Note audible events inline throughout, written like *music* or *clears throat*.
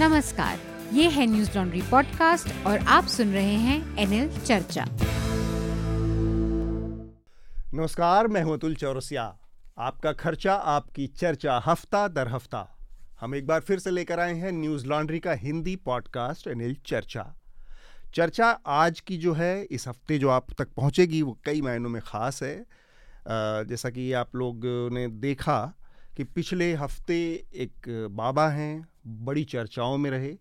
नमस्कार, ये है न्यूज़ लॉन्ड्री पॉडकास्ट और आप सुन रहे हैं एनएल चर्चा। नमस्कार, मैं हूँ अतुल चौरसिया। आपका खर्चा, आपकी चर्चा, हफ़्ता दर हफ़्ता। हम एक बार फिर से लेकर आए हैं न्यूज़ लॉन्ड्री का हिंदी पॉडकास्ट एनएल चर्चा। चर्चा आज की जो है, इस हफ़्ते जो आप तक पहुंचेगी, वो कई मायनों में ख़ास है। जैसा कि आप लोग ने देखा कि पिछले हफ़्ते एक बाबा हैं, बड़ी चर्चाओं में रहे।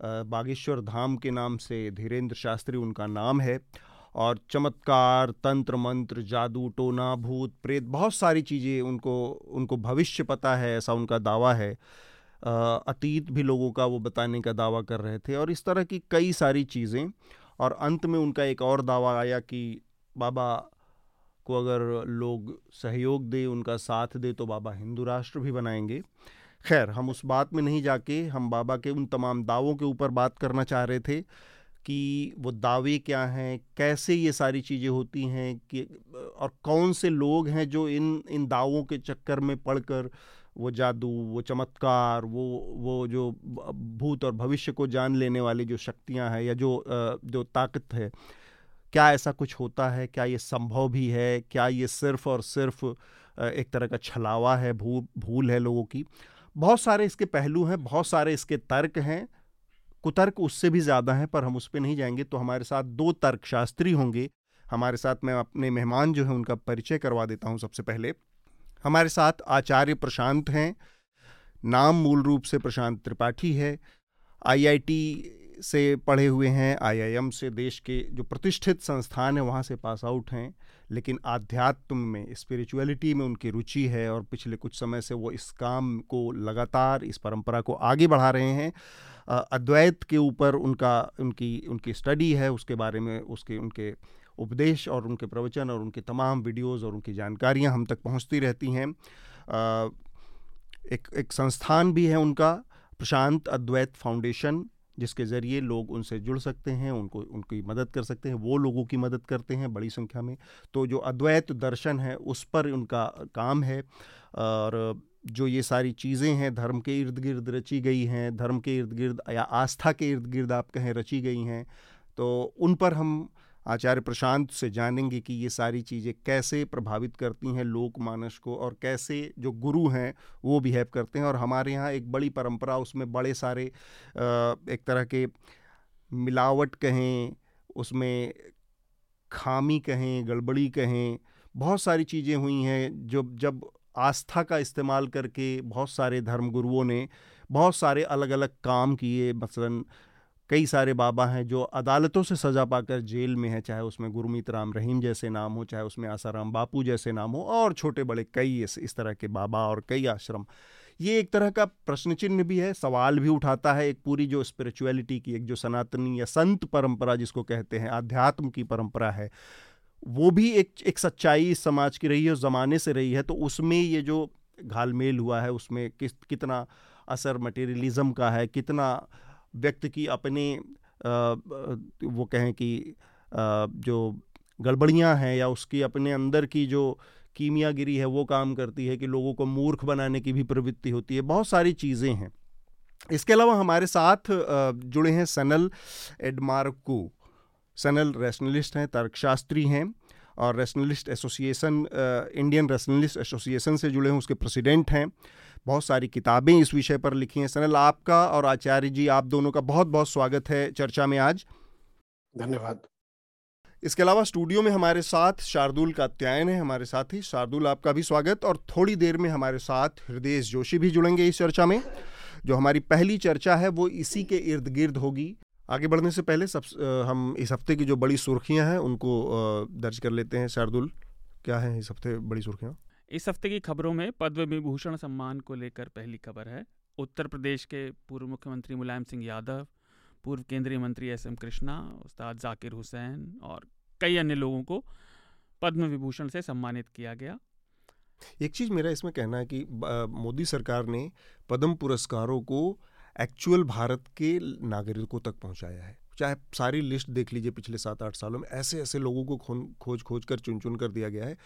बागेश्वर धाम के नाम से धीरेन्द्र शास्त्री उनका नाम है और चमत्कार तंत्र मंत्र जादू, टोना, भूत, प्रेत, बहुत सारी चीज़ें उनको उनको भविष्य पता है, ऐसा उनका दावा है। अतीत भी लोगों का वो बताने का दावा कर रहे थे और इस तरह की कई सारी चीज़ें और अंत में उनका एक और दावा आया कि बाबा को अगर लोग सहयोग दें, उनका साथ दे तो बाबा हिंदू राष्ट्र भी बनाएँगे। खैर, हम उस बात में नहीं जाके, हम बाबा के उन तमाम दावों के ऊपर बात करना चाह रहे थे कि वो दावे क्या हैं, कैसे ये सारी चीज़ें होती हैं, कि, और कौन से लोग हैं जो इन इन दावों के चक्कर में पड़कर वो जादू, वो चमत्कार, वो वो जो भूत और भविष्य को जान लेने वाली जो शक्तियाँ हैं या जो जो ताकत है क्या ऐसा कुछ होता है? क्या ये संभव भी है? क्या ये सिर्फ़ और सिर्फ़ एक तरह का छलावा है, भू, भूल है लोगों की? बहुत सारे इसके पहलू हैं, बहुत सारे इसके तर्क हैं। कुतर्क उससे भी ज़्यादा हैं, पर हम उस पर नहीं जाएँगे। तो हमारे साथ दो तर्कशास्त्री होंगे। हमारे साथ मैं अपने मेहमान जो हैं, उनका परिचय करवा देता हूँ सबसे पहले। हमारे साथ आचार्य प्रशांत हैं। नाम मूल रूप से प्रशांत त्रिपाठी है। आईआईटी से पढ़े हुए हैं आईआईएम से देश के जो प्रतिष्ठित संस्थान है, वहाँ से पास आउट हैं, लेकिन आध्यात्म में स्पिरिचुअलिटी में उनकी रुचि है और पिछले कुछ समय से वो इस काम को लगातार, इस परंपरा को आगे बढ़ा रहे हैं। अद्वैत के ऊपर उनका, उनकी उनकी स्टडी है, उसके बारे में उसके, उनके उपदेश और उनके प्रवचन और उनके तमाम वीडियोज़ और उनकी जानकारियाँ हम तक पहुँचती रहती हैं। एक एक संस्थान भी है उनका, प्रशांत अद्वैत फाउंडेशन जिसके ज़रिए लोग उनसे जुड़ सकते हैं, उनको, उनकी मदद कर सकते हैं, वो लोगों की मदद करते हैं बड़ी संख्या में। तो जो अद्वैत दर्शन है, उस पर उनका काम है और जो ये सारी चीज़ें हैं, धर्म के इर्द गिर्द रची गई हैं, धर्म के इर्द गिर्द या आस्था के इर्द गिर्द आप कहें रची गई हैं तो उन पर हम आचार्य प्रशांत से जानेंगे कि ये सारी चीज़ें कैसे प्रभावित करती हैं लोकमानस को और कैसे जो गुरु हैं वो बिहेव करते हैं। और हमारे यहाँ एक बड़ी परंपरा, उसमें बड़े सारे एक तरह के मिलावट कहें, उसमें खामी कहें, गड़बड़ी कहें, बहुत सारी चीज़ें हुई हैं जो जब आस्था का इस्तेमाल करके बहुत सारे धर्म गुरुओं ने बहुत सारे अलग अलग काम किए, मसलन कई सारे बाबा हैं जो अदालतों से सज़ा पाकर जेल में हैं चाहे उसमें गुरमीत राम रहीम जैसे नाम हो चाहे उसमें आसाराम बापू जैसे नाम हो और छोटे बड़े कई इस, इस तरह के बाबा और कई आश्रम। ये एक तरह का प्रश्न चिन्ह भी है सवाल भी उठाता है एक पूरी जो स्पिरिचुअलिटी की एक जो सनातनी या संत परंपरा जिसको कहते हैं आध्यात्म की परंपरा है वो भी एक एक सच्चाई इस समाज की रही है ज़माने से रही है तो उसमें ये जो घालमेल हुआ है उसमें किस कितना असर मटेरियलिज्म का है कितना व्यक्ति की अपने वो कहें कि जो गड़बड़ियाँ हैं या उसकी अपने अंदर की जो कीमियागिरी है, वो काम करती है कि लोगों को मूर्ख बनाने की भी प्रवृत्ति होती है। बहुत सारी चीज़ें हैं। इसके अलावा हमारे साथ जुड़े हैं सनल एडमार्कू। सनल रैशनलिस्ट हैं, तर्कशास्त्री हैं और rationalist association Indian rationalist association से जुड़े हैं, उसके प्रेसिडेंट हैं। बहुत सारी किताबें इस विषय पर लिखी हैं। सनल आपका और आचार्य जी आप दोनों का बहुत बहुत स्वागत है चर्चा में आज। धन्यवाद। इसके अलावा स्टूडियो में हमारे साथ शार्दुल का कात्यायन है हमारे साथ ही शार्दुल आपका भी स्वागत। और थोड़ी देर में हमारे साथ हृदय जोशी भी जुड़ेंगे इस चर्चा में जो हमारी पहली चर्चा है वो इसी के इर्द गिर्द होगी। आगे बढ़ने से पहले सब हम इस हफ़्ते की जो बड़ी सुर्खियाँ हैं उनको दर्ज कर लेते हैं। शार्दुल क्या है इस हफ़्ते बड़ी सुर्खियाँ? इस हफ़्ते की खबरों में पद्म विभूषण सम्मान को लेकर पहली खबर है। उत्तर प्रदेश के पूर्व मुख्यमंत्री मुलायम सिंह यादव, पूर्व केंद्रीय मंत्री एस एम कृष्णा, उस्ताद जाकिर हुसैन और कई अन्य लोगों को पद्म विभूषण से सम्मानित किया गया। एक चीज़ मेरा इसमें कहना है कि मोदी सरकार ने पद्म पुरस्कारों को एक्चुअल भारत के नागरिकों तक पहुँचाया है। चाहे सारी लिस्ट देख लीजिए पिछले सात आठ सालों में ऐसे ऐसे लोगों को खोज खोज कर चुन चुन कर दिया गया है।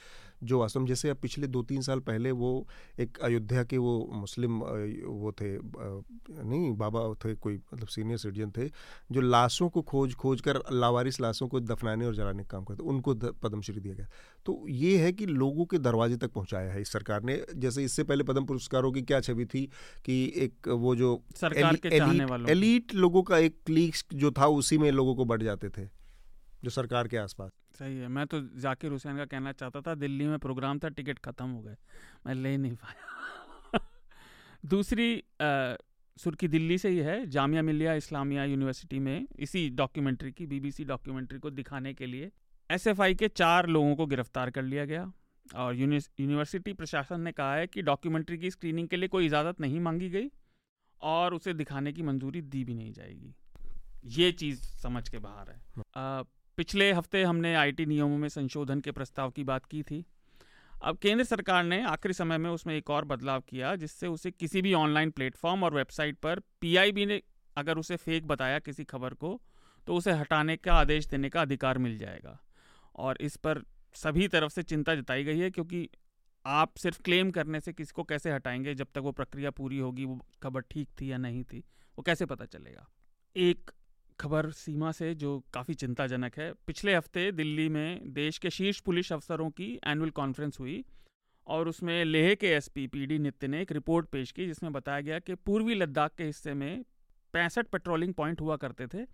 जो वास्तव जैसे अब पिछले दो तीन साल पहले वो एक अयोध्या के वो मुस्लिम वो थे नहीं बाबा थे कोई मतलब सीनियर सिटीजन थे जो लाशों को खोज खोज कर लावारिस लाशों को दफनाने और जलाने का काम करते उनको पद्मश्री दिया गया। तो ये है कि लोगों के दरवाजे तक पहुँचाया है इस सरकार ने। जैसे इससे पहले पद्म पुरस्कारों की क्या छवि थी कि एक वो जो सरकार एली, के एलीट, एलीट लोगों का एक क्लीक जो था उसी में लोगों को बढ़ जाते थे। जो सरकार के आसपास। सही है मैं तो जाकिर हुसैन का कहना चाहता था दिल्ली में प्रोग्राम था टिकट ख़त्म हो गए। मैं ले नहीं पाया। *laughs* दूसरी आ, सुर्खी दिल्ली से ही है जामिया मिलिया इस्लामिया यूनिवर्सिटी में इसी डॉक्यूमेंट्री की बीबीसी डॉक्यूमेंट्री को दिखाने के लिए एसएफआई के चार लोगों को गिरफ़्तार कर लिया गया। और यूनिवर्सिटी प्रशासन ने कहा है कि डॉक्यूमेंट्री की स्क्रीनिंग के लिए कोई इजाज़त नहीं मांगी गई और उसे दिखाने की मंजूरी दी भी नहीं जाएगी। ये चीज़ समझ के बाहर है। आ, पिछले हफ़्ते हमने आईटी नियमों में संशोधन के प्रस्ताव की बात की थी। अब केंद्र सरकार ने आखिरी समय में उसमें एक और बदलाव किया, जिससे उसे किसी भी ऑनलाइन प्लेटफॉर्म और वेबसाइट पर पीआईबी ने अगर उसे फेक बताया किसी खबर को तो उसे हटाने का आदेश देने का अधिकार मिल जाएगा। और इस पर सभी तरफ़ से चिंता जताई गई है, क्योंकि आप सिर्फ़ क्लेम करने से किसी को कैसे हटाएँगे, जब तक वो प्रक्रिया पूरी होगी, वो खबर ठीक थी या नहीं थी, वो कैसे पता चलेगा? एक खबर सीमा से जो काफ़ी चिंताजनक है पिछले हफ़्ते दिल्ली में देश के शीर्ष पुलिस अफसरों की एनुअल कॉन्फ्रेंस हुई और उसमें लेह के एसपी पीडी नित्य ने एक रिपोर्ट पेश की जिसमें बताया गया कि पूर्वी लद्दाख के हिस्से में पैंसठ पेट्रोलिंग पॉइंट हुआ करते थे।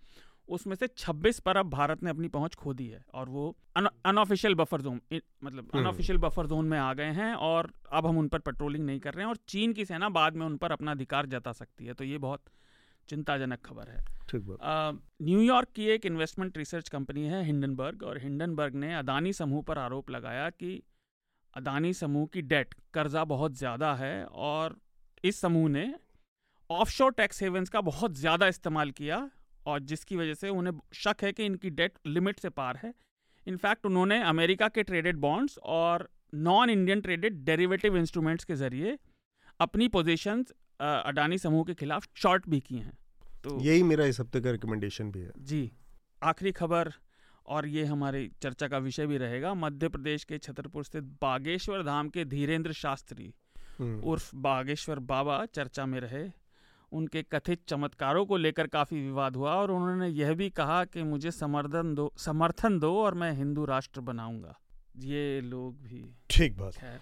उसमें से 26 पर अब भारत ने अपनी पहुँच खो दी है और वो अनऑफिशियल बफर जोन मतलब अनऑफिशियल बफर जोन में आ गए हैं और अब हम उन पर पेट्रोलिंग नहीं कर रहे हैं और चीन की सेना बाद में उन पर अपना अधिकार जता सकती है। तो ये बहुत चिंताजनक खबर है। न्यूयॉर्क की एक इन्वेस्टमेंट रिसर्च कंपनी है हिंडनबर्ग और हिंडनबर्ग ने अदानी समूह पर आरोप लगाया कि अदानी समूह की डेट कर्जा बहुत ज़्यादा है और इस समूह ने ऑफशोर टैक्स हेवेंस का बहुत ज़्यादा इस्तेमाल किया और जिसकी वजह से उन्हें शक है कि इनकी डेट लिमिट से पार है। इनफैक्ट उन्होंने अमेरिका के ट्रेडेड बॉन्ड्स और non Indian traded derivative instruments के ज़रिए अपनी पोजीशंस अडानी समूह के खिलाफ शॉर्ट भी किए हैं। तो यही मेरा इस हफ़्ते का रिकमेंडेशन भी है। जी आखिरी खबर और ये हमारी चर्चा का विषय भी रहेगा मध्य प्रदेश के छतरपुर स्थित बागेश्वर धाम के धीरेन्द्र शास्त्री हम्म। उर्फ़ बागेश्वर बाबा चर्चा में रहे। उनके कथित चमत्कारों को लेकर काफ़ी विवाद हुआ और उन्होंने यह भी कहा कि मुझे समर्थन दो समर्थन दो और मैं हिंदू राष्ट्र बनाऊँगा। ये लोग भी ठीक बात। है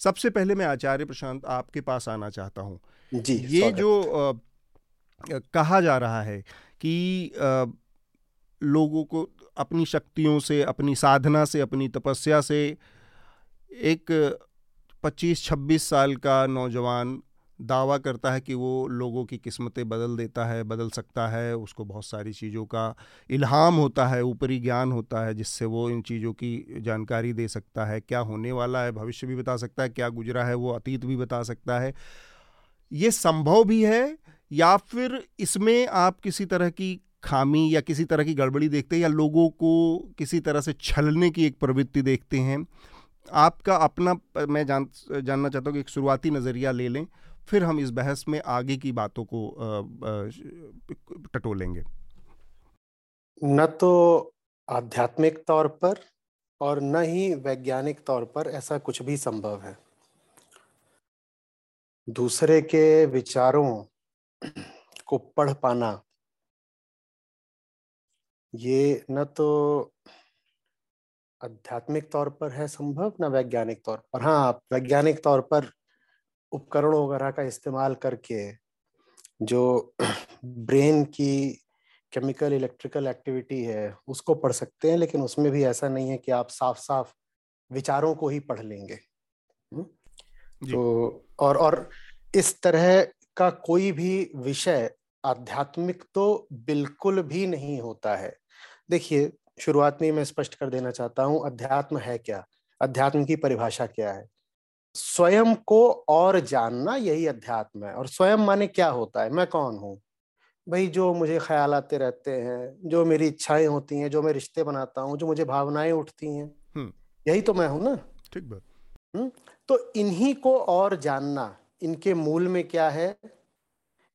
सबसे पहले मैं आचार्य प्रशांत आपके पास आना चाहता हूँ। जी ये जो आ, कहा जा रहा है कि लोगों को अपनी शक्तियों से, अपनी साधना से, अपनी तपस्या से एक 25-26 साल का नौजवान दावा करता है कि वो लोगों की किस्मतें बदल देता है, बदल सकता है, उसको बहुत सारी चीज़ों का इल्हाम होता है, ऊपरी ज्ञान होता है, जिससे वो इन चीज़ों की जानकारी दे सकता है, क्या होने वाला है, भविष्य भी बता सकता है, क्या गुजरा है, वो अतीत भी बता सकता है। ये संभव भी है या फिर इसमें आप किसी तरह की खामी या किसी तरह की गड़बड़ी देखते हैं या लोगों को किसी तरह से छलने की एक प्रवृत्ति देखते हैं, आपका अपना, मैं जान, जानना चाहता हूँ कि एक शुरुआती नज़रिया ले लें, फिर हम इस बहस में आगे की बातों को टटोलेंगे। न तो आध्यात्मिक तौर पर और न ही वैज्ञानिक तौर पर ऐसा कुछ भी संभव है। दूसरे के विचारों को पढ़ पाना। ये न तो आध्यात्मिक तौर पर है संभव न वैज्ञानिक तौर पर। हाँ आप वैज्ञानिक तौर पर उपकरणों वगैरह का इस्तेमाल करके जो *clears throat* ब्रेन की केमिकल इलेक्ट्रिकल एक्टिविटी है उसको पढ़ सकते हैं लेकिन उसमें भी ऐसा नहीं है कि आप साफ़ साफ़ विचारों को ही पढ़ लेंगे। हम्म? तो और और इस तरह का कोई भी विषय आध्यात्मिक तो बिल्कुल भी नहीं होता है। देखिए शुरुआत में मैं स्पष्ट कर देना चाहता हूँ अध्यात्म है क्या? अध्यात्म की परिभाषा क्या है? स्वयं को और जानना यही अध्यात्म है और स्वयं माने क्या होता है? मैं कौन हूँ? भाई जो मुझे ख्याल आते रहते हैं जो मेरी इच्छाएँ होती हैं जो मैं रिश्ते बनाता हूँ जो मुझे भावनाएँ उठती हैं हम्म। यही तो मैं हूँ ना? ठीक बात। हम्म, तो इन्हीं को और जानना इनके मूल में क्या है?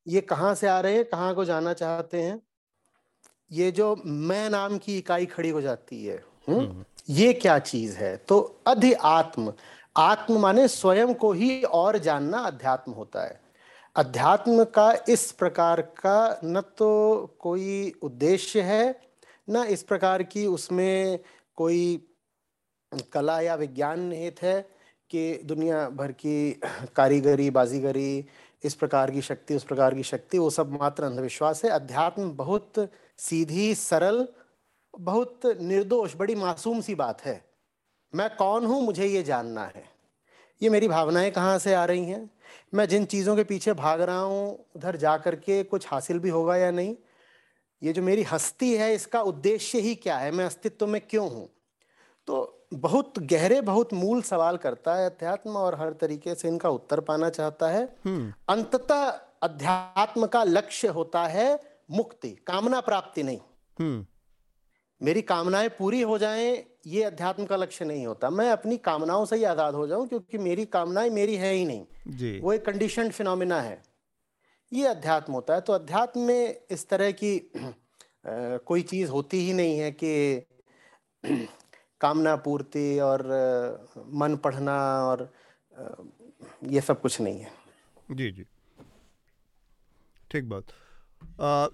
ये कहाँ से आ रहे हैं? कहाँ को जाना चाहते हैं? ये जो मैं नाम की इकाई खड़ी हो जाती है हुँ? हम्म? ये क्या चीज़ है? तो अधि आत्म। आत्म माने स्वयं को ही और जानना अध्यात्म होता है। अध्यात्म का इस प्रकार का न तो कोई उद्देश्य है न इस प्रकार की उसमें कोई कला या विज्ञान निहित है कि दुनिया भर की कारीगरी, बाजीगरी, इस प्रकार की शक्ति, उस प्रकार की शक्ति, वो सब मात्र अंधविश्वास है। अध्यात्म बहुत सीधी, सरल, बहुत निर्दोष, बड़ी मासूम सी बात है। मैं कौन हूँ, मुझे ये जानना है। ये मेरी भावनाएँ कहाँ से आ रही हैं? मैं जिन चीज़ों के पीछे भाग रहा हूँ, उधर जा करके कुछ हासिल भी होगा या नहीं? ये जो मेरी हस्ती है, इसका उद्देश्य ही क्या है? मैं अस्तित्व में क्यों हूँ? तो बहुत गहरे बहुत मूल सवाल करता है अध्यात्म और हर तरीके से इनका उत्तर पाना चाहता है हम्म। अंततः अध्यात्म का लक्ष्य होता है मुक्ति कामना प्राप्ति नहीं हम्म। मेरी कामनाएँ पूरी हो जाएँ ये अध्यात्म का लक्ष्य नहीं होता मैं अपनी कामनाओं से ही आज़ाद हो जाऊँ क्योंकि मेरी कामनाएँ मेरी है ही नहीं जी। वो एक कंडीशन फिनोमिना है ये अध्यात्म होता है तो अध्यात्म में इस तरह की *clears throat* आ, कोई चीज़ होती ही नहीं है कि *clears throat* कामना पूर्ति और मन पढ़ना और ये सब कुछ नहीं है। जी जी। ठीक बात।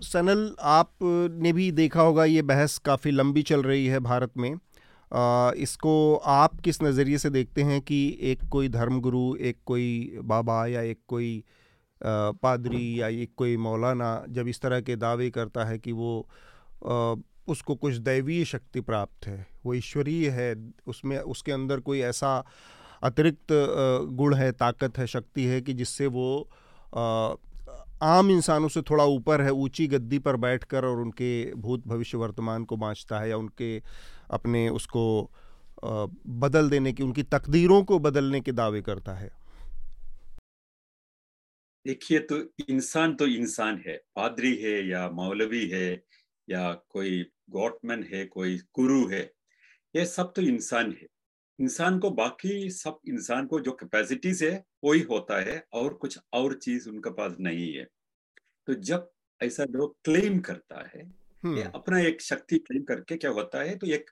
सनल आपने भी देखा होगा ये बहस काफ़ी लंबी चल रही है भारत में। आ, इसको आप किस नज़रिए से देखते हैं कि एक कोई धर्मगुरु एक कोई बाबा या एक कोई पादरी या एक कोई मौलाना जब इस तरह के दावे करता है कि वो उसको कुछ दैवीय शक्ति प्राप्त है। वो ईश्वरीय है, उसमें, उसके अंदर कोई ऐसा अतिरिक्त गुण है, ताकत है, शक्ति है कि जिससे वो आम इंसानों से थोड़ा ऊपर है, ऊँची गद्दी पर बैठकर और उनके भूत भविष्य वर्तमान को बाँचता है या उनके अपने उसको बदल देने की, उनकी तकदीरों को बदलने के दावे करता है। देखिए तो इंसान तो इंसान है, पादरी है या मौलवी है या कोई गॉटमैन है कोई गुरु है ये सब तो इंसान है इंसान को बाकी सब इंसान को जो कैपेसिटीज है वही होता है और कुछ और चीज़ उनके पास नहीं है तो जब ऐसा लोग क्लेम करता है ये हम्म। अपना एक शक्ति क्लेम करके क्या होता है तो एक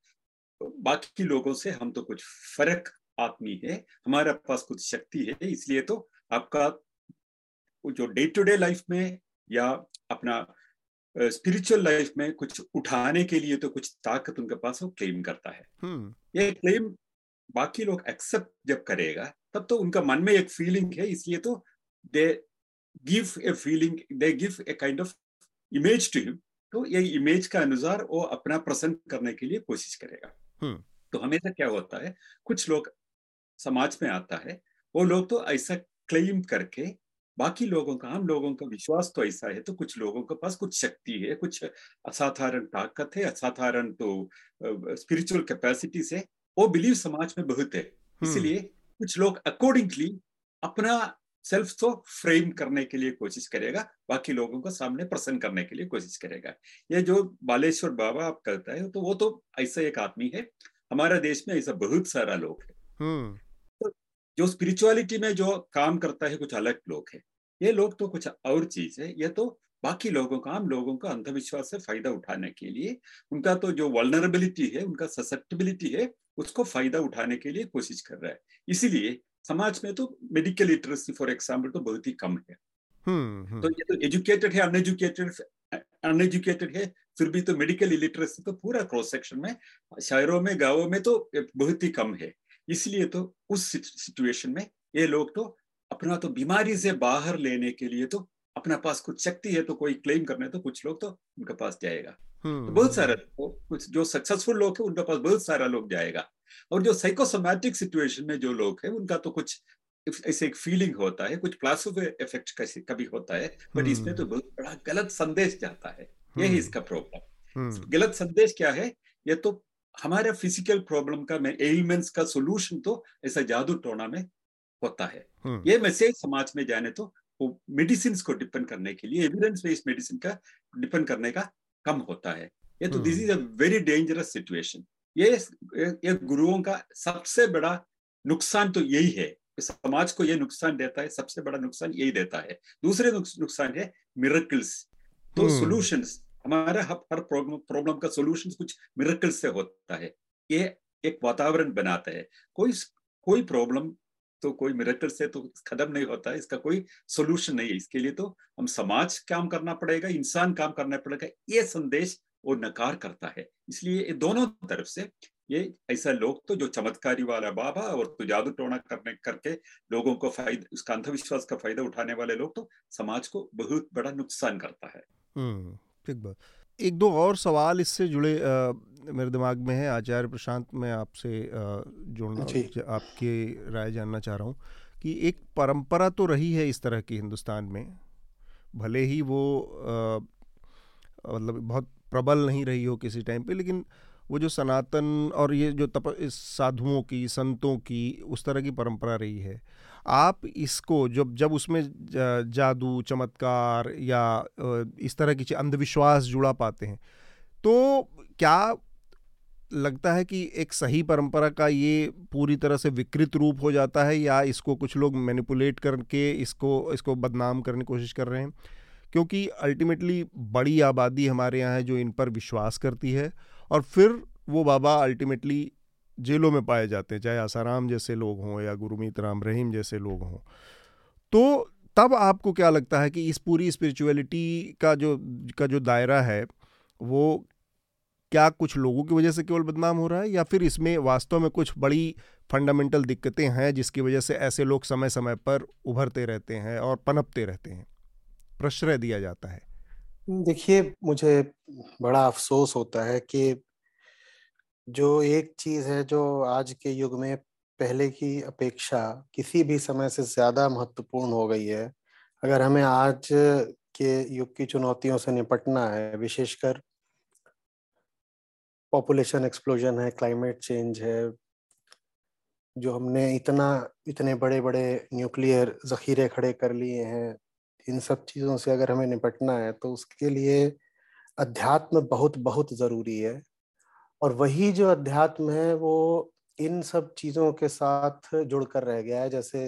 बाकी लोगों से हम तो कुछ फ़र्क आदमी है हमारे पास कुछ शक्ति है इसलिए तो आपका जो डे टू डे लाइफ में या अपना स्पिरिचुअल लाइफ में कुछ उठाने के लिए तो कुछ ताकत उनके पास वो क्लेम करता है hmm. ये क्लेम बाकी लोग एक्सेप्ट जब करेगा तब तो उनका मन में एक फीलिंग है इसलिए तो they give a feeling they give a kind of image to him तो ये इमेज का अनुसार वो अपना प्रसन्न करने के लिए कोशिश करेगा hmm. तो हमेशा क्या होता है कुछ लोग समाज में आता है वो लोग तो ऐसा क्लेम करके बाकी लोगों का हम लोगों का विश्वास तो ऐसा है तो कुछ लोगों के पास कुछ शक्ति है कुछ असाधारण ताकत है असाधारण तो स्पिरिचुअल कैपेसिटी है वो बिलीव समाज में बहुत है हम्म। इसलिए कुछ लोग अकॉर्डिंगली अपना सेल्फ तो फ्रेम करने के लिए कोशिश करेगा बाकी लोगों को सामने प्रसन्न करने के लिए कोशिश करेगा ये जो बालेश्वर बाबा आप कहता है तो वो तो ऐसा एक आदमी है हमारा देश में ऐसा बहुत सारा लोग है हम्म। जो स्पिरिचुअलिटी में जो काम करता है कुछ अलग लोग है। ये लोग तो कुछ और चीज़ है। ये तो बाकी लोगों का हम लोगों का अंधविश्वास से फ़ायदा उठाने के लिए उनका तो जो वलनरेबिलिटी है उनका ससेप्टिबिलिटी है उसको फ़ायदा उठाने के लिए कोशिश कर रहा है। इसीलिए समाज में तो मेडिकल लिटरेसी फॉर एग्ज़ाम्पल तो बहुत ही कम है। हम्म, हम्म। तो ये तो एजुकेटेड है अनएजुकेटेड अनएजुकेटेड है फिर भी तो मेडिकल लिटरेसी तो पूरा क्रॉस सेक्शन में शहरों में गाँवों में तो बहुत ही कम है। इसलिए तो उस सिचुएशन में ये लोग तो अपना तो बीमारी से बाहर लेने के लिए तो अपना पास कुछ शक्ति है तो कोई क्लेम करने तो कुछ लोग तो उनके पास जाएगा तो हम्म। बहुत सारा तो कुछ जो सक्सेसफुल लोग है उनके पास बहुत सारा लोग जाएगा और जो साइकोसोमैटिक सिचुएशन में जो लोग है उनका तो कुछ ऐसे एक फीलिंग होता है कुछ प्लासो इफ़ेक्ट कभी होता है बट इसमें तो हम्म। बहुत बड़ा गलत संदेश जाता है यही हम्म। इसका प्रॉब्लम गलत संदेश क्या है ये तो हमारे फ़िज़िकल प्रॉब्लम का एलिमेंट्स का सोल्यूशन तो ऐसा जादू टोना में होता है। हम्म। ये मैसेज समाज में जाने तो वो मेडिसिन को डिपेंड करने के लिए एविडेंस बेस्ड मेडिसिन का डिपेंड करने का कम होता है। ये तो this is a very dangerous situation ये ये गुरुओं का सबसे बड़ा नुकसान तो यही है। समाज को ये नुकसान देता है सबसे बड़ा नुकसान यही देता है। दूसरे नुकसान है मिरेकल्स तो सॉल्यूशंस हमारा हर प्रॉब्लम का सोल्यूशन कुछ मिरेकल से होता है। ये एक वातावरण बनाता है। कोई कोई प्रॉब्लम तो कोई मिरेकल से तो खत्म नहीं होता है। इसका कोई सोल्यूशन नहीं है। इसके लिए तो हम समाज काम करना पड़ेगा इंसान काम करना पड़ेगा। ये संदेश वो नकार करता है। इसलिए ये दोनों तरफ़ से ये ऐसा लोग तो जो चमत्कारी वाला बाबा और तो जादू टोना करने करके लोगों को फ़ायदा उसका अंधविश्वास का फ़ायदा उठाने वाले लोग तो समाज को बहुत बड़ा नुकसान करता है। हम्म, ठीक बात। एक दो और सवाल इससे जुड़े आ, मेरे दिमाग में है। आचार्य प्रशांत मैं आपसे जुड़ना आपके राय जानना चाह रहा हूँ कि एक परंपरा तो रही है इस तरह की हिंदुस्तान में। भले ही वो मतलब बहुत प्रबल नहीं रही हो किसी टाइम पे लेकिन वो जो सनातन और ये जो तप साधुओं की संतों की उस तरह की परंपरा रही है। आप इसको जब जब उसमें जादू, चमत्कार या इस तरह की अंधविश्वास जुड़ा पाते हैं तो क्या लगता है कि एक सही परंपरा का ये पूरी तरह से विकृत रूप हो जाता है या इसको कुछ लोग मैनिपुलेट करके इसको इसको बदनाम करने की कोशिश कर रहे हैं? क्योंकि अल्टीमेटली बड़ी आबादी हमारे यहाँ है जो इन पर विश्वास करती है और फिर वो बाबा अल्टीमेटली जेलों में पाए जाते हैं, चाहे आसाराम जैसे लोग हों या गुरुमीत राम रहीम जैसे लोग हों। तो तब आपको क्या लगता है कि इस पूरी स्पिरिचुअलिटी का जो का जो दायरा है, वो क्या कुछ लोगों की वजह से केवल बदनाम हो रहा है या फिर इसमें वास्तव में कुछ बड़ी फंडामेंटल दिक्कतें हैं जिसकी वजह से ऐसे लोग समय समय पर उभरते रहते हैं और पनपते रहते हैं? प्रश्रय दिया जाता है। देखिए, मुझे बड़ा अफसोस होता है कि जो एक चीज़ है, जो आज के युग में पहले की अपेक्षा किसी भी समय से ज़्यादा महत्वपूर्ण हो गई है। अगर हमें आज के युग की चुनौतियों से निपटना है, विशेषकर पॉपुलेशन एक्सप्लोजन है क्लाइमेट चेंज है, जो हमने इतना, इतने बड़े बड़े न्यूक्लियर जखीरे खड़े कर लिए हैं, इन सब चीज़ों से अगर हमें निपटना है तो उसके लिए अध्यात्म बहुत बहुत ज़रूरी है। और वही जो अध्यात्म है वो इन सब चीज़ों के साथ जुड़कर रह गया है। जैसे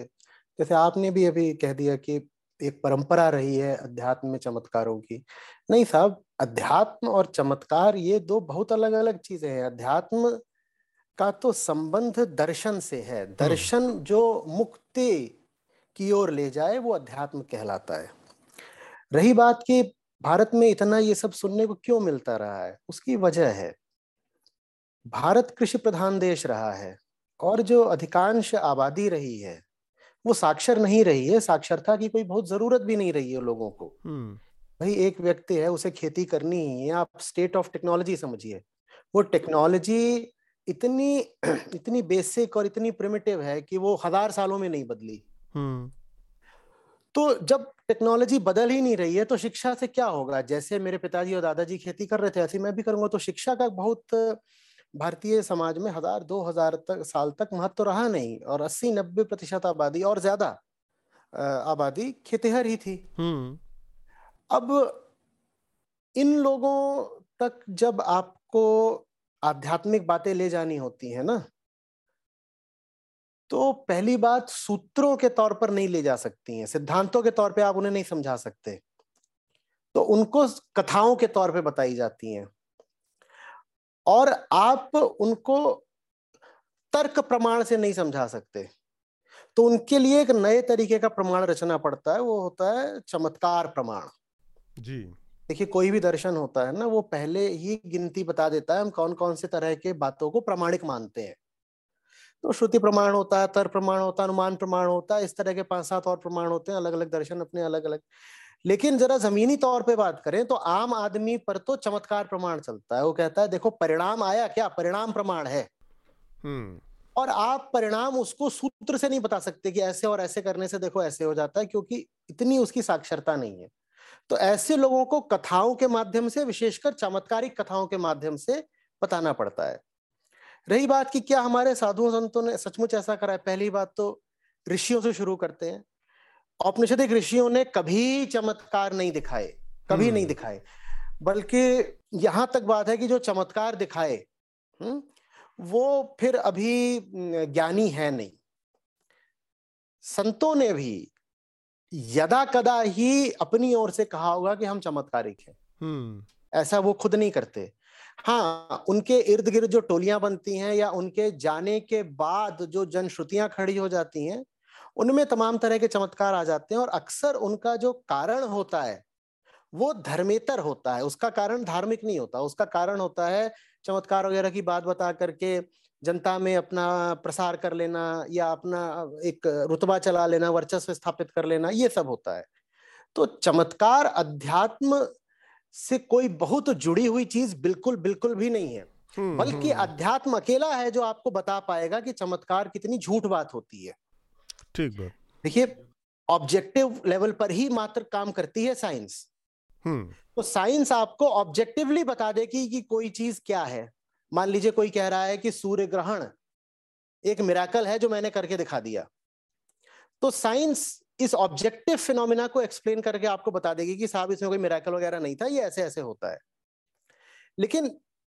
जैसे आपने भी अभी कह दिया कि एक परंपरा रही है अध्यात्म में चमत्कारों की। नहीं साहब अध्यात्म और चमत्कार ये दो बहुत अलग अलग चीज़ें हैं। अध्यात्म का तो संबंध दर्शन से है। हम्म। दर्शन जो मुक्ति की ओर ले जाए वो अध्यात्म कहलाता है। रही बात कि भारत में इतना ये सब सुनने को क्यों मिलता रहा है उसकी वजह है। भारत कृषि प्रधान देश रहा है और जो अधिकांश आबादी रही है वो साक्षर नहीं रही है साक्षरता की कोई बहुत ज़रूरत भी नहीं रही है लोगों को हम्म। भाई एक व्यक्ति है उसे खेती करनी ही आप स्टेट ऑफ़ टेक्नोलॉजी समझिए वो टेक्नोलॉजी इतनी इतनी बेसिक और इतनी प्रिमिटिव है कि वो हज़ार सालों में नहीं बदली हम्म। तो जब टेक्नोलॉजी बदल ही नहीं रही है तो शिक्षा से क्या होगा जैसे मेरे पिताजी और दादाजी खेती कर रहे थे ऐसे मैं भी करूँगा तो शिक्षा का बहुत भारतीय समाज में हज़ार दो हज़ार तक साल तक महत्व तो रहा नहीं और अस्सी नब्बे प्रतिशत आबादी और ज़्यादा आबादी खेतिहर ही थी। हम्म। अब इन लोगों तक जब आपको आध्यात्मिक बातें ले जानी होती है ना तो पहली बात सूत्रों के तौर पर नहीं ले जा सकती हैं सिद्धांतों के तौर पे आप उन्हें नहीं समझा सकते। तो उनको कथाओं के तौर पे बताई जाती हैं। और आप उनको तर्क प्रमाण से नहीं समझा सकते। तो उनके लिए एक नए तरीके का प्रमाण रचना पड़ता है वो होता है चमत्कार प्रमाण। जी। देखिए कोई भी दर्शन होता है ना वो पहले ही गिनती बता देता है हम कौन कौन से तरह के बातों को प्रमाणिक मानते हैं। तो श्रुति प्रमाण होता है तर प्रमाण होता है अनुमान प्रमाण होता है इस तरह के पाँच सात और प्रमाण होते हैं अलग अलग दर्शन अपने अलग अलग लेकिन जरा जमीनी तौर पे बात करें तो आम आदमी पर तो चमत्कार प्रमाण चलता है। वो कहता है देखो परिणाम आया क्या? परिणाम प्रमाण है। हम्म। और आप परिणाम उसको सूत्र से नहीं बता सकते कि ऐसे और ऐसे करने से देखो ऐसे हो जाता है क्योंकि इतनी उसकी साक्षरता नहीं है। तो ऐसे लोगों को कथाओं के माध्यम से विशेषकर चमत्कारिक कथाओं के माध्यम से बताना पड़ता है। रही बात कि क्या हमारे साधुओं संतों ने सचमुच ऐसा करा है? पहली बात तो ऋषियों से शुरू करते हैं। औपनिषदिक ऋषियों ने कभी चमत्कार नहीं दिखाए कभी नहीं हम्म। दिखाए बल्कि यहाँ तक बात है कि जो चमत्कार दिखाए हम्म, वो फिर अभी ज्ञानी है नहीं संतों ने भी यदा कदा ही अपनी ओर से कहा होगा कि हम चमत्कारिक हैं हम्म। ऐसा वो खुद नहीं करते हाँ उनके इर्द गिर्द जो टोलियाँ बनती हैं या उनके जाने के बाद जो जनश्रुतियाँ खड़ी हो जाती हैं उनमें तमाम तरह के चमत्कार आ जाते हैं और अक्सर उनका जो कारण होता है वो धर्मेतर होता है। उसका कारण धार्मिक नहीं होता। उसका कारण होता है चमत्कार वगैरह की बात बता करके जनता में अपना प्रसार कर लेना या अपना एक रुतबा चला लेना वर्चस्व स्थापित कर लेना ये सब होता है। तो चमत्कार अध्यात्म से कोई बहुत जुड़ी हुई चीज़ बिल्कुल बिल्कुल भी नहीं है। हम्म, बल्कि हम्म। अध्यात्म अकेला है जो आपको बता पाएगा कि चमत्कार कितनी झूठ बात होती है। ठीक बात। देखिए ऑब्जेक्टिव लेवल पर ही मात्र काम करती है साइंस हम्म। तो साइंस आपको ऑब्जेक्टिवली बता देगी कि कोई चीज़ क्या है। मान लीजिए कोई कह रहा है कि सूर्य ग्रहण एक मिराकल है जो मैंने करके दिखा दिया। तो साइंस इस ऑब्जेक्टिव फिनोमिना को एक्सप्लेन करके आपको बता देगी कि साहब इसमें कोई मिराकल वगैरह नहीं था ये ऐसे ऐसे होता है। लेकिन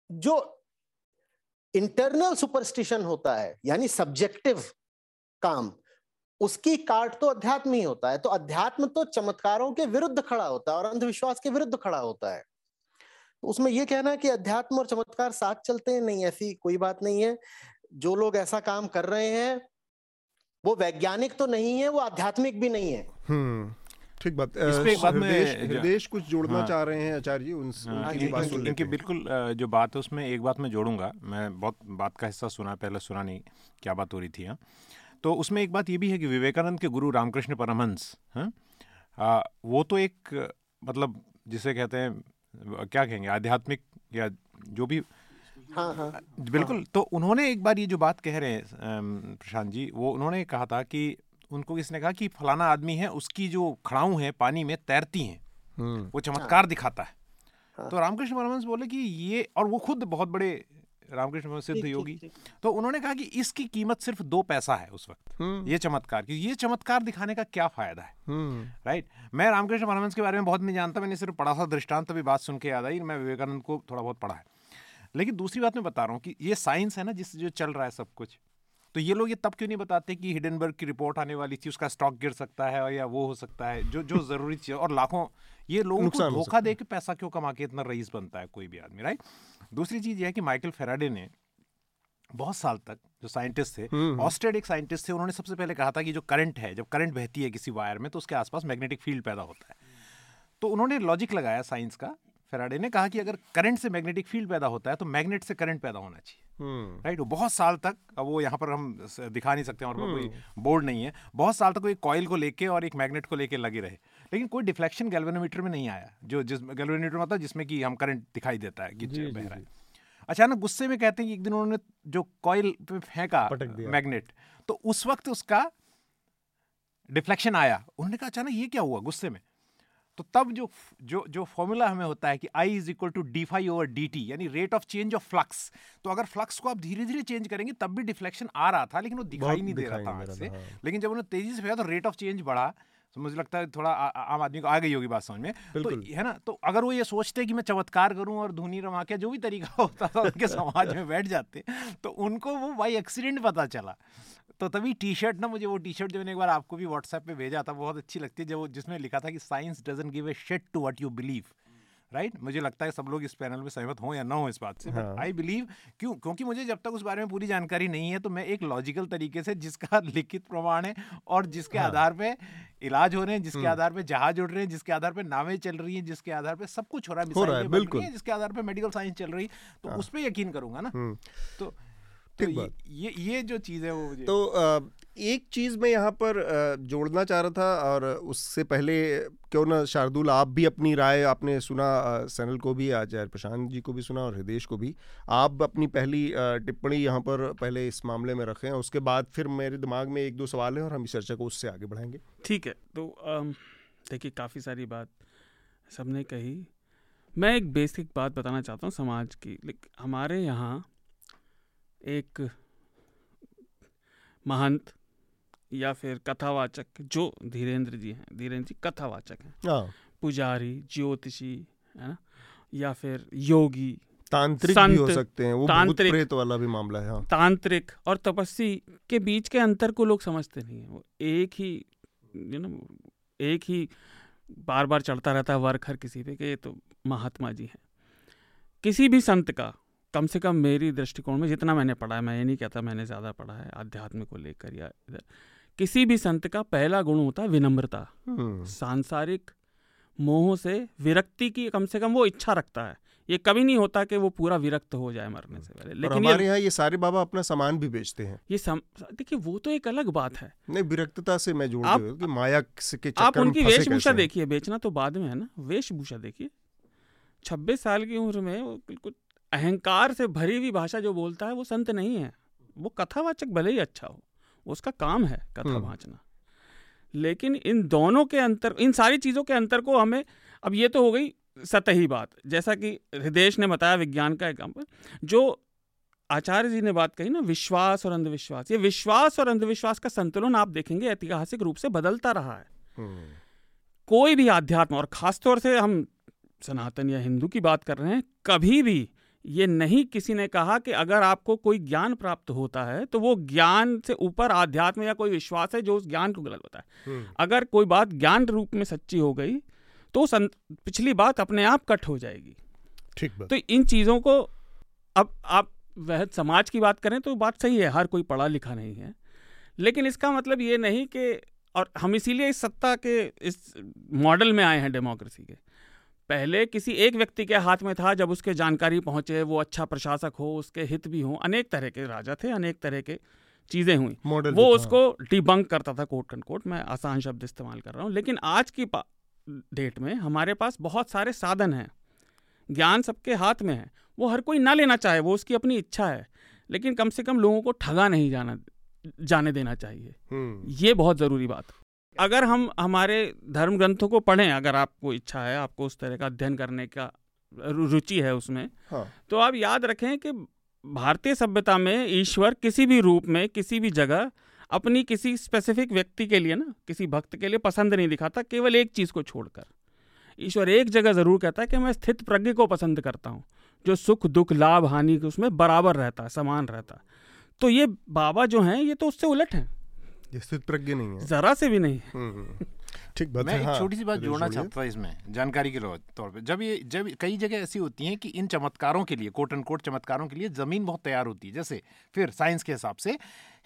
जो इंटरनल सुपरस्टिशन होता है यानी सब्जेक्टिव काम उसकी काट तो अध्यात्म ही होता है तो अध्यात्म तो चमत्कारों के विरुद्ध खड़ा होता है और अंधविश्वास के विरुद्ध खड़ा होता है। तो उसमें यह कहना कि अध्यात्म और चमत्कार साथ चलते हैं नहीं ऐसी कोई बात नहीं है। जो लोग ऐसा काम कर रहे हैं वो वैज्ञानिक तो नहीं है वो आध्यात्मिक भी नहीं है। हम्म, ठीक बात। इस बात में हृदेश कुछ जोड़ना हाँ, चाह रहे हैं आचार्य जी उन, हाँ, उनकी बात सुन इनकी बिल्कुल जो बात है उसमें एक बात मैं जोड़ूँगा। मैं बहुत बात का हिस्सा सुना पहले सुना नहीं क्या बात हो रही थी हाँ। तो उसमें एक बात ये भी है कि विवेकानंद के गुरु रामकृष्ण परमहंस हाँ वो तो एक मतलब जिसे कहते हैं क्या कहेंगे आध्यात्मिक या जो भी हाँ हाँ बिल्कुल हाँ। तो उन्होंने एक बार ये जो बात कह रहे हैं प्रशांत जी वो उन्होंने कहा था कि उनको किसने कहा कि फलाना आदमी है उसकी जो खड़ाऊ है पानी में तैरती हैं हम्म। वो चमत्कार हाँ। दिखाता है हाँ। तो रामकृष्ण परमहंस बोले कि ये और वो खुद बहुत बड़े रामकृष्ण सिद्ध योगी। तो उन्होंने कहा कि इसकी कीमत सिर्फ़ दो पैसा है उस वक्त। हम्म। ये चमत्कार क्योंकि ये चमत्कार दिखाने का क्या फ़ायदा है? हम्म। राइट मैं रामकृष्ण परमहंस के बारे में बहुत नहीं जानता मैंने सिर्फ़ पढ़ा था दृष्टांत भी बात सुन के याद आई मैं विवेकानंद को थोड़ा बहुत पढ़ा है। लेकिन दूसरी बात मैं बता रहा हूँ कि ये साइंस है ना जिससे जो चल रहा है सब कुछ। तो ये लोग ये तब क्यों नहीं बताते कि हिडनबर्ग की रिपोर्ट आने वाली थी उसका स्टॉक गिर सकता है या वो हो सकता है? जो जो ज़रूरी चीज़ और लाखों ये लोगों को धोखा दे के पैसा क्यों कमा के इतना रईस बनता है कोई भी आदमी राइट दूसरी चीज़ ये है कि माइकल फेराडे ने बहुत साल तक जो साइंटिस्ट थे ऑस्ट्रेड हम्म। एक साइंटिस्ट थे उन्होंने सबसे पहले कहा था कि जो करंट है जब करंट बहती है किसी वायर में तो उसके आसपास मैग्नेटिक फ़ील्ड पैदा होता है। तो उन्होंने लॉजिक लगाया साइंस का फेराडे ने कहा कि अगर करंट से मैग्नेटिक फ़ील्ड पैदा होता है तो मैग्नेट से करंट पैदा होना चाहिए। Right hmm. वो बहुत साल तक अब वो यहाँ पर हम दिखा नहीं सकते और कोई बोर्ड हम्म। नहीं है। बहुत साल तक कोई कॉयल को लेके और एक मैग्नेट को लेके लगे रहे। लेकिन कोई डिफ्लेक्शन गैल्वेनोमीटर में नहीं आया जो जिस गैल्वेनोमीटर में होता है जिसमें कि हम करंट दिखाई देता है कि बह रहा है। अचानक गुस्से में कहते हैं कि एक दिन उन्होंने जो कॉयल पे फेंका मैग्नेट तो उस वक्त उसका डिफ्लेक्शन आया। उन्होंने कहा अचानक ये क्या हुआ गुस्से में? तो तब जो जो जो फॉर्मूला हमें होता है कि I is equal to d phi over d t यानी rate of change of flux तो अगर फ्लक्स को आप धीरे धीरे चेंज करेंगे तब भी डिफ्लेक्शन आ रहा था लेकिन वो दिखाई नहीं दे रहा था से। हाँ। लेकिन जब उन्होंने तेज़ी से फेंका तो रेट ऑफ़ चेंज बढ़ा। तो मुझे लगता है थोड़ा आम आदमी को आ गई होगी बात समझ में। तो है ना तो अगर वो ये सोचते कि मैं चमत्कार करूँ और धुनी रमा के जो भी तरीका होता था उनके समाज में बैठ जाते तो उनको वो बाई एक्सीडेंट पता चला। तो तभी टी शर्ट ना मुझे वो टी शर्ट जो मैंने एक बार आपको भी व्हाट्सएप पे भेजा था बहुत अच्छी लगती है जब जिसमें लिखा था कि science doesn't give a shit to what you believe right मुझे लगता है सब लोग इस पैनल में सहमत हो या ना हो इस बात से बट आई बिलीव क्यों क्योंकि मुझे जब तक उस बारे में पूरी जानकारी नहीं है तो मैं एक लॉजिकल तरीके से जिसका *laughs* लिखित प्रमाण है और जिसके हाँ. आधार पे इलाज हो रहे हैं जिसके हम्म। आधार पे जहाज़ उड़ रहे हैं जिसके आधार पे नावें चल रही हैं जिसके आधार पे सब कुछ हो रहा है, हो रहा है बिल्कुल जिसके आधार पे मेडिकल साइंस चल रही है तो हाँ। उस पर यकीन करूँगा ना हम्म। तो तो ये ये जो चीज़ है वो मुझे तो एक चीज़ मैं यहाँ पर जोड़ना चाह रहा था और उससे पहले क्यों ना शार्दुल आप भी अपनी राय आपने सुना सैनल को भी आचार्य प्रशांत जी को भी सुना और हृदेश को भी। आप अपनी पहली टिप्पणी यहाँ पर पहले इस मामले में रखें उसके बाद फिर मेरे दिमाग में एक दो सवाल हैं और हम इस चर्चा को उससे आगे बढ़ाएँगे। ठीक है तो देखिए काफ़ी सारी बात सबने कही। मैं एक बेसिक बात बताना चाहता हूँ समाज की लेकिन हमारे यहाँ एक महंत या फिर कथावाचक जो धीरेन्द्र जी हैं धीरेन्द्र जी कथावाचक हैं। हाँ। पुजारी ज्योतिषी है ना? या फिर योगी तांत्रिक भी हो सकते हैं वो तांत्रिक। प्रेत वाला भी मामला है हाँ। तांत्रिक और तपस्वी के बीच के अंतर को लोग समझते नहीं है। वो एक ही यू नो एक ही बार बार चढ़ता रहता है वर्क हर किसी पे कि ये तो महात्मा जी हैं। किसी भी संत का कम से कम मेरी दृष्टिकोण में जितना मैंने पढ़ा है मैं ये नहीं कहता मैंने ज़्यादा पढ़ा है आध्यात्म को लेकर या इधर। किसी भी संत का पहला गुण होता है विनम्रता। हम्म, सांसारिक मोह से विरक्ति की कम से कम वो इच्छा रखता है। ये कभी नहीं होता कि वो पूरा विरक्त हो जाए मरने से पहले लेकिन हमारे यहाँ ये सारे बाबा अपना सामान भी बेचते हैं। ये सम देखिए वो तो एक अलग बात है। नहीं विरक्तता से मैं जोड़ आप- कि माया के आप चक्कर में उनकी वेशभूषा देखिए बेचना तो बाद में है ना। वेशभूषा देखिए। छब्बीस साल की उम्र में वो बिल्कुल अहंकार से भरी हुई भाषा जो बोलता है वो संत नहीं है। वो कथावाचक भले ही अच्छा हो उसका काम है कथा हम्म। वाचना। लेकिन इन दोनों के अंतर इन सारी चीज़ों के अंतर को हमें अब ये तो हो गई सतही बात। जैसा कि हृदय ने बताया विज्ञान का एग्ज़ाम्पल जो आचार्य जी ने बात कही ना विश्वास और अंधविश्वास। ये विश्वास और अंधविश्वास का संतुलन आप देखेंगे ऐतिहासिक रूप से बदलता रहा है। हम्म, कोई भी आध्यात्म और खासतौर से हम सनातन या हिंदू की बात कर रहे हैं कभी भी ये नहीं किसी ने कहा कि अगर आपको कोई ज्ञान प्राप्त होता है तो वो ज्ञान से ऊपर आध्यात्म या कोई विश्वास है जो उस ज्ञान को गलत बताए। हम्म, अगर कोई बात ज्ञान रूप में सच्ची हो गई तो पिछली बात अपने आप कट हो जाएगी। ठीक तो इन चीज़ों को अब आप वह समाज की बात करें तो बात सही है हर कोई पढ़ा लिखा नहीं है। लेकिन इसका मतलब ये नहीं कि और हम इसीलिए इस सत्ता के इस मॉडल में आए हैं डेमोक्रेसी के। पहले किसी एक व्यक्ति के हाथ में था जब उसके जानकारी पहुँचे वो अच्छा प्रशासक हो उसके हित भी हों अनेक तरह के राजा थे अनेक तरह के चीज़ें हुई। मॉडल वो उसको डिबंक करता था कोट कोट मैं आसान शब्द इस्तेमाल कर रहा हूँ। लेकिन आज की डेट में हमारे पास बहुत सारे साधन हैं ज्ञान सबके हाथ में है वो हर कोई ना लेना चाहे वो उसकी अपनी इच्छा है लेकिन कम से कम लोगों को ठगा नहीं जाना जाने देना चाहिए। हम्म, ये बहुत ज़रूरी बात। है अगर हम हमारे धर्म ग्रंथों को पढ़ें अगर आपको इच्छा है आपको उस तरह का अध्ययन करने का रुचि है उसमें हाँ। तो आप याद रखें कि भारतीय सभ्यता में ईश्वर किसी भी रूप में किसी भी जगह अपनी किसी स्पेसिफिक व्यक्ति के लिए ना किसी भक्त के लिए पसंद नहीं दिखाता केवल एक चीज़ को छोड़कर। ईश्वर एक जगह ज़रूर कहता है कि मैं स्थित प्रज्ञ को पसंद करता हूँ जो सुख दुख लाभ हानि उसमें बराबर रहता है समान रहता। है तो ये बाबा जो हैं ये तो उससे उलट हैं। स्थित प्रज्ञ नहीं है। ज़रा से भी नहीं। हम्म, ठीक बात मैं है एक छोटी सी बात जोड़ना चाहता था इसमें जानकारी के तौर पे। जब ये जब कई जगह ऐसी होती हैं कि इन चमत्कारों के लिए कोट एंड कोट चमत्कारों के लिए ज़मीन बहुत तैयार होती है। जैसे फिर साइंस के हिसाब से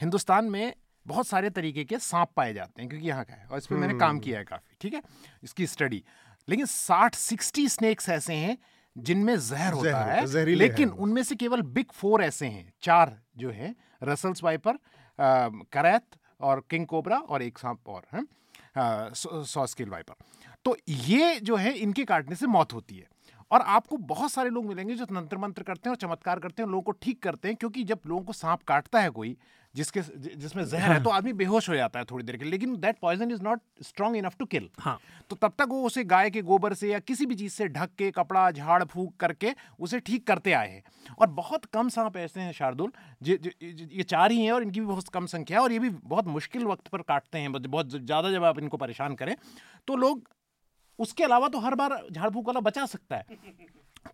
हिंदुस्तान में बहुत सारे तरीके के सांप पाए जाते हैं क्योंकि यहाँ का है और इस पर मैंने काम किया है काफ़ी ठीक है? इसकी स्टडी लेकिन साठ सिक्सटी स्नेक्स ऐसे हैं जिनमें जहर होता है है, लेकिन उनमें से केवल बिग फोर ऐसे हैं चार जो है रसल्स वाइपर करैत और किंग कोबरा और एक सांप और है सौ स्केल वाइपर। तो ये जो है, इनके काटने से मौत होती है। और आपको बहुत सारे लोग मिलेंगे जो तंत्र मंत्र करते हैं और चमत्कार करते हैं, लोगों को ठीक करते हैं, क्योंकि जब लोगों को सांप काटता है कोई जिसके जिसमें *clears throat* जहर है तो आदमी बेहोश हो जाता है थोड़ी देर के लिए लेकिन that poison is not strong enough to kill हाँ। तो तब तक वो उसे गाय के गोबर से या किसी भी चीज़ से ढक के कपड़ा झाड़ फूक करके उसे ठीक करते आए हैं। और बहुत कम सांप ऐसे हैं शार्दुल ये चार ही हैं और इनकी भी बहुत कम संख्या है और ये भी बहुत मुश्किल वक्त पर काटते हैं बहुत ज़्यादा जब आप इनको परेशान करें तो लोग उसके अलावा तो हर बार झाड़ फूक वाला बचा सकता है।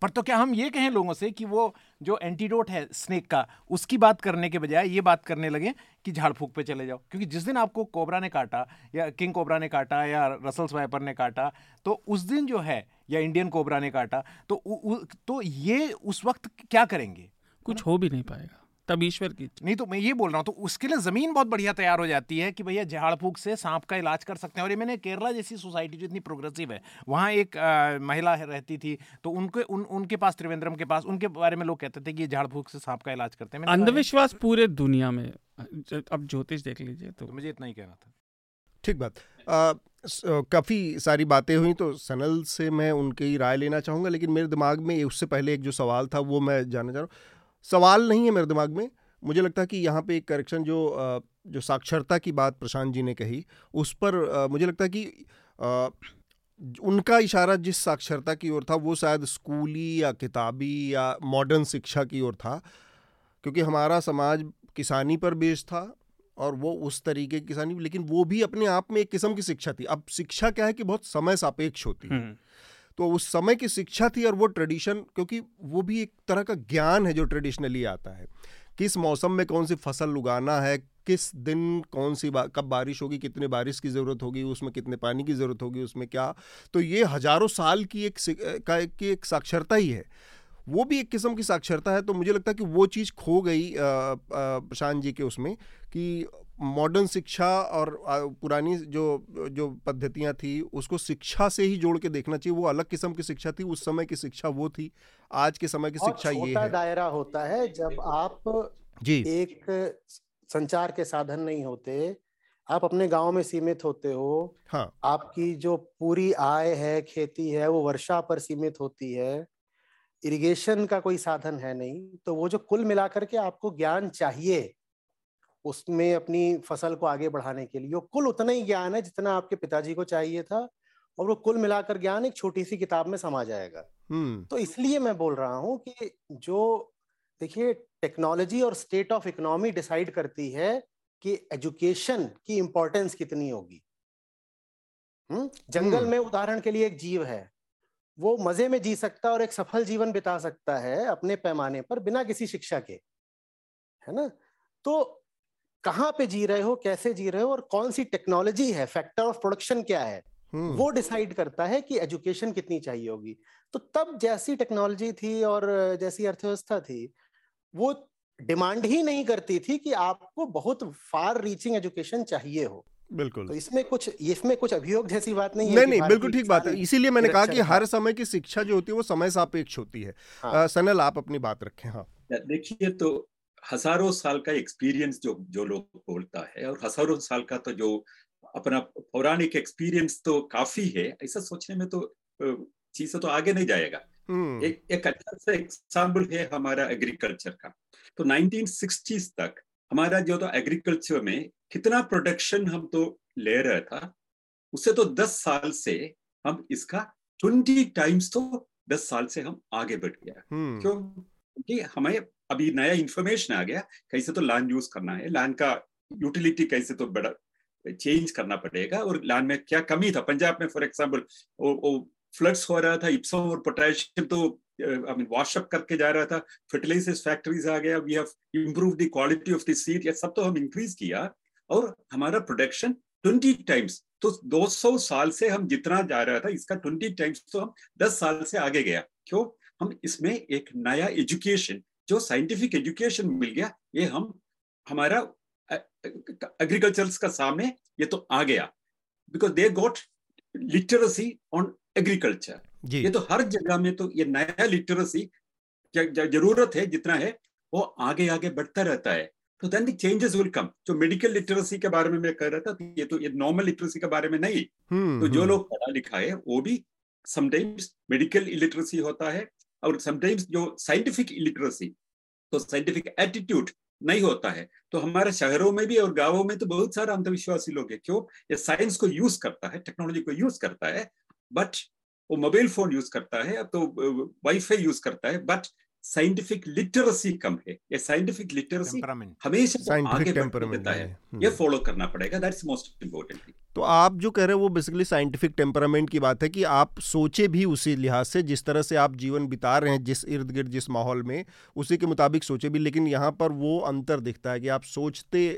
पर तो क्या हम ये कहें लोगों से कि वो जो एंटीडोट है स्नेक का उसकी बात करने के बजाय ये बात करने लगे कि झाड़ फूक पे चले जाओ। क्योंकि जिस दिन आपको कोबरा ने काटा या किंग कोबरा ने काटा या रसल्स वाइपर ने काटा तो उस दिन जो है या इंडियन कोबरा ने काटा तो उ, उ, तो ये उस वक्त क्या करेंगे? कुछ हो भी नहीं पाएगा। तब ईश्वर की नहीं तो मैं ये बोल रहा हूँ तो उसके लिए ज़मीन बहुत बढ़िया तैयार हो जाती है कि भैया झाड़ फूक से सांप का इलाज कर सकते हैं। और ये मैंने केरला जैसी सोसाइटी जो इतनी प्रोग्रेसिव है वहाँ एक अ, महिला है- रहती थी तो उनके उन उनके पास त्रिवेंद्रम के पास उनके बारे में लोग कहते थे कि ये झाड़ फूक से सांप का इलाज करते हैं। अंधविश्वास पूरे दुनिया में अब ज्योतिष देख लीजिए तो। तो मुझे इतना ही कहना था। ठीक बात। काफ़ी सारी बातें हुई तो सनल से मैं उनकी राय लेना चाहूँगा लेकिन मेरे दिमाग में उससे पहले एक जो सवाल था वो मैं जानना चाह रहा हूँ। सवाल नहीं है मेरे दिमाग में। मुझे लगता है कि यहाँ पे एक करेक्शन जो जो साक्षरता की बात प्रशांत जी ने कही उस पर मुझे लगता है कि उनका इशारा जिस साक्षरता की ओर था वो शायद स्कूली या किताबी या मॉडर्न शिक्षा की ओर था क्योंकि हमारा समाज किसानी पर बेस्ड था और वो उस तरीके की किसानी लेकिन वो भी अपने आप में एक किस्म की शिक्षा थी। अब शिक्षा क्या है कि बहुत समय सापेक्ष होती है। हम्म, तो उस समय की शिक्षा थी और वो ट्रेडिशन क्योंकि वो भी एक तरह का ज्ञान है जो ट्रेडिशनली आता है। किस मौसम में कौन सी फ़सल उगाना है किस दिन कौन सी बा, कब बारिश होगी कितने बारिश की ज़रूरत होगी उसमें कितने पानी की ज़रूरत होगी उसमें क्या? तो ये हज़ारों साल की एक का की एक साक्षरता ही है। वो भी एक किस्म की साक्षरता है तो मुझे लगता है कि वो चीज़ खो गई प्रशांत जी के उसमें कि मॉडर्न शिक्षा और पुरानी जो जो पद्धतियाँ थी उसको शिक्षा से ही जोड़ के देखना चाहिए। वो अलग किस्म की शिक्षा थी उस समय की शिक्षा वो थी। आज के समय की शिक्षा ये है। दायरा होता है जब आप जी। एक संचार के साधन नहीं होते आप अपने गाँव में सीमित होते हो हाँ। आपकी जो पूरी आय है खेती है वो वर्षा पर सीमित होती है इरिगेशन का कोई साधन है नहीं तो वो जो कुल मिलाकर के आपको ज्ञान चाहिए उसमें अपनी फ़सल को आगे बढ़ाने के लिए। कुल उतना ही ज्ञान है जितना आपके पिताजी को चाहिए था और वो कुल मिलाकर ज्ञान एक छोटी सी किताब में समा जाएगा। हम्म। तो इसलिए मैं बोल रहा हूँ कि जो देखिए टेक्नोलॉजी और स्टेट ऑफ़ इकोनॉमी डिसाइड करती है कि एजुकेशन की इंपॉर्टेंस कितनी होगी। हम्म? जंगल हम्म। में उदाहरण के लिए एक जीव है। वो मज़े में जी सकता है और एक सफल जीवन बिता सकता है अपने पैमाने पर बिना किसी शिक्षा के। है ना? तो कहाँ पे जी रहे हो कैसे जी रहे हो और कौन सी टेक्नोलॉजी है फैक्टर ऑफ़ प्रोडक्शन क्या है? हम्म। वो डिसाइड करता है कि एजुकेशन कितनी चाहिए होगी। तो तब जैसी टेक्नोलॉजी थी और जैसी अर्थव्यवस्था थी वो डिमांड ही नहीं करती थी कि आपको बहुत फार रीचिंग एजुकेशन चाहिए हो। बिल्कुल। तो इसमें कुछ इसमें कुछ अभियोग जैसी बात नहीं है नहीं नहीं बिल्कुल ठीक बात है। इसीलिए मैंने कहा कि हर समय की शिक्षा जो होती है वो समय सापेक्ष होती है। हाँ। सनल आप अपनी बात रखें हाँ। देखिए तो हज़ारों साल का एक्सपीरियंस जो जो लोग बोलता है और हज़ारों साल का तो जो अपना पौराणिक एक्सपीरियंस तो काफ़ी है ऐसा सोचने में तो चीज़ें तो आगे नहीं जाएगा हम्म। एक एक अच्छा सा एग्ज़ाम्पल है हमारा एग्रीकल्चर का तो 1960s तक हमारा जो तो एग्रीकल्चर में कितना प्रोडक्शन हम तो ले रहा था उससे तो 10 साल से हम इसका 20 टाइम्स तो 10 साल से हम आगे बढ़ गया हम्म। क्यों क्योंकि हमें अभी नया इंफॉर्मेशन आ गया, कैसे तो लैंड यूज़ करना है लैंड का यूटिलिटी कैसे तो बड़ा चेंज करना पड़ेगा और लैंड में क्या कमी था? पंजाब में फॉर एग्ज़ाम्पल फ्लड्स हो रहा था इप्सम और पोटेशियम तो आई मीन वॉशअप करके जा रहा था फर्टिलाइजर्स फैक्ट्रीज आ गया we have improve the quality of the seed ये सब तो हम इंक्रीज किया और हमारा प्रोडक्शन ट्वेंटी टाइम्स तो 200 साल से हम जितना जा रहा था, इसका ट्वेंटी टाइम्स तो हम 10 साल से आगे गया। क्यों? हम इसमें एक नया एजुकेशन जो साइंटिफिक एजुकेशन मिल गया ये हम हमारा एग्रीकल्चर का सामने ये तो आ गया। Because they got literacy on agriculture ये तो हर जगह में तो ये नया लिटरेसी ज़रूरत है जितना है वो आगे आगे बढ़ता रहता है। तो देन चेंजेस विल कम जो मेडिकल लिटरेसी के बारे में मैं कह रहा था तो ये तो ये नॉर्मल लिटरेसी के बारे में नहीं। hmm, तो जो hmm. लोग पढ़ा लिखा है वो भी समटाइम्स मेडिकल इलिटरेसी होता है और समटाइम्स जो साइंटिफिक इलिटरेसी तो साइंटिफिक एटीट्यूड नहीं होता है तो हमारे शहरों में भी और गाँवों में तो बहुत सारे अंधविश्वासी लोग हैं। क्यों? ये साइंस को यूज़ करता है टेक्नोलॉजी को यूज़ करता है बट वो मोबाइल फ़ोन यूज़ करता है तो वाईफाई यूज़ करता है बट साइंटिफिक लिटरेसी कम है। ये साइंटिफिक लिटरेसी हमेशा आगे देता है। ये फॉलो हम्म। करना पड़ेगा। दैट्स मोस्ट इम्पोर्टेंट तो आप जो कह रहे हैं वो बेसिकली साइंटिफिक टेम्परामेंट की बात है कि आप सोचे भी उसी लिहाज से जिस तरह से आप जीवन बिता रहे हैं जिस इर्द गिर्द जिस माहौल में उसी के मुताबिक सोचे भी लेकिन यहाँ पर वो अंतर दिखता है कि आप सोचते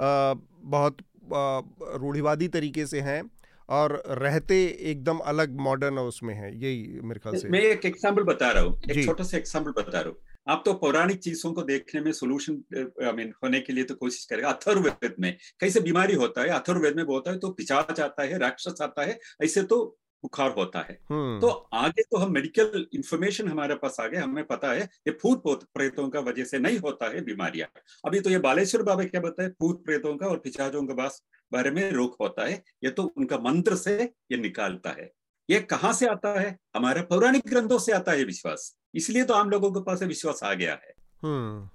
आ, बहुत रूढ़िवादी तरीके से हैं और रहते एकदम अलग मॉडर्न उसमें है यही मेरे ख्याल से। मैं एक एग्ज़ाम्पल बता रहा हूँ एक छोटा सा एग्ज़ाम्पल बता रहा हूँ। आप तो पौराणिक चीज़ों को देखने में सोल्यूशन आई मीन होने के लिए तो कोशिश करेगा। अथर्ववेद में कैसे बीमारी होता है अथर्ववेद में होता है तो पिछाच आता है राक्षस आता है ऐसे तो बुखार होता है। हम्म। तो आगे तो हम मेडिकल इंफॉर्मेशन हमारे पास आ गए हमें पता है ये भूत प्रेतों का वजह से नहीं होता है बीमारियाँ। अभी तो ये बालेश्वर बाबा क्या बताए भूत प्रेतों का और पिछाजों का बास बारे में रोग होता है ये तो उनका मंत्र से ये निकालता है। ये कहाँ से आता है? हमारे पौराणिक ग्रंथों से आता है विश्वास। इसलिए तो आम लोगों के पास विश्वास आ गया है। हम्म,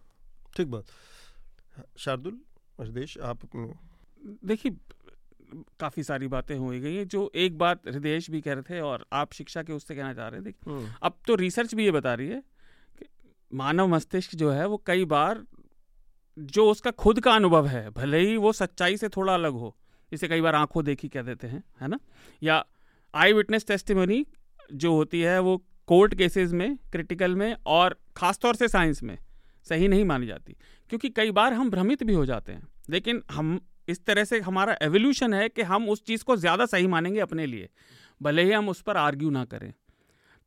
ठीक बात। शार्दुल हृदय आप देखिए काफ़ी सारी बातें हो गई हैं जो एक बात हृदय भी कह रहे थे और आप शिक्षा के उससे कहना चाह रहे थे हम्म। अब तो रिसर्च भी ये बता रही है कि मानव मस्तिष्क जो है वो कई बार जो उसका खुद का अनुभव है भले ही वो सच्चाई से थोड़ा अलग हो जिसे कई बार आँखों देखी कह देते हैं है ना या आई विटनेस टेस्टिमोनी जो होती है वो कोर्ट केसेस में क्रिटिकल में और ख़ासतौर से साइंस में सही नहीं मानी जाती क्योंकि कई बार हम भ्रमित भी हो जाते हैं लेकिन हम इस तरह से हमारा एवोल्यूशन है कि हम उस चीज़ को ज़्यादा सही मानेंगे अपने लिए भले ही हम उस पर आर्ग्यू ना करें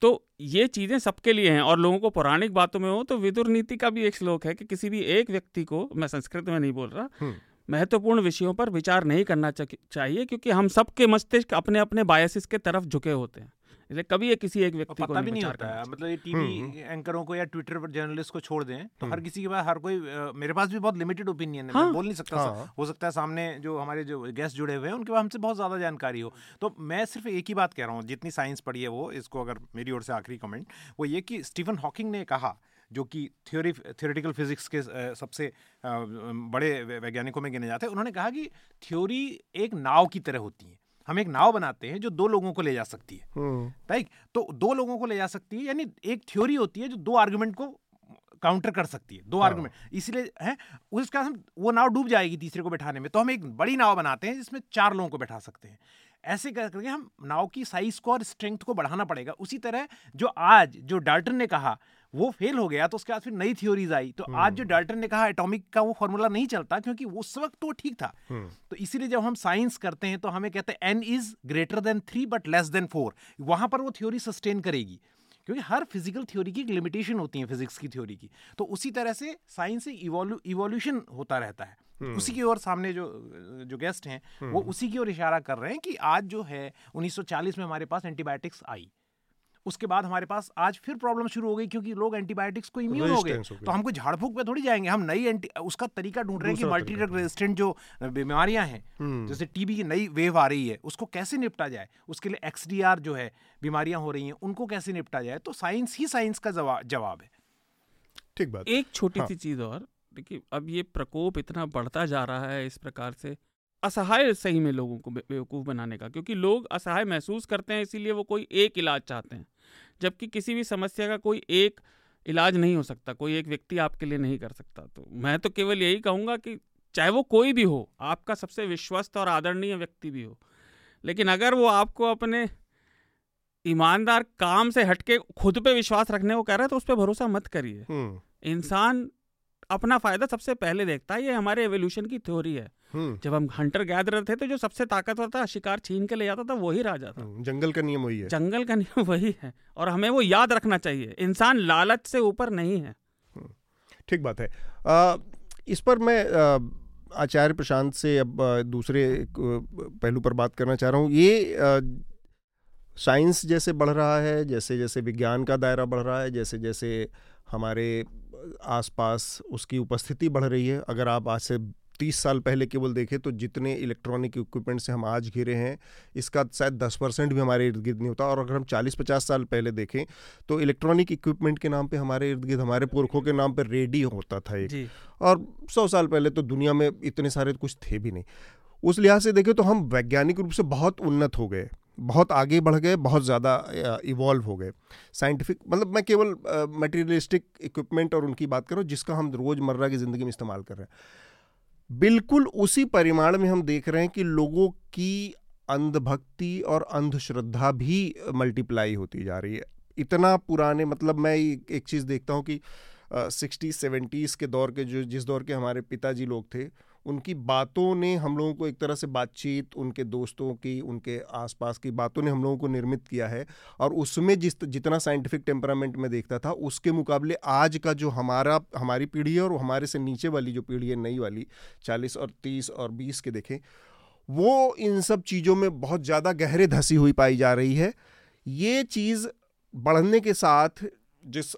तो ये चीज़ें सबके लिए हैं और लोगों को पौराणिक बातों में हो तो विदुर नीति का भी एक श्लोक है कि किसी भी एक व्यक्ति को मैं संस्कृत में नहीं बोल रहा हम्म। महत्वपूर्ण विषयों पर विचार नहीं करना चाहिए क्योंकि हम सबके मस्तिष्क अपने अपने बायसिस के तरफ़ झुके होते हैं इसलिए कभी ये किसी एक व्यक्ति पता को भी नहीं होता है मतलब ये टीवी हम्म। एंकरों को या ट्विटर पर जर्नलिस्ट को छोड़ दें तो हर हम्म। किसी के पास हर कोई मेरे पास भी बहुत लिमिटेड ओपिनियन है हाँ, मैं बोल नहीं सकता हाँ, हो सकता है सामने जो हमारे जो गेस्ट जुड़े हुए हैं उनके पास हमसे बहुत ज़्यादा जानकारी हो। तो मैं सिर्फ़ एक ही बात कह रहा हूँ जितनी साइंस पढ़ी है वो इसको अगर मेरी ओर से आखिरी कमेंट वो ये कि स्टीफन हॉकिंग ने कहा जो कि थ्योरी थियोरिटिकल फिजिक्स के सबसे बड़े वैज्ञानिकों में गिने जाते हैं उन्होंने कहा कि थ्योरी एक नाव की तरह होती है। हम एक नाव बनाते हैं जो दो लोगों को ले जा सकती है। राइट? हम्म। तो दो लोगों को ले जा सकती है यानी एक थ्योरी होती है जो दो आर्गुमेंट को काउंटर कर सकती है दो हाँ। आर्गुमेंट। इसलिए है? उसके हम वो नाव डूब जाएगी तीसरे को बैठाने में। तो हम एक बड़ी नाव बनाते हैं जिसमें चार लोगों को बैठा सकते हैं। ऐसे करके हम नाव की साइज़ को और स्ट्रेंथ को बढ़ाना पड़ेगा। उसी तरह जो आज जो डाल्टन ने कहा वो फेल हो गया तो उसके बाद फिर नई थ्योरीज आई। तो आज जो डाल्टन हम्म। ने कहा एटॉमिक का वो फॉर्मूला नहीं चलता क्योंकि उस वक्त तो ठीक था। हम्म। तो इसीलिए जब हम साइंस करते हैं तो हमें कहते हैं n is greater than three but less than four वहाँ पर वो थ्योरी सस्टेन करेगी। क्योंकि हर फ़िज़िकल थ्योरी की एक लिमिटेशन होती है फिजिक्स की थ्योरी की। तो उसी तरह से साइंस से इवोल्यूशन होता रहता है। हम्म। उसी की ओर सामने जो जो गेस्ट हैं वो उसी की ओर इशारा कर रहे हैं कि आज जो है 1940 में हमारे पास एंटीबायोटिक्स आई। उसके बाद हमारे पास आज फिर प्रॉब्लम शुरू हो गई क्योंकि लोग एंटीबायोटिक्स को इम्यून हो गए। तो हमको झाड़ फूक पे थोड़ी जाएँगे। हम नई एंटी उसका तरीका ढूंढ रहे हैं कि मल्टी ड्रग रेजिस्टेंट जो बीमारियाँ हैं हम्म। जैसे टीबी की नई वेव आ रही है उसको कैसे निपटा जाए? उसके लिए एक्सडीआर जो है बीमारियाँ हो रही हैं उनको कैसे निपटा जाए? तो साइंस ही साइंस का जवाब है। ठीक बात। एक छोटी हाँ। सी चीज़ और देखिए अब ये प्रकोप इतना बढ़ता जा रहा है इस प्रकार से असहाय सही में लोगों को बेवकूफ़ बनाने का क्योंकि लोग असहाय महसूस करते हैं इसीलिए वो कोई एक इलाज चाहते हैं। जबकि किसी भी समस्या का कोई एक इलाज नहीं हो सकता कोई एक व्यक्ति आपके लिए नहीं कर सकता तो मैं तो केवल यही कहूँगा कि चाहे वो कोई भी हो आपका सबसे विश्वस्त और आदरणीय व्यक्ति भी हो लेकिन अगर वो आपको अपने ईमानदार काम से हटके खुद पे विश्वास रखने को कह रहा है तो उस पर भरोसा मत करिए हम्म। इंसान अपना फ़ायदा सबसे पहले देखता है ये हमारे एवोल्यूशन की थ्योरी है। हम्म। जब हम हंटर गैदर थे तो जो सबसे ताकतवर था शिकार छीन के ले जाता था वही राजा था। हम्म, जंगल का नियम वही है। जंगल का नियम *laughs* वही है और हमें वो याद रखना चाहिए इंसान लालच से ऊपर नहीं है। हम्म, ठीक बात है। आ, इस पर मैं आचार्य प्रशांत से अब दूसरे पहलू पर बात करना चाह रहा हूँ। ये साइंस जैसे बढ़ रहा है जैसे जैसे विज्ञान का दायरा बढ़ रहा है जैसे जैसे हमारे आसपास उसकी उपस्थिति बढ़ रही है। अगर आप आज से तीस साल पहले केवल देखें तो जितने इलेक्ट्रॉनिक इक्विपमेंट से हम आज घिरे हैं इसका शायद दस परसेंट भी हमारे इर्द गिर्द नहीं होता। और अगर हम चालीस पचास साल पहले देखें तो इलेक्ट्रॉनिक इक्विपमेंट के नाम पे हमारे इर्द गिर्द हमारे पुरखों के नाम पर रेडियो होता था एक। और सौ साल पहले तो दुनिया में इतने सारे कुछ थे भी नहीं। उस लिहाज से देखें तो हम वैज्ञानिक रूप से बहुत उन्नत हो गए। बहुत आगे बढ़ गए, बहुत ज़्यादा इवॉल्व हो गए। साइंटिफिक मतलब मैं केवल मटेरियलिस्टिक इक्विपमेंट और उनकी बात करूँ जिसका हम रोज़मर्रा की ज़िंदगी में इस्तेमाल कर रहे हैं। बिल्कुल उसी परिमाण में हम देख रहे हैं कि लोगों की अंधभक्ति और अंधश्रद्धा भी मल्टीप्लाई होती जा रही है। इतना पुराने मतलब मैं एक चीज़ देखता हूँ कि सिक्सटी सेवेंटीज़ के दौर के जो, जिस दौर के हमारे पिताजी लोग थे उनकी बातों ने हम लोगों को एक तरह से बातचीत, उनके दोस्तों की, उनके आसपास की बातों ने हम लोगों को निर्मित किया है। और उसमें जिस जितना साइंटिफिक टेम्परामेंट में देखता था, उसके मुकाबले आज का जो हमारा, हमारी पीढ़ी है और हमारे से नीचे वाली जो पीढ़ी है, नई वाली, चालीस और तीस और बीस के देखें, वो इन सब चीज़ों में बहुत ज़्यादा गहरे धसी हुई पाई जा रही है। ये चीज़ बढ़ने के साथ जिस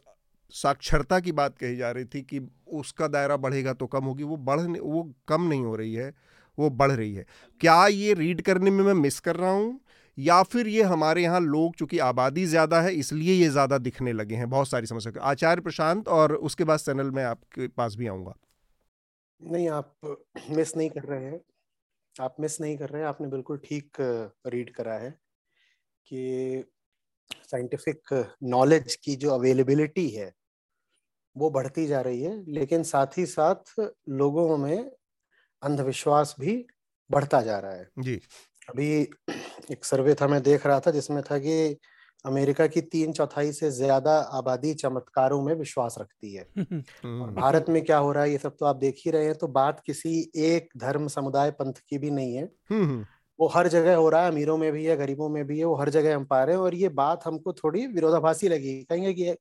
साक्षरता की बात कही जा रही थी कि उसका दायरा बढ़ेगा तो कम होगी। वो बढ़ वो कम नहीं हो रही है, वो बढ़ रही है। क्या ये रीड करने में मैं मिस कर रहा हूँ? या फिर ये हमारे यहाँ लोग, चूँकि आबादी ज़्यादा है, इसलिए ये ज़्यादा दिखने लगे हैं? बहुत सारी समस्या आचार्य प्रशांत और उसके बाद सैनल में आपके पास भी आऊँगा। नहीं, आप मिस नहीं कर रहे हैं। आप मिस नहीं कर रहे हैं। आपने बिल्कुल ठीक रीड करा है कि साइंटिफिक नॉलेज की जो अवेलेबिलिटी है वो बढ़ती जा रही है लेकिन साथ ही साथ लोगों में अंधविश्वास भी बढ़ता जा रहा है। जी। अभी एक सर्वे था मैं देख रहा था जिसमें था कि अमेरिका की तीन चौथाई से ज़्यादा आबादी चमत्कारों में विश्वास रखती है। और भारत में क्या हो रहा है ये सब तो आप देख ही रहे हैं तो बात किसी एक धर्म समुदाय पंथ की भी नहीं है। वो हर जगह हो रहा है अमीरों में भी है गरीबों में भी है वो हर जगह हम पा रहे हैं और ये बात हमको थोड़ी विरोधाभासी लगी। कहेंगे कि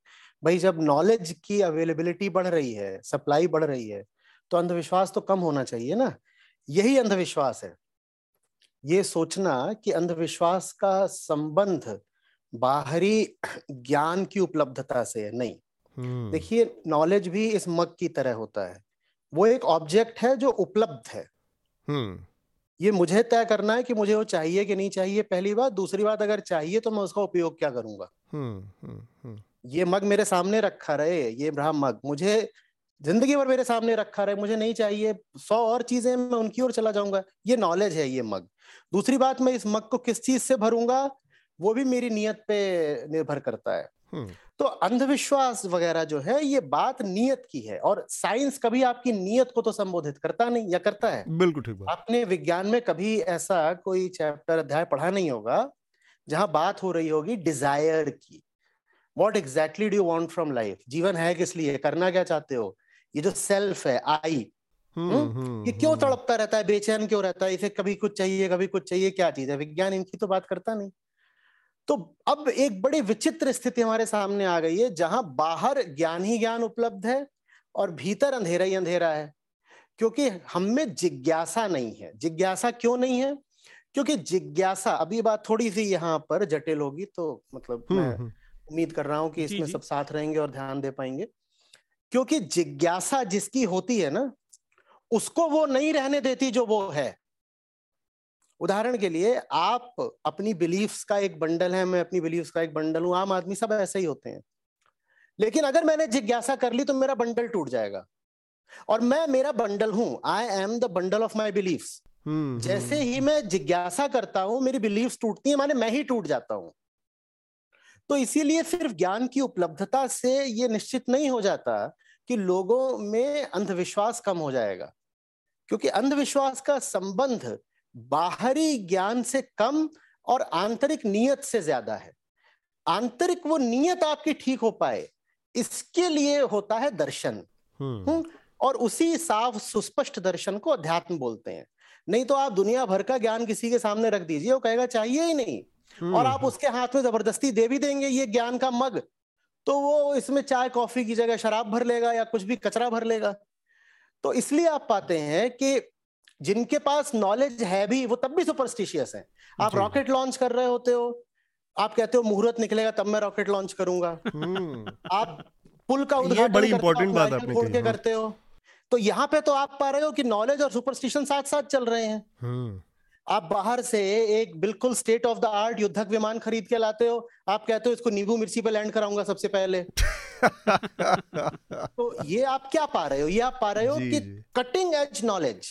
भाई जब नॉलेज की अवेलेबिलिटी बढ़ रही है सप्लाई बढ़ रही है तो अंधविश्वास तो कम होना चाहिए ना। यही अंधविश्वास है। ये सोचना कि अंधविश्वास का संबंध बाहरी ज्ञान की उपलब्धता से है नहीं। हम्म। देखिए नॉलेज भी इस मग की तरह होता है। वो एक ऑब्जेक्ट है जो उपलब्ध है। हम्म। ये मुझे तय करना है कि मुझे वो चाहिए कि नहीं चाहिए पहली बात। दूसरी बात अगर चाहिए तो मैं उसका उपयोग क्या करूँगा? हम्म, ये मग मेरे सामने रखा रहे ये रहा मग। मुझे ज़िंदगी भर मेरे सामने रखा रहे मुझे नहीं चाहिए सौ और चीज़ें मैं उनकी ओर चला जाऊँगा। ये नॉलेज है ये मग। दूसरी बात मैं इस मग को किस चीज़ से भरूँगा? वो भी मेरी नियत पे निर्भर करता है। हम्म। तो अंधविश्वास वगैरह जो है ये बात नियत की है और साइंस कभी आपकी नियत को तो संबोधित करता नहीं या करता है। बिल्कुल ठीक बात। आपने विज्ञान में कभी ऐसा कोई चैप्टर अध्याय पढ़ा नहीं होगा जहाँ बात हो रही होगी डिज़ायर की। What exactly do want from life जीवन है किस लिए? करना क्या चाहते हो? ये जो सेल्फ है आई हम्म, हम्म, हम्म, ये क्यों तड़पता रहता है? बेचैन क्यों रहता है? इसे कभी कुछ चाहिए कभी कुछ चाहिए क्या चीज़ है? विज्ञान इनकी तो बात करता नहीं। तो अब एक बड़ी विचित्र स्थिति हमारे सामने आ गई है जहाँ बाहर ज्ञान ही ज्ञान उपलब्ध है और भीतर अंधेरा ही अंधेरा है। क्योंकि हम में जिज्ञासा नहीं है। जिज्ञासा क्यों नहीं है? क्योंकि जिज्ञासा अभी बात थोड़ी सी यहाँ पर जटिल होगी तो मतलब मैं उम्मीद कर रहा हूँ कि इसमें सब साथ रहेंगे और ध्यान दे पाएँगे। क्योंकि जिज्ञासा जिसकी होती है ना उसको वो नहीं रहने देती जो वो है। उदाहरण के लिए आप अपनी बिलीफ्स का एक बंडल है मैं अपनी बिलीफ्स का एक बंडल हूँ आम आदमी सब ऐसे ही होते हैं। लेकिन अगर मैंने जिज्ञासा कर ली तो मेरा बंडल टूट जाएगा। और मैं मेरा बंडल हूँ I am the bundle of my beliefs जैसे ही मैं जिज्ञासा करता हूँ मेरी बिलीफ्स टूटती है माने मैं ही टूट जाता हूँ। तो इसीलिए सिर्फ़ ज्ञान की उपलब्धता से ये निश्चित नहीं हो जाता कि लोगों में अंधविश्वास कम हो जाएगा। क्योंकि अंधविश्वास का संबंध बाहरी ज्ञान से कम और आंतरिक नियत से ज़्यादा है। आंतरिक वो नियत आपकी ठीक हो पाए इसके लिए होता है दर्शन। हम्म, हम्म और उसी साफ़ सुस्पष्ट दर्शन को अध्यात्म बोलते हैं। नहीं तो आप दुनिया भर का ज्ञान किसी के सामने रख दीजिए वो कहेगा चाहिए ही नहीं। और आप हम्म। उसके हाथ में ज़बरदस्ती दे भी देंगे ये ज्ञान का मग तो वो इसमें चाय कॉफ़ी की जगह शराब भर लेगा या कुछ भी कचरा भर लेगा। तो इसलिए आप पाते हैं कि जिनके पास नॉलेज है भी वो तब भी सुपरस्टिशियस है। आप रॉकेट लॉन्च कर रहे होते हो आप कहते हो मुहूर्त निकलेगा तब मैं रॉकेट लॉन्च करूँगा। हम्म। आप पुल का उद्घाटन बड़ी इंपॉर्टेंट बात आपने खोल के हाँ। करते हो। तो यहाँ पे तो आप पा रहे हो कि नॉलेज और सुपरस्टिशन साथ साथ चल रहे हैं। हम्म। आप बाहर से एक बिल्कुल स्टेट ऑफ़ द आर्ट युद्धक विमान खरीद के लाते हो आप कहते हो इसको नींबू मिर्ची पे लैंड कराऊँगा सबसे पहले। *laughs* तो ये आप क्या पा रहे हो? ये आप पा रहे हो कि कटिंग एज नॉलेज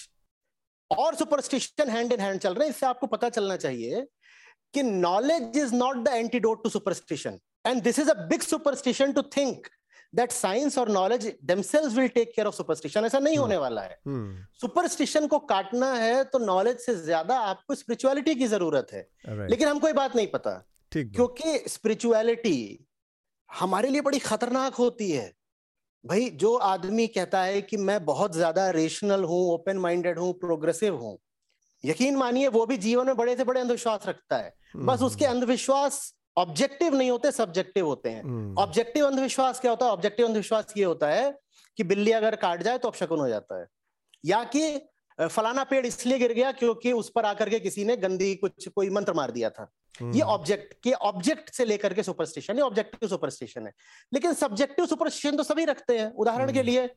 और सुपरस्टिशन हैंड इन हैंड चल रहे हैं इससे आपको पता चलना चाहिए कि knowledge is not the antidote to superstition and this is a big superstition to think that science और knowledge themselves will take care of superstition ऐसा नहीं hmm. होने वाला है सुपरस्टिशन hmm. को काटना है तो नॉलेज से ज़्यादा आपको स्पिरिचुअलिटी की ज़रूरत है right. लेकिन हमको ये बात नहीं पता क्योंकि स्पिरिचुअलिटी हमारे लिए बड़ी खतरनाक होती है भाई जो आदमी कहता है कि मैं बहुत ज़्यादा रेशनल हूँ ओपन माइंडेड हूँ प्रोग्रेसिव हूँ यकीन मानिए वो भी जीवन में बड़े से बड़े अंधविश्वास रखता है। बस उसके हम्म। अंधविश्वास ऑब्जेक्टिव नहीं होते सब्जेक्टिव होते हैं। Objective hmm. अंधविश्वास क्या होता है? ऑब्जेक्टिव अंधविश्वास ये होता है कि बिल्ली अगर काट जाए तो अपशकुन हो जाता है। या कि फलाना पेड़ इसलिए गिर गया क्योंकि उस पर आकर के किसी ने गंदी कुछ कोई मंत्र मार दिया था। ये ऑब्जेक्ट। के ऑब्जेक्ट से लेकर के सुपरस्टिशन ऑब्जेक्टिव सुपरस्टिशन है। लेकिन सब्जेक्टिव सुपरस्टिशन तो सभी रखते हैं। उदाहरण के हम्म। लिए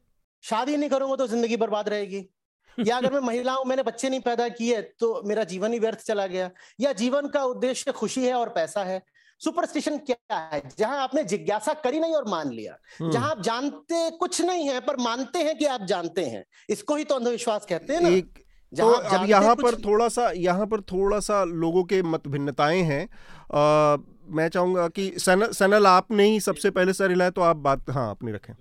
शादी नहीं करूँगा तो ज़िंदगी बर्बाद रहेगी। या अगर मैं *laughs* महिला हूँ मैंने बच्चे नहीं पैदा किए तो मेरा जीवन ही व्यर्थ चला गया। या जीवन का उद्देश्य खुशी है और पैसा है। सुपरस्टिशन क्या है? जहाँ आपने जिज्ञासा करी नहीं और मान लिया। हम्म। जहाँ आप जानते कुछ नहीं है पर मानते हैं कि आप जानते हैं। इसको ही तो अंधविश्वास कहते हैं ना। एक तो अब यहाँ पर थोड़ा सा यहाँ पर थोड़ा सा लोगों के मत भिन्नताएँ हैं। आ, मैं चाहूँगा कि सनल सनल आपने ही सबसे पहले सर हिलाए तो आप बात हाँ अपनी रखें।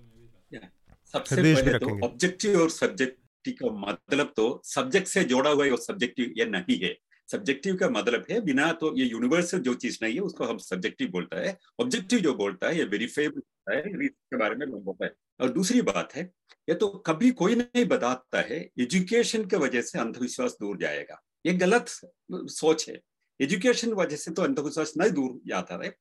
सबसे पहले तो ऑब्जेक्टिव और सब्जेक्टिव का मतलब तो सब्जेक्ट से जोड़ा हुआ है और सब्जेक्टिव ये नहीं है। सब्जेक्टिव का मतलब है बिना तो ये यूनिवर्सल जो चीज़ नहीं है उसको हम सब्जेक्टिव बोलता है। ऑब्जेक्टिव जो बोलता है ये वेरीफाइबल होता है इसके बारे में बोलता है। और दूसरी बात है ये तो कभी कोई नहीं बताता है। एजुकेशन के वजह से अंधविश्वास दूर जाएगा। ये गलत सोच है। एजुकेशन वजह से तो अंधविश्वास नहीं दूर जाता है।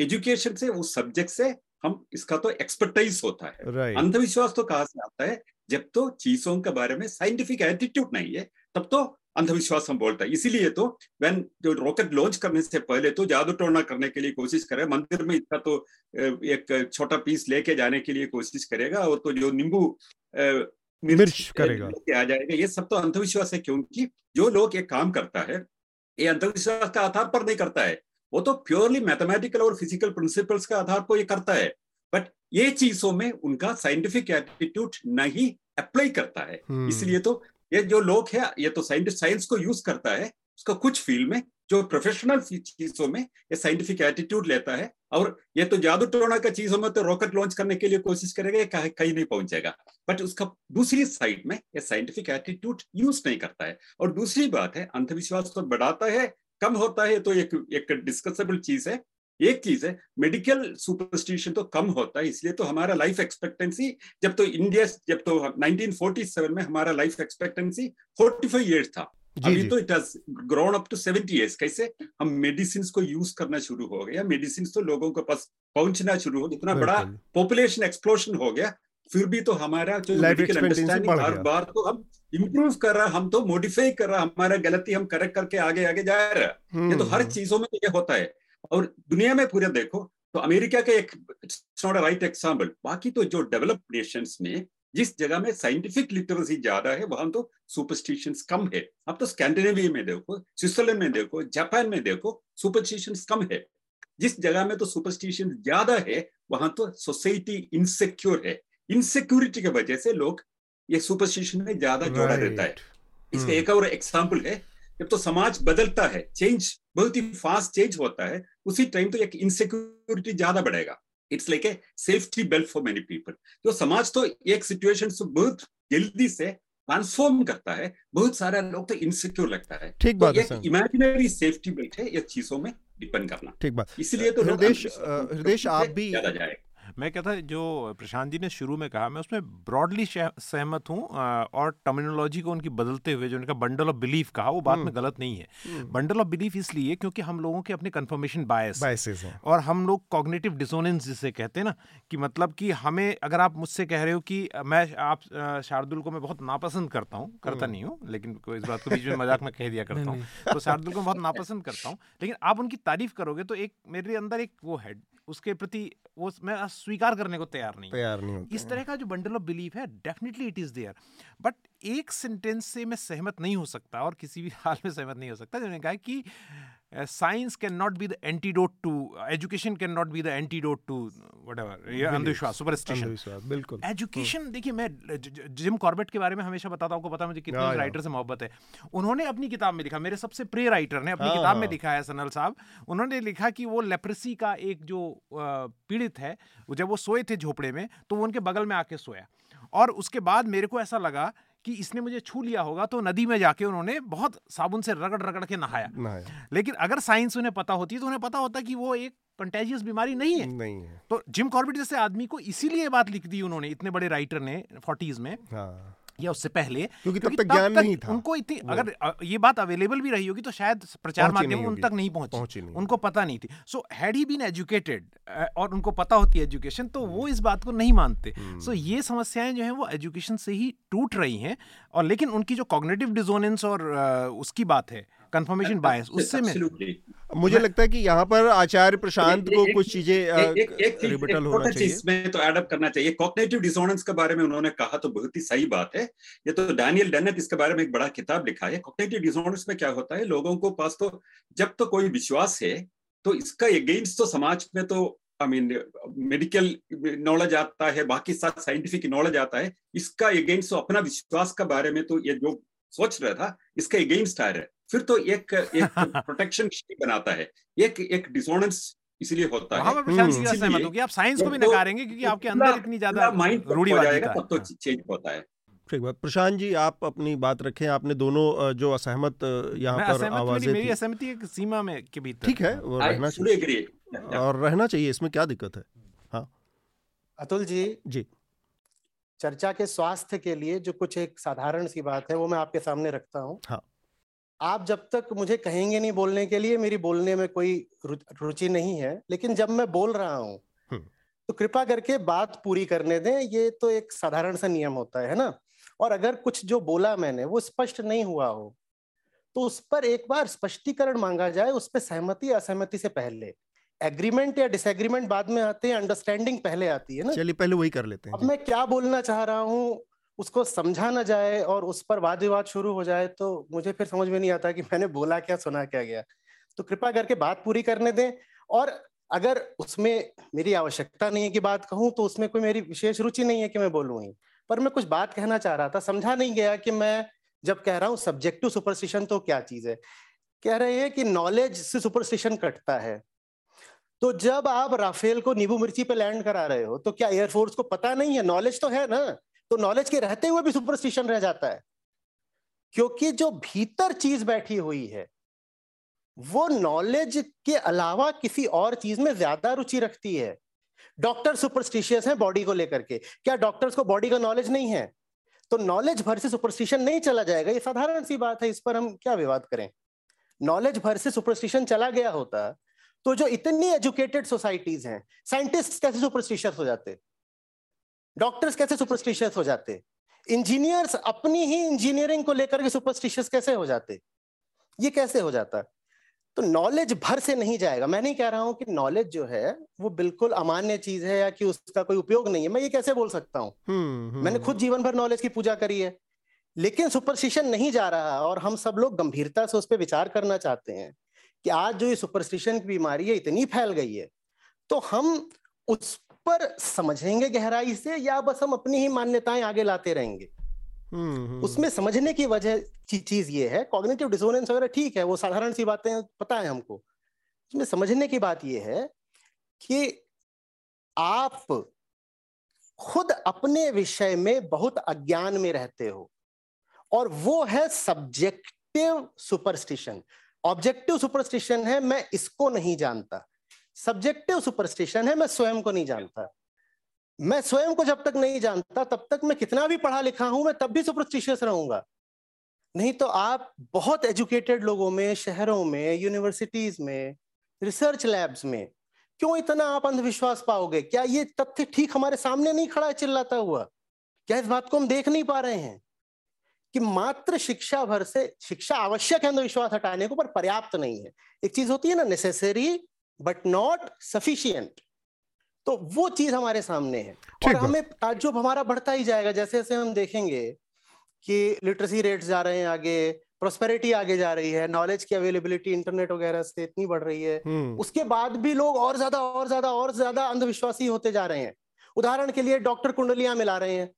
एजुकेशन से उस सब्जेक्ट से हम इसका तो एक्सपर्टाइज होता है। Right. अंधविश्वास तो कहा से आता है? जब तो चीज़ों के बारे में साइंटिफिक एटीट्यूड नहीं है तब तो अंधविश्वास हम बोलते हैं। इसीलिए तो व्हेन जो रॉकेट लॉन्च करने से पहले तो जादू टोना करने के लिए कोशिश करे। मंदिर में इसका तो एक छोटा पीस लेके जाने के लिए कोशिश करेगा और तो जो नींबू मिर्च करेगा। आ जाएगा। ये सब तो अंधविश्वास है क्योंकि जो लोग ये काम करता है ये अंधविश्वास का आधार पर नहीं करता है। वो तो प्योरली मैथमेटिकल और फ़िज़िकल प्रिंसिपल्स का आधार पर ये करता है। बट ये चीज़ों में उनका साइंटिफिक एटीट्यूड नहीं अप्लाई करता है। हम्म। इसलिए तो ये जो लोग है, ये तो साइंटिस्ट साइंस को यूज़ करता है, उसका कुछ फ़ील्ड में, जो प्रोफेशनल चीज़ों में ये साइंटिफिक एटीट्यूड लेता है, और ये तो जादू टोना का चीज़ों में तो रॉकेट लॉन्च करने के लिए कोशिश करेगा कहीं कहीं नहीं पहुंचेगा। बट उसका दूसरी साइड में ये साइंटिफिक एटीट्यूड यूज़ नहीं करता है। और दूसरी बात है, अंधविश्वास तो बढ़ाता है, कम होता है तो एक एक डिस्कसेबल चीज़ है एक चीज़ है मेडिकल सुपरस्टिशन तो कम होता है इसलिए तो हमारा लाइफ एक्सपेक्टेंसी जब तो इंडिया जब तो 1947 में हमारा लाइफ एक्सपेक्टेंसी 45 इयर्स था। जी, अभी जी. तो it has grown up to 70 years कैसे? हम मेडिसिन को यूज़ करना शुरू हो गया मेडिसिन तो लोगों के पास पहुँचना शुरू हो इतना बड़ा पॉपुलेशन एक्सप्लोशन हो गया फिर भी तो हमारा जो मेडिकल अंडरस्टैंडिंग हर बार तो हम इम्प्रूव कर रहा हम तो मॉडिफाई कर रहा हमारा गलती हम करेक्ट करके आगे आगे जा रहे। हैं ये तो हर हम्म। चीज़ों में ये होता है। और दुनिया में पूरे देखो तो अमेरिका का एक it's not a right example बाकी तो जो डेवलप्ड नेशंस में जिस जगह में साइंटिफिक लिटरेसी ज़्यादा है वहाँ तो सुपरस्टिशन कम है। अब तो स्कैंडिनेविया में देखो स्विट्जरलैंड में देखो जापान में देखो सुपरस्टिशन कम है। जिस जगह में तो सुपरस्टिशन ज़्यादा है वहाँ तो सोसाइटी इनसेक्योर है। इनसेक्योरिटी की वजह से लोग ये सुपरस्टिशन में ज़्यादा जोड़ा रहता है। इसका hmm. एक और एग्ज़ाम्पल है जब तो समाज बदलता है चेंज बहुत ही फास्ट चेंज होता है उसी टाइम तो एक इनसिक्योरिटी ज़्यादा बढ़ेगा। It's like a safety belt for many people तो समाज तो एक सिचुएशन से बहुत जल्दी से ट्रांसफॉर्म करता है बहुत सारे लोग तो इनसिक्योर लगता है। ठीक बात तो है इमेजिनरी सेफ्टी बेल्ट है ये चीज़ों में डिपेंड करना। ठीक बात। इसलिए तो हृदय हृदय आप भी ज़्यादा जाएगा। मैं कहता जो प्रशांत जी ने शुरू में कहा मैं उसमें ब्रॉडली सहमत हूँ और टर्मिनोलॉजी को उनकी बदलते हुए जो उनका बंडल ऑफ़ बिलीफ कहा वो बात में हम्म। गलत नहीं है। बंडल ऑफ़ बिलीफ इसलिए क्योंकि हम लोगों के अपने कन्फर्मेशन बायस हैं। और हम लोग कॉग्नेटिव डिसोनेंस जिसे कहते हैं ना कि मतलब कि हमें अगर आप मुझसे कह रहे हो कि मैं आप शार्दुल को मैं बहुत नापसंद करता हूँ करता हम्म। नहीं हूँ लेकिन इस बात को बीच में मज़ाक में कह दिया *laughs* करता हूँ तो शार्दुल को बहुत नापसंद करता हूँ लेकिन आप उनकी तारीफ़ करोगे तो एक मेरे अंदर एक वो है उसके प्रति वो मैं स्वीकार करने को तैयार नहीं तैयार नहीं होते इस तरह का जो बंडल ऑफ़ बिलीफ है definitely it is there but एक सेंटेंस से मैं सहमत नहीं हो सकता और किसी भी *laughs* हाल में सहमत नहीं हो सकता जिन्होंने कहा कि science can not be the antidote to education can not be the antidote to whatever अंधविश्वास सुपरस्टिशन बिल्कुल। एजुकेशन देखिए मैं जिम कॉर्बेट के बारे में हमेशा बताता हूँ पता मुझे कितने राइटर से मोहब्बत है। उन्होंने अपनी किताब में लिखा मेरे सबसे प्रिय राइटर ने अपनी किताब में लिखा है सनल साहब। उन्होंने लिखा कि वो लेप्रेसी का एक जो पीड़ित है जब वो सोए थे झोपड़े में तो वो उनके बगल में आके सोया। और उसके बाद मेरे को ऐसा लगा कि इसने मुझे छू लिया होगा तो नदी में जाके उन्होंने बहुत साबुन से रगड़ रगड़ के नहाया। लेकिन अगर साइंस उन्हें पता होती तो उन्हें पता होता कि वो एक कंटेजियस बीमारी नहीं है। नहीं है। तो जिम कॉर्बिट जैसे आदमी को इसीलिए बात लिख दी उन्होंने इतने बड़े राइटर ने फोर्टीज में। हाँ। या उससे पहले क्योंकि तब तक ज्ञान नहीं था। उनको इतनी अगर ये बात अवेलेबल भी रही होगी तो शायद प्रचार माध्यम उन तक नहीं पहुँचे। उनको पता नहीं थी। So had he been educated और उनको पता होती है एजुकेशन तो वो इस बात को नहीं मानते। सो हम्म। ये समस्याएँ जो है वो एजुकेशन से ही टूट रही हैं और लेकिन उनकी जो कॉग्नेटिव डिजोनेंस और उसकी बात है कंफर्मेशन बायस उससे में मुझे लगता है कि यहाँ पर आचार्य प्रशांत को कुछ चीज़ें रिबिटल होना चाहिए। इसमें तो एडअप करना चाहिए। कॉग्निटिव डिसोनेंस के बारे में उन्होंने कहा तो बहुत ही सही बात है। ये तो डैनियल डेनेट इसके बारे में एक बड़ा किताब लिखा है। कॉग्निटिव डिसोनेंस में क्या होता है? लोगों को पास तो जब तो कोई विश्वास है तो इसका अगेंस्ट तो समाज में तो आई मीन मेडिकल नॉलेज आता है बाकी साथ साइंटिफिक नॉलेज आता है। इसका अगेंस्ट तो अपना विश्वास का बारे में तो ये जो सोच रहा था इसका अगेंस्ट आ रहा है। फिर तो एक एक प्रोटेक्शन बनाता है। एक एक डिसोनेंस इसलिए होता है हम्म। आप साइंस को भी तो नकारेंगे क्योंकि आपके अंदर इतनी ज़्यादा माइंड रूढ़ी जाएगा तब तो चेंज होता है। ठीक बात। प्रशांत जी आप अपनी बात रखें आपने दोनों जो असहमत यहाँ पर आवाज़ें मेरी असहमति एक सीमा में के भीतर ठीक है वो रहना चाहिए। और रहना चाहिए इसमें क्या दिक्कत है? हाँ। अतुल जी। जी। चर्चा के स्वास्थ्य के लिए जो कुछ एक साधारण सी बात है वो मैं आपके सामने रखता हूँ। हाँ। आप जब तक मुझे कहेंगे नहीं बोलने के लिए मेरी बोलने में कोई रुचि नहीं है। लेकिन जब मैं बोल रहा हूँ हम्म। तो कृपा करके बात पूरी करने दें। ये तो एक साधारण सा नियम होता है ना? और अगर कुछ जो बोला मैंने वो स्पष्ट नहीं हुआ हो तो उस पर एक बार स्पष्टीकरण मांगा जाए उस पर सहमति असहमति से पहले। एग्रीमेंट या डिसएग्रीमेंट बाद में आते हैं अंडरस्टैंडिंग पहले आती है ना? चलिए पहले वही कर लेते हैं। अब मैं क्या बोलना चाह रहा हूँ? उसको समझा ना जाए और उस पर वाद विवाद शुरू हो जाए तो मुझे फिर समझ में नहीं आता कि मैंने बोला क्या, सुना क्या गया। तो कृपा करके बात पूरी करने दें और अगर उसमें मेरी आवश्यकता नहीं है कि बात कहूँ तो उसमें कोई मेरी विशेष रुचि नहीं है कि मैं बोलूँ ही। पर मैं कुछ बात कहना चाह रहा था, समझा नहीं गया कि मैं जब कह रहा हूँ सब्जेक्टिव सुपरस्टिशन तो क्या चीज़ है? कह रहे हैं कि नॉलेज से सुपरस्टिशन कटता है। तो जब आप राफेल को नींबू मिर्ची पे लैंड करा रहे हो तो क्या एयरफोर्स को पता नहीं है? नॉलेज तो है ना। तो नॉलेज के रहते हुए भी सुपरस्टिशन रह जाता है। क्योंकि जो भीतर चीज़ बैठी हुई है, वो नॉलेज के अलावा किसी और चीज़ में ज़्यादा रुचि रखती है। डॉक्टर सुपरस्टिशियस है बॉडी को लेकर के। क्या डॉक्टर्स को बॉडी का नॉलेज नहीं है? तो नॉलेज भर से सुपरस्टिशन नहीं चला जाएगा। ये साधारण सी बात है, इस पर हम क्या विवाद करें? नॉलेज भर से सुपरस्टिशन चला गया होता तो जो इतनी एजुकेटेड सोसाइटीज हैं साइंटिस्ट कैसे सुपरस्टिशियस हो जाते? डॉक्टर्स कैसे सुपरस्टिशियस हो जाते? इंजीनियर्स अपनी ही इंजीनियरिंग को लेकर के सुपरस्टिशियस कैसे हो जाते? ये कैसे हो जाता? तो नॉलेज भर से नहीं जाएगा। मैं नहीं कह रहा हूँ कि नॉलेज जो है वो बिल्कुल अमान्य चीज़ है या कि उसका कोई उपयोग नहीं है। मैं ये कैसे बोल सकता हूँ? हम्म, हम्म, मैंने खुद। जीवन भर नॉलेज की पूजा करी है। लेकिन सुपरस्टिशन नहीं जा रहा और हम सब लोग गंभीरता से उस पर विचार करना चाहते हैं कि आज जो ये सुपरस्टिशन की बीमारी है इतनी फैल गई है। तो हम उस पर समझेंगे गहराई से या बस हम अपनी ही मान्यताएँ आगे लाते रहेंगे? हम्म, हम्म। उसमें समझने की वजह चीज़ ये है कॉग्निटिव डिसोनेंस वगैरह ठीक है वो साधारण सी बातें पता है हमको। उसमें समझने की बात ये है कि आप खुद अपने विषय में बहुत अज्ञान में रहते हो और वो है सब्जेक्टिव सुपरस्टिशन ऑब्जेक्टिव सुपरस्टिशन है मैं इसको नहीं जानता। सब्जेक्टिव सुपरस्टिशन है, मैं स्वयं को नहीं जानता। मैं स्वयं को जब तक नहीं जानता, तब तक मैं कितना भी पढ़ा लिखा हूँ, मैं तब भी सुपरस्टिशियस रहूँगा। नहीं तो आप बहुत एजुकेटेड लोगों में, शहरों में यूनिवर्सिटीज में रिसर्च लैब्स में, क्यों इतना आप अंधविश्वास पाओगे? क्या ये तथ्य ठीक हमारे सामने नहीं खड़ा है चिल्लाता हुआ? क्या इस बात को हम देख नहीं पा रहे हैं? कि मात्र शिक्षा भर से, शिक्षा आवश्यक है अंधविश्वास हटाने को, पर पर्याप्त नहीं है। एक चीज़ होती है ना नेसेसरी बट नॉट सफिशियंट तो वो चीज़ हमारे सामने है। और हमें ताज्जुब हमारा बढ़ता ही जाएगा जैसे जैसे हम देखेंगे कि लिटरेसी रेट्स जा रहे हैं आगे प्रोस्पेरिटी आगे जा रही है नॉलेज की अवेलेबिलिटी इंटरनेट वगैरह से इतनी बढ़ रही है। हम्म। उसके बाद भी लोग और ज़्यादा और ज़्यादा और ज़्यादा अंधविश्वासी होते जा रहे हैं। उदाहरण के लिए डॉक्टर कुंडलियाँ मिला रहे हैं।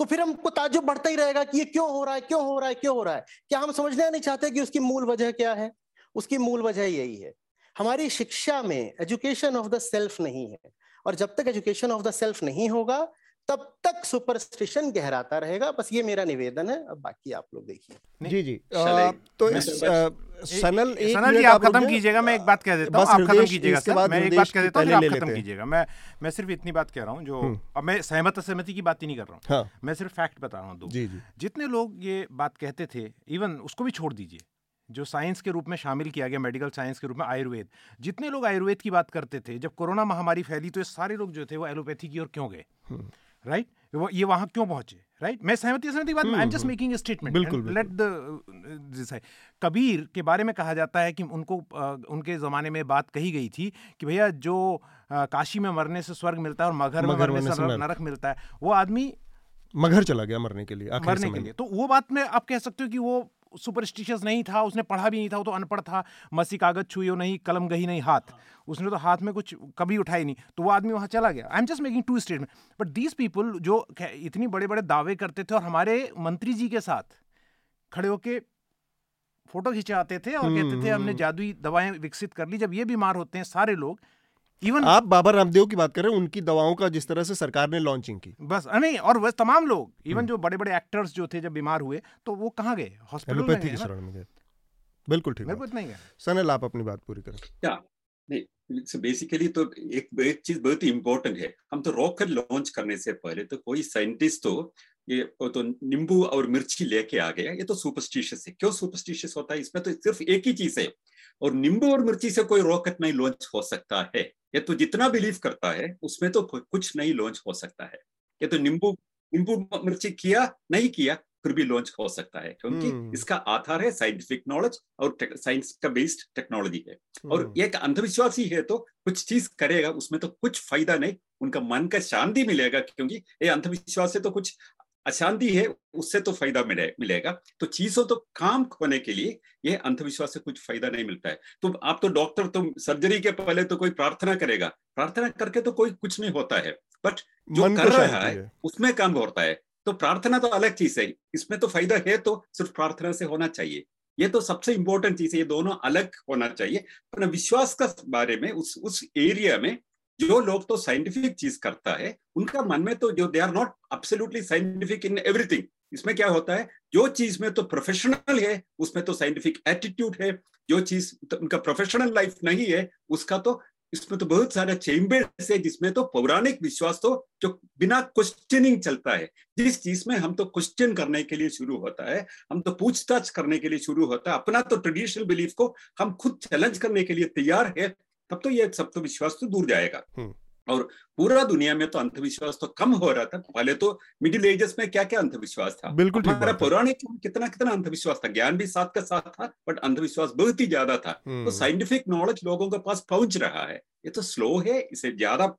तो फिर हमको ताजुब बढ़ता ही रहेगा कि ये क्यों हो रहा है क्यों हो रहा है क्यों हो रहा है? क्या हम समझना नहीं चाहते कि उसकी मूल वजह क्या है? उसकी मूल वजह यही है। हमारी शिक्षा में एजुकेशन ऑफ़ द सेल्फ नहीं है। और जब तक एजुकेशन ऑफ़ द सेल्फ नहीं होगा तब तक सुपरस्टिशन गहराता रहेगा। बस ये मेरा निवेदन है अब बाकी आप लोग देखिए। जी जी। आ, तो इस सनल एक सनल जी आप खत्म कीजिएगा मैं एक बात कह देता हूँ। आप खत्म कीजिएगा सर मैं एक बात कह देता हूँ आप खत्म कीजिएगा। मैं मैं सिर्फ़ इतनी बात कह रहा हूँ जो हम्म। अब मैं सहमत असहमति की बात ही नहीं कर रहा हूँ। हाँ। मैं सिर्फ़ फैक्ट बता रहा हूँ दो। जितने लोग ये बात कहते थे इवन उसको भी छोड़ दीजिए। जो साइंस के रूप में शामिल किया गया मेडिकल साइंस के रूप में आयुर्वेद। जितने लोग आयुर्वेद की बात करते थे जब कोरोना महामारी फैली तो ये सारे लोग जो थे वो एलोपैथी की ओर क्यों गए? Right hmm. ये वहाँ क्यों पहुँचे? राइट मैं सहमति सहमति बात I am just making statement बिल्कुल लेट द कबीर के बारे में कहा जाता है कि उनको उनके ज़माने में बात कही गई थी कि भैया जो काशी में मरने से स्वर्ग मिलता है और मगर में मरने से नरक मिलता है वो आदमी मगर चला गया मरने के लिए मरने के लिए। तो वो बात में आप कह सकते हो कि वो सुपरस्टिशियस नहीं था उसने पढ़ा भी नहीं था वो तो अनपढ़ था मसी कागज़ छुई नहीं कलम गही नहीं हाथ। उसने तो हाथ में कुछ कभी उठाई नहीं तो वो आदमी वहाँ चला गया। I am just making two statement but these people जो इतनी बड़े बड़े दावे करते थे और हमारे मंत्री जी के साथ खड़े होके फ़ोटो खिंचाते थे और कहते थे हमने हम्म, हम्म। जादुई दवाएँ विकसित कर ली जब ये बीमार होते हैं सारे लोग इवन आप बाबा रामदेव की बात कर रहे हैं उनकी दवाओं का जिस तरह से सरकार ने लॉन्चिंग की। बस नहीं और वह तमाम लोग इवन हम्म। जो बड़े बड़े एक्टर्स जो थे जब बीमार हुए तो वो कहाँ गए? हॉस्पिटल में शरण में गए। बिल्कुल ठीक बिल्कुल नहीं गए। सनल आप अपनी बात पूरी करें। क्या बेसिकली तो एक एक चीज़ बहुत ही इंपॉर्टेंट है। हम तो रॉकेट लॉन्च करने से पहले तो कोई साइंटिस्ट तो ये तो नींबू और मिर्ची लेके आ गया ये तो सुपरस्टिशियस है। क्यों सुपरस्टिशियस होता है? इसमें तो सिर्फ़ एक ही चीज़ है। और नींबू और मिर्ची से कोई रॉकेट नहीं लॉन्च हो सकता है। ये तो जितना बिलीव करता है उसमें तो कुछ नहीं लॉन्च हो सकता है। ये तो नींबू नींबू मिर्ची किया नहीं किया फिर भी लॉन्च हो सकता है। क्योंकि hmm. इसका आधार है साइंटिफिक नॉलेज और साइंस का बेस्ड टेक्नोलॉजी है। hmm. और एक अंधविश्वासी है तो कुछ चीज़ करेगा उसमें तो कुछ फ़ायदा नहीं उनका मन का शांति मिलेगा क्योंकि ये अंधविश्वास से तो कुछ अशांति है उससे तो फ़ायदा मिले मिलेगा। तो चीज़ों तो काम होने के लिए ये अंधविश्वास से कुछ फ़ायदा नहीं मिलता है। तो आप तो डॉक्टर तो सर्जरी के पहले तो कोई प्रार्थना करेगा। प्रार्थना करके तो कोई कुछ नहीं होता है। बट जो कर रहा है है। उसमें काम होता है। तो प्रार्थना तो अलग चीज़ है। इसमें तो फ़ायदा है तो सिर्फ़ प्रार्थना से होना चाहिए। ये तो सबसे इंपॉर्टेंट चीज़ है। ये दोनों अलग होना चाहिए। पर विश्वास का बारे में उस उस एरिया में जो लोग तो साइंटिफिक चीज़ करता है, उनका मन में तो जो they are not absolutely scientific in everything इसमें क्या होता है? जो चीज़ में तो प्रोफेशनल है, उसमें तो साइंटिफिक एटीट्यूड है. जो चीज़ तो उनका प्रोफेशनल लाइफ नहीं है, उसका तो इसमें तो बहुत सारे चेम्बर्स है जिसमें तो पौराणिक विश्वास तो जो बिना क्वेश्चनिंग चलता है। जिस चीज़ में हम तो क्वेश्चन करने के लिए शुरू होता है, हम तो पूछताछ करने के लिए शुरू होता है, अपना तो ट्रेडिशनल बिलीफ को हम खुद चैलेंज करने के लिए तैयार है। तब तो ये सब तो विश्वास तो दूर जाएगा। हम्म। और पूरा दुनिया में तो अंधविश्वास तो कम हो रहा था। पहले तो मिडिल एजेस में क्या क्या अंधविश्वास था? बिल्कुल हमारा पौराणिक कितना कितना अंधविश्वास था? ज्ञान भी साथ का साथ था बट अंधविश्वास बहुत ही ज़्यादा था। तो साइंटिफिक हम्म। नॉलेज लोगों के पास पहुँच रहा है। ये तो स्लो है इसे ज़्यादा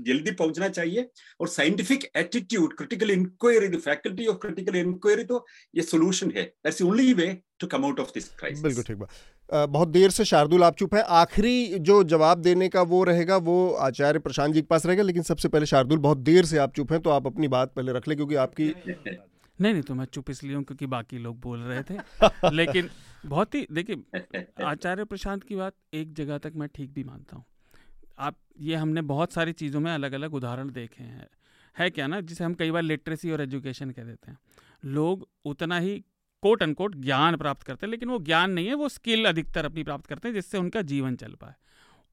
जल्दी पहुँचना चाहिए। और scientific attitude critical inquiry the faculty of critical inquiry तो ये सोल्यूशन है। That's only way to come out of this crisis बिल्कुल ठीक बात। बहुत देर से शार्दुल आप चुप है। आखिरी जो जवाब देने का वो रहेगा, वो आचार्य प्रशांत जी के पास रहेगा, लेकिन सबसे पहले शार्दुल बहुत देर से आप चुप हैं तो आप अपनी बात पहले रख ले, क्योंकि आपकी *laughs* नहीं नहीं तो मैं चुप इसलिए हूँ क्योंकि बाकी लोग बोल रहे थे। *laughs* लेकिन बहुत ही, देखिए, आचार्य प्रशांत की बात एक जगह तक मैं ठीक भी मानता हूँ। आप, ये हमने बहुत सारी चीज़ों में अलग अलग उदाहरण देखे हैं। है क्या ना? जिसे हम कई बार लिटरेसी और एजुकेशन कह देते हैं। लोग उतना ही कोट अनकोट ज्ञान प्राप्त करते हैं लेकिन वो ज्ञान नहीं है वो स्किल अधिकतर अपनी प्राप्त करते हैं जिससे उनका जीवन चल पाए।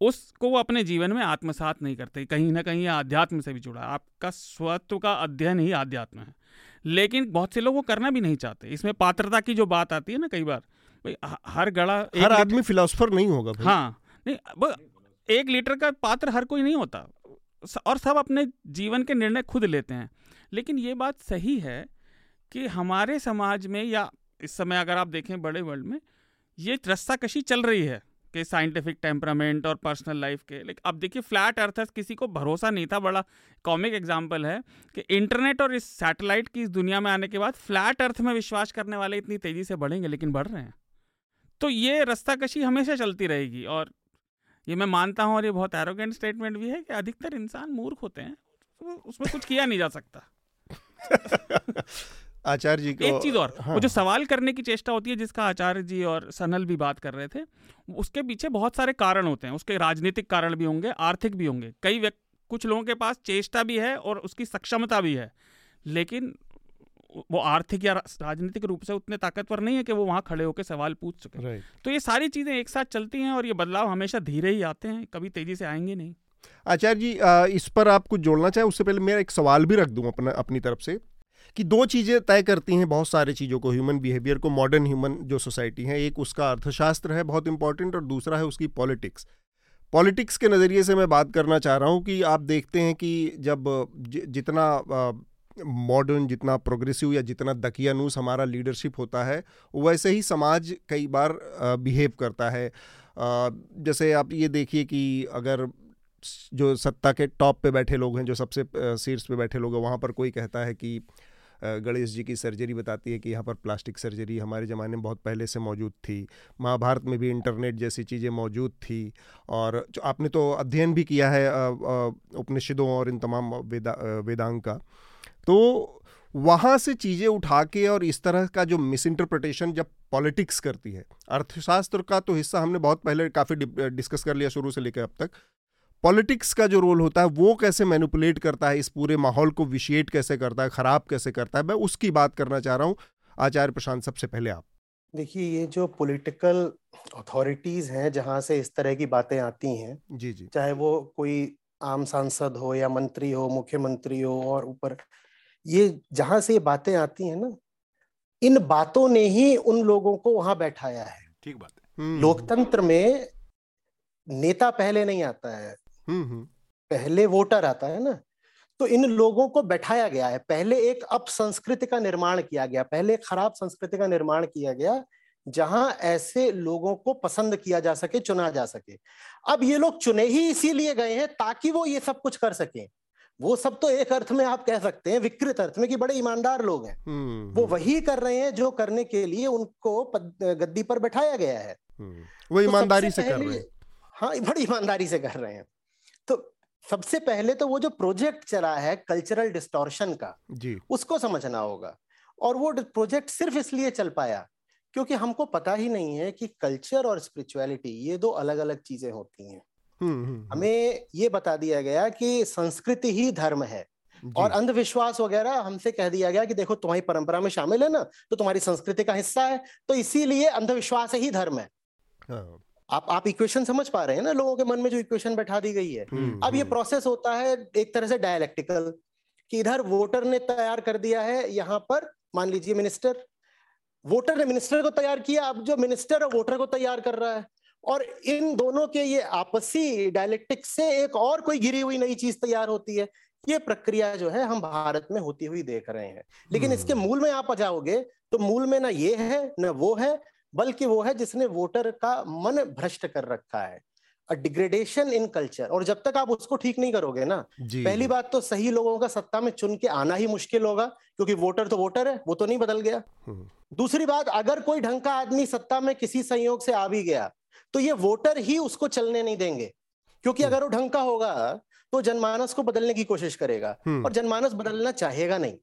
उसको वो अपने जीवन में आत्मसात नहीं करते कहीं ना कहीं अध्यात्म से भी जुड़ा है। आपका स्वत्व का अध्ययन ही अध्यात्म है। लेकिन बहुत से लोग वो करना भी नहीं चाहते। इसमें पात्रता की जो बात आती है ना कई बार भाई हर गड़ा हर आदमी फिलोसफर नहीं होगा हाँ नहीं एक लीटर का पात्र हर कोई नहीं होता। और सब अपने जीवन के निर्णय खुद लेते हैं। लेकिन ये बात सही है कि हमारे समाज में या इस समय अगर आप देखें बड़े वर्ल्ड में, ये रस्सा कशी चल रही है कि साइंटिफिक टेम्परामेंट और पर्सनल लाइफ के। लेकिन अब देखिए, फ्लैट अर्थस किसी को भरोसा नहीं था, बड़ा कॉमिक एग्ज़ाम्पल है कि इंटरनेट और इस सैटेलाइट की इस दुनिया में आने के बाद फ्लैट अर्थ में विश्वास करने वाले इतनी तेज़ी से बढ़ेंगे, लेकिन बढ़ रहे हैं। तो ये रस्ता कशी हमेशा चलती रहेगी और ये मैं मानता हूँ और ये बहुत एरोगेंट स्टेटमेंट भी है कि अधिकतर इंसान मूर्ख होते हैं उसमें कुछ किया नहीं जा सकता। *laughs* आचार्य जी को एक चीज़ और हाँ। वो जो सवाल करने की चेष्टा होती है जिसका आचार्य जी और सनल भी बात कर रहे थे उसके पीछे बहुत सारे कारण होते हैं। उसके राजनीतिक कारण भी होंगे आर्थिक भी होंगे। कई कुछ लोगों के पास चेष्टा भी है और उसकी सक्षमता भी है लेकिन वो आर्थिक या राजनीतिक रूप से उतने ताकतवर नहीं है कि वो वहाँ खड़े होकर सवाल पूछ सके। तो ये सारी चीज़ें एक साथ चलती हैं और ये बदलाव हमेशा धीरे ही आते हैं कभी तेज़ी से आएँगे नहीं। आचार्य जी इस पर आप कुछ जोड़ना चाहें? उससे पहले मैं एक सवाल भी रख दूँ अपना अपनी तरफ़ से। कि दो चीज़ें तय करती हैं बहुत सारी चीज़ों को ह्यूमन बिहेवियर को मॉडर्न ह्यूमन जो सोसाइटी है, एक उसका अर्थशास्त्र है बहुत इंपॉर्टेंट और दूसरा है उसकी पॉलिटिक्स पॉलिटिक्स के नज़रिए से मैं बात करना चाह रहा हूँ कि आप देखते हैं कि जब जितना मॉडर्न जितना प्रोग्रेसिव या जितना दकियानूस हमारा लीडरशिप होता है, वैसे ही समाज कई बार बिहेव करता है। जैसे आप ये देखिए कि अगर जो सत्ता के टॉप पे बैठे लोग हैं, जो सबसे शीर्ष पे बैठे लोग हैं, वहाँ पर कोई कहता है कि गणेश जी की सर्जरी बताती है कि यहाँ पर प्लास्टिक सर्जरी हमारे ज़माने में बहुत पहले से मौजूद थी। महाभारत में भी इंटरनेट जैसी चीज़ें मौजूद थी और जो आपने तो अध्ययन भी किया है उपनिषदों और इन तमाम वेदा वेदांग का। तो वहाँ से चीज़ें उठा के और इस तरह का जो मिस इंटरप्रटेशन जब पॉलिटिक्स करती है, अर्थशास्त्र का तो हिस्सा हमने बहुत पहले काफ़ी डिस्कस कर लिया शुरू से लेकर अब तक। पॉलिटिक्स का जो रोल होता है वो कैसे मैनिपुलेट करता है इस पूरे माहौल को विशिएट कैसे करता है ख़राब कैसे करता है मैं उसकी बात करना चाह रहा हूँ आचार्य प्रशांत सबसे पहले आप देखिए ये जो पॉलिटिकल अथॉरिटीज हैं जहाँ से इस तरह की बातें आती हैं जी जी चाहे वो कोई आम सांसद हो या मंत्री हो मुख्यमंत्री हो और ऊपर ये जहाँ से ये बातें आती हैं ना इन बातों ने ही उन लोगों को वहाँ बैठाया है ठीक बात है हम्म। लोकतंत्र में नेता पहले नहीं आता है। पहले वोटर आता है ना तो इन लोगों को बैठाया गया है। पहले एक अप संस्कृति का निर्माण किया गया पहले खराब संस्कृति का निर्माण किया गया जहाँ ऐसे लोगों को पसंद किया जा सके चुना जा सके। अब ये लोग चुने ही इसीलिए गए हैं ताकि वो ये सब कुछ कर सके। वो सब तो एक अर्थ में आप कह सकते हैं विकृत अर्थ में कि बड़े ईमानदार लोग हैं। हम्म, वो वही कर रहे हैं जो करने के लिए उनको गद्दी पर बैठाया गया है। वो तो ईमानदारी तो से कर रहे हैं। हाँ बड़ी ईमानदारी से कर रहे हैं। सबसे पहले तो वो जो प्रोजेक्ट चला है कल्चरल डिस्टोर्शन का जी। उसको समझना होगा। और वो प्रोजेक्ट सिर्फ़ इसलिए चल पाया क्योंकि हमको पता ही नहीं है कि कल्चर और स्पिरिचुअलिटी ये दो अलग अलग चीज़ें होती हैं। हम्म, हम्म, हम्म। हमें ये बता दिया गया कि संस्कृति ही धर्म है। और अंधविश्वास वगैरह हमसे कह दिया गया कि देखो तुम्हारी परंपरा में शामिल है ना तो तुम्हारी संस्कृति का हिस्सा है तो इसीलिए अंधविश्वास ही धर्म है। हाँ। आप आप इक्वेशन समझ पा रहे हैं ना लोगों के मन में जो इक्वेशन बैठा दी गई है। अब ये प्रोसेस होता है एक तरह से डायलेक्टिकल कि इधर वोटर ने तैयार कर दिया है यहाँ पर मान लीजिए मिनिस्टर वोटर ने मिनिस्टर को तैयार किया अब जो मिनिस्टर और वोटर को तैयार कर रहा है और इन दोनों के ये आपसी डायलेक्टिक से एक और कोई गिरी हुई नई चीज़ तैयार होती है ये प्रक्रिया जो है हम भारत में होती हुई देख रहे हैं। लेकिन हम्म। इसके मूल में आप जाओगे तो मूल में ना ये है ना वो है बल्कि वो है जिसने वोटर का मन भ्रष्ट कर रखा है। डिग्रेडेशन इन कल्चर और जब तक आप उसको ठीक नहीं करोगे ना पहली बात तो सही लोगों का सत्ता में चुन के आना ही मुश्किल होगा क्योंकि वोटर तो वोटर है वो तो नहीं बदल गया। हम्म। दूसरी बात अगर कोई ढंग का आदमी सत्ता में किसी संयोग से आ भी गया तो ये वोटर ही उसको चलने नहीं देंगे। क्योंकि हम्म। अगर वो ढंग का होगा तो जनमानस को बदलने की कोशिश करेगा हम्म। और जनमानस बदलना चाहेगा नहीं।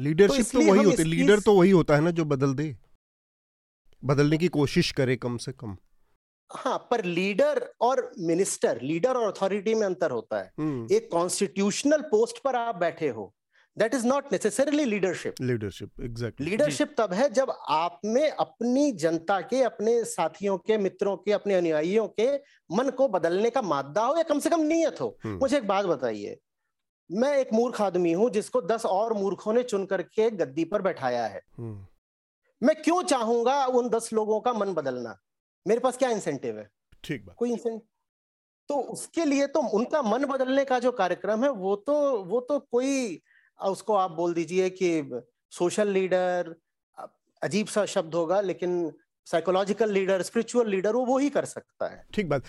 लीडरशिप तो, तो वही होती है। लीडर तो वही होता है ना जो बदल दे। बदलने की कोशिश करे कम से कम हाँ पर लीडर और मिनिस्टर लीडर और अथॉरिटी में अंतर होता है हम्म। एक कॉन्स्टिट्यूशनल पोस्ट पर आप बैठे हो that is not necessarily leadership leadership exactly leadership तब है जब आप में अपनी जनता के अपने साथियों के मित्रों के अपने अनुयायियों के मन को बदलने का मादा हो या कम से कम नीयत हो हम्म। मुझे एक बात बताइए मैं एक मूर्ख आदमी हूँ जिसको दस और मूर्खों ने चुन करके गद्दी पर बैठाया है हम्म। मैं क्यों चाहूँगा उन दस लोगों का मन बदलना? मेरे पास क्या इंसेंटिव है? ठीक बात। कोई इंसेंटिव तो उसके लिए तो उनका मन बदलने का जो कार्यक्रम है वो तो वो तो कोई उसको आप बोल दीजिए कि सोशल लीडर अजीब सा शब्द होगा लेकिन साइकोलॉजिकल लीडर स्पिरिचुअल लीडर वो वो ही कर सकता है। ठीक बात।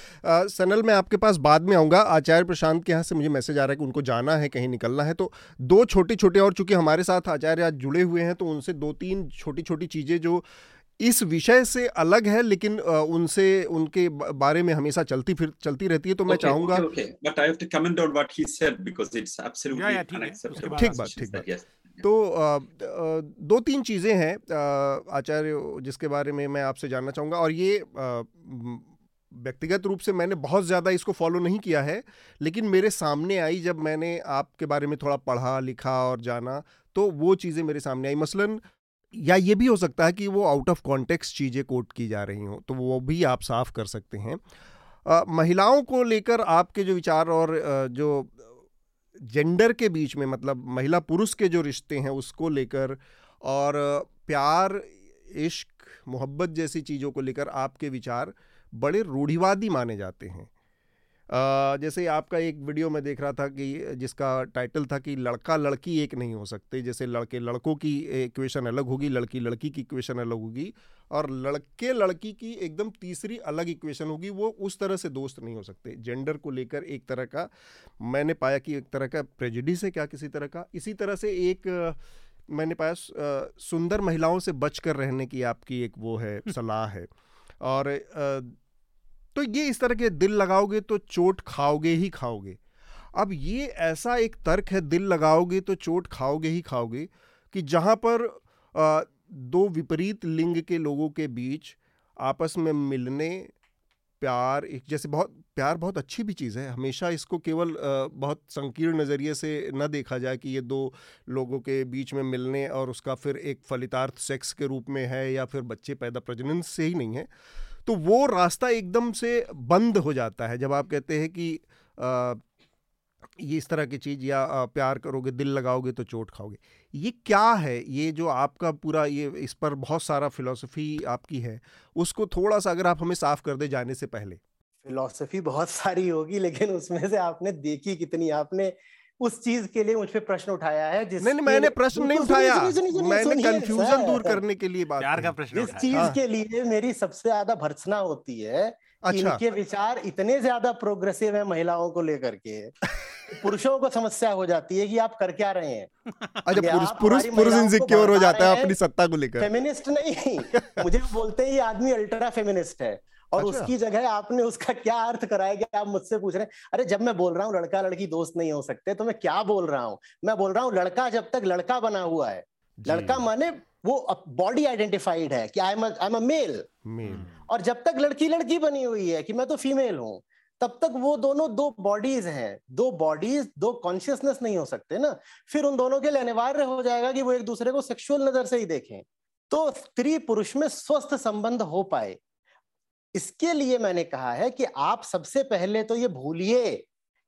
सनल मैं आपके पास बाद में आऊँगा। आचार्य प्रशांत के यहाँ से मुझे मैसेज आ रहा है कि उनको जाना है कहीं निकलना है। तो दो छोटे छोटे और चूँकि हमारे साथ आचार्य आज जुड़े हुए हैं तो उनसे दो तीन छोटी छोटी चीज़ें जो इस विषय से अलग है लेकिन उनसे उनके बारे में हमेशा चलती फिर चलती रहती है तो मैं okay, चाहूँगा ठीक बात ठीक बात। तो दो तीन चीज़ें हैं आचार्य जिसके बारे में मैं आपसे जानना चाहूँगा। और ये व्यक्तिगत रूप से मैंने बहुत ज़्यादा इसको फॉलो नहीं किया है लेकिन मेरे सामने आई जब मैंने आपके बारे में थोड़ा पढ़ा लिखा और जाना तो वो चीज़ें मेरे सामने आई। मसलन या ये भी हो सकता है कि वो आउट ऑफ़ कॉन्टेक्स्ट चीज़ें कोट की जा रही हों तो वो भी आप साफ़ कर सकते हैं। आ, महिलाओं को लेकर आपके जो विचार और जो जेंडर के बीच में मतलब महिला पुरुष के जो रिश्ते हैं, उसको लेकर और प्यार, इश्क, मोहब्बत जैसी चीज़ों को लेकर आपके विचार बड़े रूढ़िवादी माने जाते हैं। जैसे आपका एक वीडियो में देख रहा था कि जिसका टाइटल था कि लड़का लड़की एक नहीं हो सकते जैसे लड़के लड़कों की इक्वेशन अलग होगी लड़की लड़की की इक्वेशन अलग होगी और लड़के लड़की की एकदम तीसरी अलग इक्वेशन होगी वो उस तरह से दोस्त नहीं हो सकते। जेंडर को लेकर एक तरह का मैंने पाया कि एक तरह का प्रेजिडिस है क्या किसी तरह का? इसी तरह से एक मैंने पाया सुंदर महिलाओं से बच कर रहने की आपकी एक वो है सलाह है। और तो ये इस तरह के दिल लगाओगे तो चोट खाओगे ही खाओगे। अब ये ऐसा एक तर्क है दिल लगाओगे तो चोट खाओगे ही खाओगे कि जहाँ पर आ, दो विपरीत लिंग के लोगों के बीच आपस में मिलने प्यार एक जैसे बहुत प्यार बहुत अच्छी भी चीज़ है। हमेशा इसको केवल बहुत संकीर्ण नज़रिए से न देखा जाए कि ये दो लोगों के बीच में मिलने और उसका फिर एक फलितार्थ सेक्स के रूप में है या फिर बच्चे पैदा प्रजनन से ही नहीं है। तो वो रास्ता एकदम से बंद हो जाता है जब आप कहते हैं कि आ, ये इस तरह की चीज़ या प्यार करोगे दिल लगाओगे तो चोट खाओगे। ये क्या है? ये जो आपका पूरा ये इस पर बहुत सारा फिलोसफी आपकी है उसको थोड़ा सा अगर आप हमें साफ़ कर दे जाने से पहले। फिलोसफी बहुत सारी होगी लेकिन उसमें से आपने देखी कितनी? आपने उस चीज़ के लिए मुझ पे प्रश्न उठाया है जिस नहीं, नहीं मैंने प्रश्न नहीं उठाया। मैंने कंफ्यूजन दूर करने के लिए बात प्यार का। प्रश्न जिस चीज़ हाँ। के लिए मेरी सबसे ज़्यादा भर्सना होती है अच्छा। इनके विचार इतने ज़्यादा प्रोग्रेसिव है महिलाओं को लेकर के *laughs* पुरुषों को समस्या हो जाती है कि आप कर क्या रहे हैं। अच्छा पुरुष पुरुष पुरुष इनसिक्योर हो जाता है अपनी सत्ता को लेकर। फेमिनिस्ट नहीं। *laughs* मुझे बोलते हैं ये आदमी अल्ट्रा फेमिनिस्ट है। और अच्छा। उसकी जगह आपने उसका क्या अर्थ कराया कि आप मुझसे पूछ रहे हैं? अरे जब मैं बोल रहा हूँ लड़का लड़की दोस्त नहीं हो सकते तो मैं क्या बोल रहा हूँ? मैं बोल रहा हूँ लड़का जब तक लड़का बना हुआ है लड़का माने वो बॉडी आइडेंटिफाइड है कि I am I am a male और जब तक लड़की लड़की बनी हुई है कि मैं तो फीमेल हूँ तब तक वो दोनों दो बॉडीज हैं दो बॉडीज दो कॉन्शियसनेस नहीं हो सकते ना। फिर उन दोनों के लिए अनिवार्य हो जाएगा कि वो एक दूसरे को सेक्सुअल नज़र से ही देखें। तो स्त्री पुरुष में स्वस्थ संबंध हो पाए इसके लिए मैंने कहा है कि आप सबसे पहले तो ये भूलिए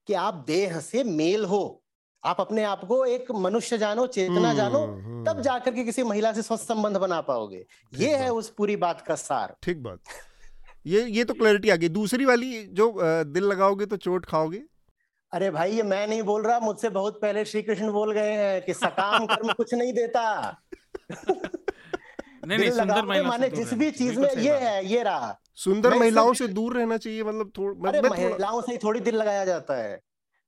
कि आप देह से मेल हो। आप अपने आप को एक मनुष्य जानो चेतना हम्म, जानो तब हम्म। जाकर के किसी महिला से स्वस्थ संबंध बना पाओगे। ये है उस पूरी बात का सार। ठीक बात। ये ये तो क्लैरिटी आ गई। दूसरी वाली जो दिल लगाओगे तो चोट खाओगे? अरे भाई ये मैं नहीं बोल रहा मुझसे बहुत पहले श्री कृष्ण बोल गए हैं कि सकाम कर्म कुछ नहीं देता। *laughs* नहीं नहीं सुंदर महिला माने जिस भी चीज़ में ये है ये रहा। सुंदर महिलाओं से दूर रहना चाहिए मतलब थोड़ा महिलाओं से ही थोड़ी दिल लगाया जाता है।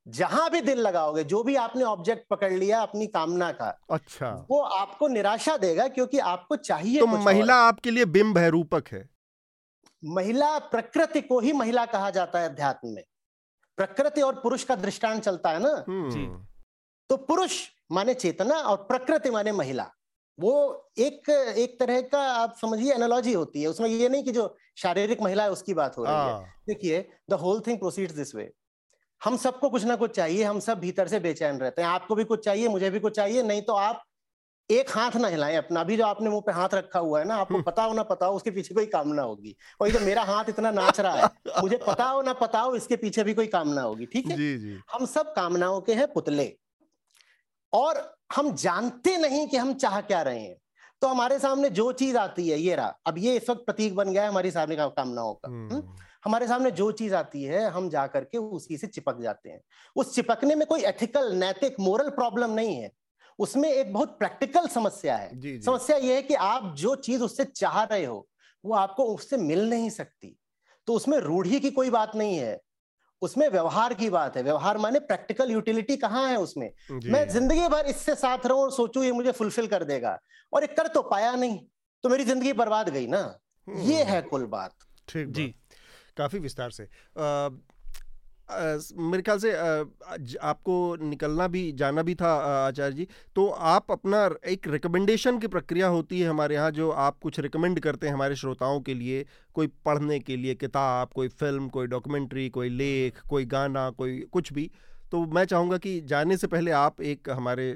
जहाँ भी दिल लगाओगे जो भी आपने ऑब्जेक्ट पकड़ लिया अपनी कामना का अच्छा। वो आपको निराशा देगा क्योंकि आपको चाहिए तो महिला आपके लिए बिंब है रूपक है। महिला प्रकृति को ही महिला कहा जाता है अध्यात्म में। प्रकृति और पुरुष का दृष्टांत चलता है ना? हम्म। तो पुरुष माने चेतना और प्रकृति माने महिला। वो एक एक तरह का आप समझिए एनोलॉजी होती है। उसमें ये नहीं कि जो शारीरिक महिला है उसकी बात हो रही है। हाँ। देखिए the whole thing proceed this way हम सबको कुछ ना कुछ चाहिए हम सब भीतर से बेचैन रहते हैं। आपको भी कुछ चाहिए मुझे भी कुछ चाहिए नहीं तो आप एक हाथ ना हिलाएँ अपना। अभी जो आपने मुँह पे हाथ रखा हुआ है ना आपको हम्म। पता हो ना पता हो उसके पीछे कोई कामना होगी। और ये जो मेरा हाथ इतना नाच रहा है मुझे पता हो ना पता हो इसके पीछे भी कोई कामना होगी ठीक है? जी जी। हम सब कामनाओं के हैं पुतले। और हम जानते नहीं कि हम चाह क्या रहे हैं। तो हमारे सामने जो चीज़ आती है ये रहा। अब ये इस वक्त प्रतीक बन गया है हमारी सामने का कामनाओं का हम्म। हम्म? हमारे सामने जो चीज़ आती है हम जा करके उसी से चिपक जाते हैं। उस चिपकने में कोई एथिकल नैतिक मोरल प्रॉब्लम नहीं है। उसमें एक बहुत प्रैक्टिकल समस्या है। जी, जी. समस्या यह है कि आप जो चीज़ उससे चाह रहे हो वो आपको उससे मिल नहीं सकती। तो उसमें रूढ़ी की कोई बात नहीं है। उसमें व्यवहार की बात है। व्यवहार माने प्रैक्टिकल यूटिलिटी कहाँ है उसमें? मैं ज़िंदगी भर इससे साथ रहूँ और सोचू ये मुझे फुलफिल कर देगा। और ये कर तो पाया नहीं तो मेरी ज़िंदगी बर्बाद गई ना। ये हम्म। है कुल बात। ठीक जी। काफ़ी विस्तार से। आ, मेरे ख्याल से आपको निकलना भी जाना भी था आचार्य जी। तो आप अपना एक रिकमेंडेशन की प्रक्रिया होती है हमारे यहाँ जो आप कुछ रिकमेंड करते हैं हमारे श्रोताओं के लिए कोई पढ़ने के लिए किताब कोई फ़िल्म कोई डॉक्यूमेंट्री कोई लेख कोई गाना कोई कुछ भी। तो मैं चाहूँगा कि जाने से पहले आप एक हमारे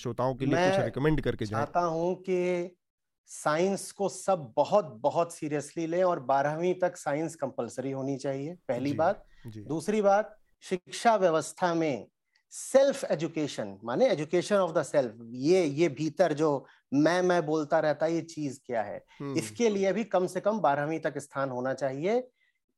श्रोताओं के लिए कुछ रिकमेंड करके चाहता हूँ कि साइंस को सब बहुत बहुत सीरियसली लें और बारहवीं तक साइंस कंपलसरी होनी चाहिए पहली बात. दूसरी बात शिक्षा व्यवस्था में सेल्फ एजुकेशन माने एजुकेशन ऑफ़ द सेल्फ ये ये भीतर जो मैं मैं बोलता रहता ये चीज़ क्या है हम्म। इसके लिए भी कम से कम बारहवीं तक स्थान होना चाहिए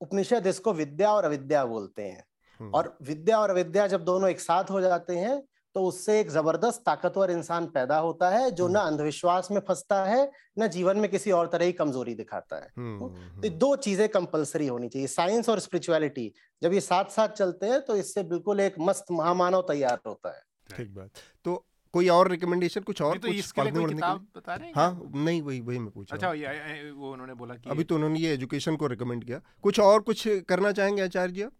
उपनिषद इसको विद्या और अविद्या बोलते हैं हम्म। और विद्या और अविद्या जब दोनों एक साथ हो जाते हैं तो उससे एक ज़बरदस्त ताकतवर इंसान पैदा होता है जो ना अंधविश्वास में फंसता है न जीवन में किसी और तरह की कमज़ोरी दिखाता है। हम्म, तो दो चीज़ें कंपलसरी होनी चाहिए साइंस और स्पिरिचुअलिटी जब ये साथ साथ चलते हैं तो इससे बिल्कुल एक मस्त महामानव तैयार होता है। ठीक बात। तो कोई और रिकमेंडेशन कुछ और तो कुछ इसके लिए कोई किताब बता रहे हैं हाँ नहीं वही वही मैं पूछ अच्छा वो उन्होंने बोला कि अभी तो उन्होंने ये एजुकेशन को रिकमेंड किया। कुछ और कुछ करना चाहेंगे आचार्य जी आप?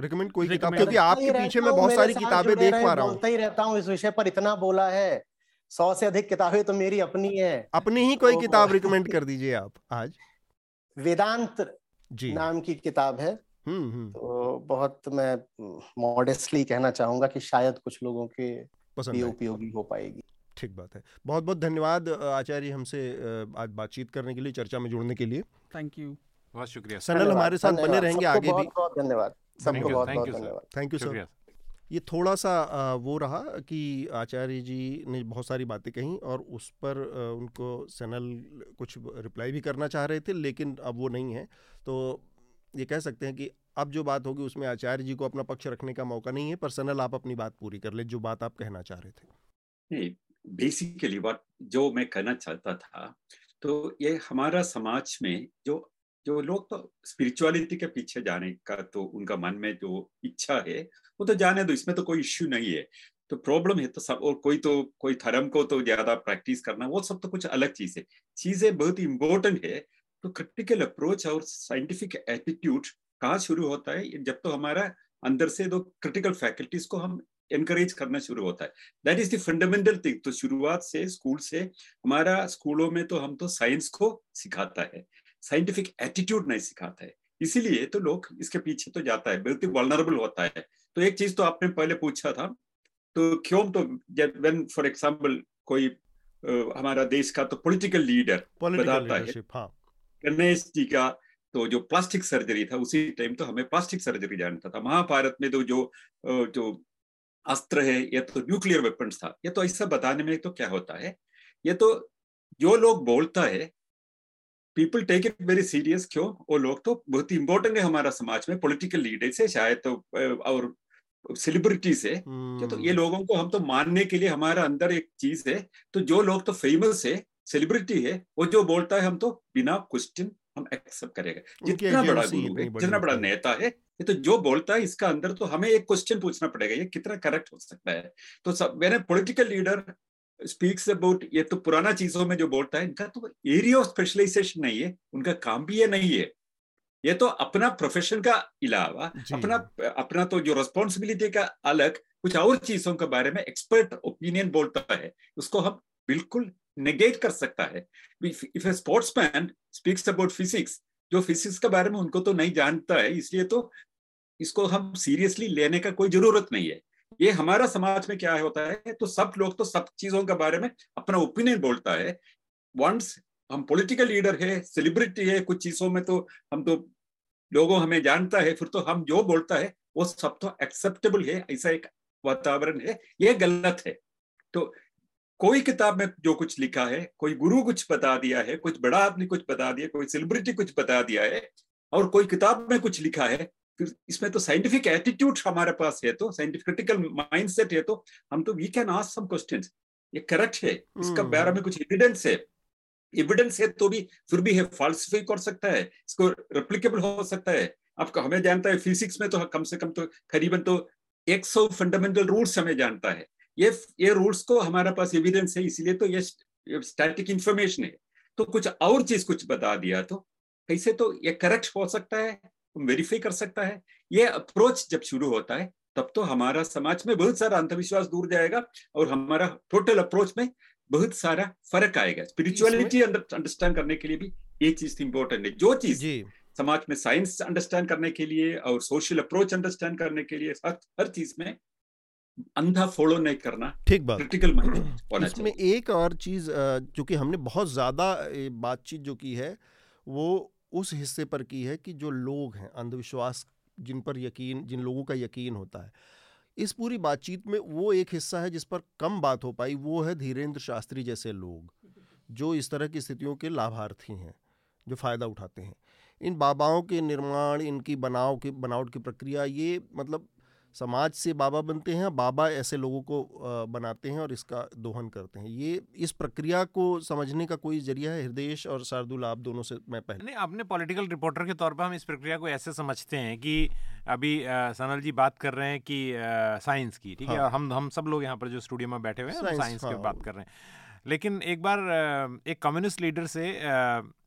रिकमेंड कोई किताब क्योंकि आपके पीछे मैं बहुत सारी किताबें देख पा रहा हूँ। बोलता ही रहता हूँ इस विषय पर इतना बोला है। सौ से अधिक किताबें तो मेरी अपनी है। अपनी ही कोई तो किताब *laughs* रिकमेंड कर दीजिए आप आज। वेदांत जी। नाम की किताब है। हम्म, हम्म। तो बहुत मैं मॉडेस्टली कहना चाहूँगा कि शायद कुछ लोगों के लिए उपयोगी हो पाएगी। ठीक बात है। बहुत बहुत धन्यवाद आचार्य हमसे आज बातचीत करने के लिए चर्चा में जुड़ने के लिए। थैंक यू बहुत शुक्रिया। सनल हमारे साथ बने रहेंगे आगे भी। बहुत धन्यवाद। सबको बहुत बहुत धन्यवाद। थैंक यू सर ये थोड़ा सा वो रहा कि आचार्य जी ने बहुत सारी बातें कही और उस पर उनको सनल कुछ रिप्लाई भी करना चाह रहे थे लेकिन अब वो नहीं है। तो ये कह सकते हैं कि अब जो बात होगी उसमें आचार्य जी को अपना पक्ष रखने का मौका नहीं है पर सनल आप अपनी बात पूरी कर ले जो बात आप कहना चाह रहे थे। बेसिकली बात जो मैं कहना चाहता था तो ये हमारा समाज में जो जो लोग तो स्पिरिचुअलिटी के पीछे जाने का तो उनका मन में जो इच्छा है, वो तो जाने दो, इसमें तो कोई इश्यू नहीं है। तो प्रॉब्लम है तो सब, और कोई तो कोई धर्म को तो ज़्यादा प्रैक्टिस करना, वो सब तो कुछ अलग चीज़ है। चीज़ें बहुत इंपॉर्टेंट है तो क्रिटिकल अप्रोच और साइंटिफिक एटीट्यूड कहाँ शुरू होता है? जब तो हमारा अंदर से दो क्रिटिकल फैकल्टीज को हम एनकरेज करना शुरू होता है। That is the fundamental thing तो शुरुआत से स्कूल से, हमारा स्कूलों में तो हम तो साइंस को सिखाता है। साइंटिफिक एटीट्यूड नहीं सिखाता है। इसीलिए तो लोग इसके पीछे तो जाता है बहुत ही होता है। तो एक चीज़ तो आपने पहले पूछा था तो क्यों तो वेन फॉर एग्ज़ाम्पल कोई आ, हमारा देश का तो पॉलिटिकल लीडर बताता है हाँ। गणेश जी का तो जो प्लास्टिक सर्जरी था उसी टाइम तो हमें प्लास्टिक सर्जरी जानता था। महाभारत में तो जो जो अस्त्र है या तो न्यूक्लियर वेपन्स था। ये तो ऐसा बताने में तो क्या होता है? ये तो जो लोग बोलता है people take it very serious क्यों? वो लोग तो बहुत ही इंपॉर्टेंट है हमारा समाज में पॉलिटिकल लीडर से शायद तो और सेलिब्रिटी से। hmm. तो ये हम्म। लोगों को हम तो मानने के लिए हमारा अंदर एक चीज़ है। तो जो लोग तो फ़ेमस है सेलिब्रिटी है वो जो बोलता है हम तो बिना क्वेश्चन हम एक्सेप्ट करेगा। जितना बड़ा गुरु है जितना बड़ा नेता है ये तो जो बोलता है इसका अंदर तो हमें एक क्वेश्चन पूछना पड़ेगा ये कितना करेक्ट हो सकता है। तो सब मैंने पॉलिटिकल लीडर स्पीक्स अबाउट ये तो पुराना चीज़ों में जो बोलता है इनका तो एरिया ऑफ़ स्पेशलाइजेशन नहीं है उनका काम भी ये नहीं है। ये तो अपना प्रोफेशन का अलावा अपना अपना तो जो रिस्पॉन्सिबिलिटी का अलग कुछ और चीज़ों के बारे में एक्सपर्ट ओपिनियन बोलता है उसको हम बिल्कुल नेगेट कर सकता है। If a sportsman speaks about physics जो फिजिक्स के बारे में उनको तो नहीं जानता है इसलिए तो इसको हम सीरियसली लेने का कोई ज़रूरत नहीं है। ये हमारा समाज में क्या होता है तो सब लोग तो सब चीज़ों के बारे में अपना ओपिनियन बोलता है। वंस हम पॉलिटिकल लीडर है सेलिब्रिटी है, कुछ चीज़ों में तो हम तो लोगों हमें जानता है, फिर तो हम जो बोलता है, वो सब तो एक्सेप्टेबल है, ऐसा एक वातावरण है, ये गलत है। तो कोई किताब में जो कुछ लिखा है, कोई गुरु कुछ बता दिया है कुछ बड़ा आदमी कुछ बता दिया, कोई सेलिब्रिटी कुछ बता दिया है, और कोई किताब में कुछ लिखा है फिर इसमें तो साइंटिफिक एटीट्यूड हमारे पास है तो साइंटिफिक क्रिटिकल माइंडसेट है तो हम तो we can ask some questions ये करेक्ट है इसका hmm. बारे में कुछ एविडेंस है। एविडेंस है तो भी फिर भी है फाल्सिफाई कर सकता है इसको रेप्लीकेबल हो सकता है। आपका हमें जानता है फिजिक्स में तो कम से कम तो करीबन तो 100 फंडामेंटल रूल्स हमें जानता है। ये ये रूल्स को हमारे पास एविडेंस है इसलिए तो ये स्टैटिक इंफॉर्मेशन है। तो कुछ और चीज़ कुछ बता दिया तो कैसे तो ये करेक्ट हो सकता है? वेरीफाई कर सकता है। ये अप्रोच जब शुरू होता है तब तो हमारा समाज में बहुत सारा अंधविश्वास दूर जाएगा और हमारा टोटल अप्रोच में बहुत सारा फ़र्क आएगा। स्पिरिचुअलिटी अंडरस्टैंड करने के लिए भी ये चीज़ इंपॉर्टेंट है। जो चीज़ समाज में साइंस अंडरस्टैंड करने के लिए और सोशल अप्रोच अंडरस्टैंड करने के लिए हर हर चीज़ में अंधा फॉलो नहीं करना ठीक बात। क्रिटिकल *clears throat* होना इसमें एक और चीज़ जो कि हमने बहुत ज़्यादा बातचीत जो की है वो उस हिस्से पर की है कि जो लोग हैं, अंधविश्वास जिन पर यकीन, जिन लोगों का यकीन होता है, इस पूरी बातचीत में वो एक हिस्सा है जिस पर कम बात हो पाई, वो है धीरेन्द्र शास्त्री जैसे लोग, जो इस तरह की स्थितियों के लाभार्थी हैं, जो फ़ायदा उठाते हैं। इन बाबाओं के निर्माण, इनकी बनाव की, बनावट की प्रक्रिया, ये मतलब समाज से बाबा बनते हैं बाबा ऐसे लोगों को बनाते हैं और इसका दोहन करते हैं। ये इस प्रक्रिया को समझने का कोई ज़रिया है हृदय और शार्दुल आप दोनों से मैं पहले। नहीं अपने पॉलिटिकल रिपोर्टर के तौर पर हम इस प्रक्रिया को ऐसे समझते हैं कि अभी सनल जी बात कर रहे हैं कि साइंस की ठीक हाँ। है। हम हम सब लोग यहाँ पर जो स्टूडियो में बैठे हुए हैं साइंस हाँ, की बात कर रहे हैं। लेकिन एक बार एक कम्युनिस्ट लीडर से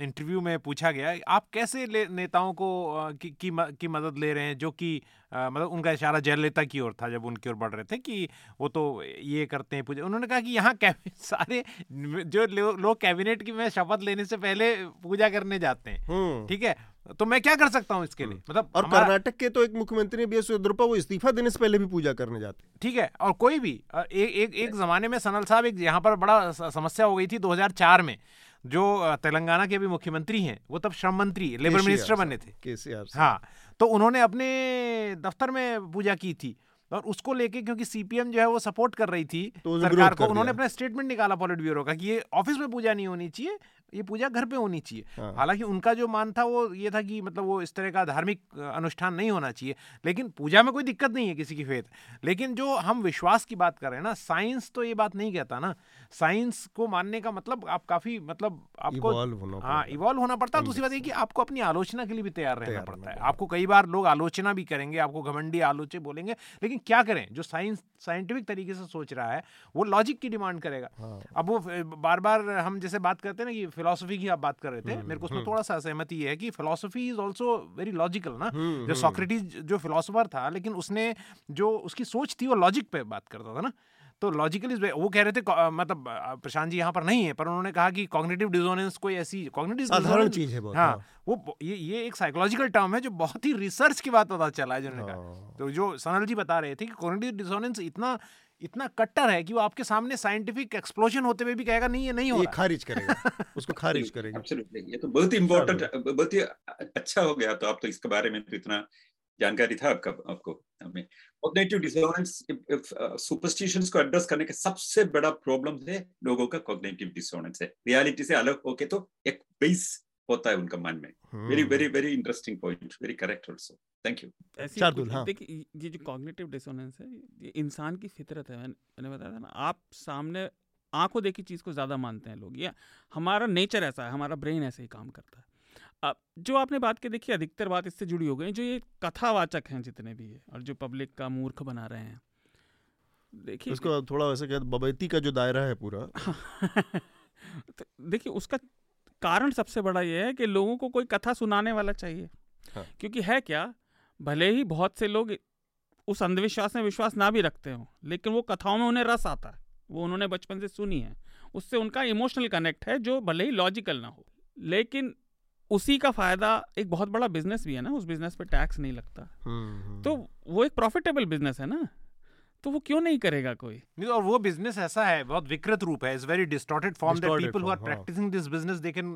इंटरव्यू में पूछा गया आप कैसे नेताओं को की, की, की मदद ले रहे हैं जो कि मतलब उनका इशारा जयललिता की ओर था जब उनकी ओर बढ़ रहे थे कि वो तो ये करते हैं पूजा। उन्होंने कहा कि यहाँ *laughs* सारे जो लोग लो कैबिनेट की में शपथ लेने से पहले पूजा करने जाते हैं। हम्म। ठीक है? तो मैं क्या कर सकता हूँ इसके लिए? हम्म। मतलब और कर्नाटक के तो एक मुख्यमंत्री बी एस येदुरप्पा वो इस्तीफा देने से पहले भी पूजा करने जाते ठीक है? और कोई भी एक एक एक जमाने में सनल साहब एक यहाँ पर बड़ा समस्या हो गई थी 2004 में। जो तेलंगाना के भी मुख्यमंत्री हैं वो तब श्रम मंत्री लेबर मिनिस्टर बने थे। के हाँ। तो उन्होंने अपने दफ्तर में पूजा की थी और उसको लेके क्योंकि सीपीएम जो है वो सपोर्ट कर रही थी तो सरकार को उन्होंने अपना स्टेटमेंट निकाला पॉलिट ब्यूरो का कि ये ऑफ़िस में पूजा नहीं होनी चाहिए ये पूजा घर पे होनी चाहिए। हाँ। हालाँकि उनका जो मान था वो ये था कि मतलब वो इस तरह का धार्मिक अनुष्ठान नहीं होना चाहिए लेकिन पूजा में कोई दिक्कत नहीं है किसी की फेथ लेकिन जो हम विश्वास की बात कर रहे हैं ना साइंस तो ये बात नहीं कहता ना। साइंस को मानने का मतलब आप काफ़ी मतलब आपको हाँ इवॉल्व होना पड़ता है। दूसरी बात ये कि आपको अपनी आलोचना के लिए भी तैयार रहना पड़ता है। आपको कई बार लोग आलोचना भी करेंगे आपको घमंडी आलोचक बोलेंगे लेकिन क्या करें? जो साइंस साइंटिफिक तरीके से सोच रहा है वो लॉजिक की डिमांड करेगा। हाँ। अब वो बार बार हम जैसे बात करते हैं ना कि फिलोसफी की आप बात कर रहे थे हम्म, मेरे को उसमें हम्म। थोड़ा सा सहमति है कि philosophy is also very logical ना? हम्म, जो सॉक्रेटिस जो फिलोसफर था लेकिन उसने जो उसकी सोच थी वो लॉजिक पे बात करता था ना? तो लॉजिकल इज़ वो कह रहे थे मतलब प्रशांत जी यहाँ पर नहीं है पर उन्होंने कहा कि कॉग्निटिव डिसोनेंस कोई ऐसी कॉग्निटिव चीज़ है हाँ, हाँ। वो ये ये एक साइकोलॉजिकल टर्म है जो बहुत ही रिसर्च की बात पता चला है जिन्होंने कहा। तो जो सनल जी बता रहे थे कि कॉग्निटिव डिसोनेंस इतना इतना कट्टर है कि वो आपके सामने साइंटिफिक एक्सप्लोजन होते हुए भी कहेगा नहीं ये नहीं हो ये खारिज करेगा। *laughs* उसको खारिज करेगा। ये तो बहुत ही इम्पोर्टेंट बहुत ही अच्छा हो गया। तो आप तो इसके बारे में तो इतना जानकारी था आपका आपको हमें कॉग्निटिव डिसोनेंस सुपरस्टिशंस को एड्रेस करने के सबसे बड़ा प्रॉब्लम है लोगों का कॉग्निटिव डिसोनेंस है। रियलिटी से अलग होके तो एक बेस होता है उनका मन में। Very very very interesting point very correct also thank you हाँ देखिए ये जो कॉग्निटिव डिसोनेंस है ये इंसान की फितरत है मैंने बताया था ना आप सामने आँखों देखी चीज़ को ज़्यादा मानते हैं लोग या हमारा नेचर ऐसा है हमारा ब्रेन ऐसे ही काम करता है। अब जो आपने बात की देखी अधिकतर बात इससे जुड़ी हो गई जो ये कथावाचक हैं जितने भी है और जो पब्लिक का मूर्ख बना रहे हैं। देखिए उसको थोड़ा वैसे कहते बबैती का जो दायरा है पूरा। *laughs* तो देखिए उसका कारण सबसे बड़ा ये है कि लोगों को कोई कथा सुनाने वाला चाहिए हाँ। क्योंकि है क्या भले ही बहुत से लोग उस अंधविश्वास में विश्वास ना भी रखते हो लेकिन वो कथाओं में उन्हें रस आता है वो उन्होंने बचपन से सुनी है उससे उनका इमोशनल कनेक्ट है जो भले ही लॉजिकल ना हो लेकिन उसी का फ़ायदा एक बहुत बड़ा बिज़नेस भी है ना उस बिज़नेस पे टैक्स नहीं लगता हम्म, हम्म। तो वो एक प्रॉफिटेबल बिज़नेस है ना तो वो क्यों नहीं करेगा कोई? नहीं और वो बिज़नेस ऐसा है बहुत विकृत रूप है is very distorted form that people who. Are practising this business they can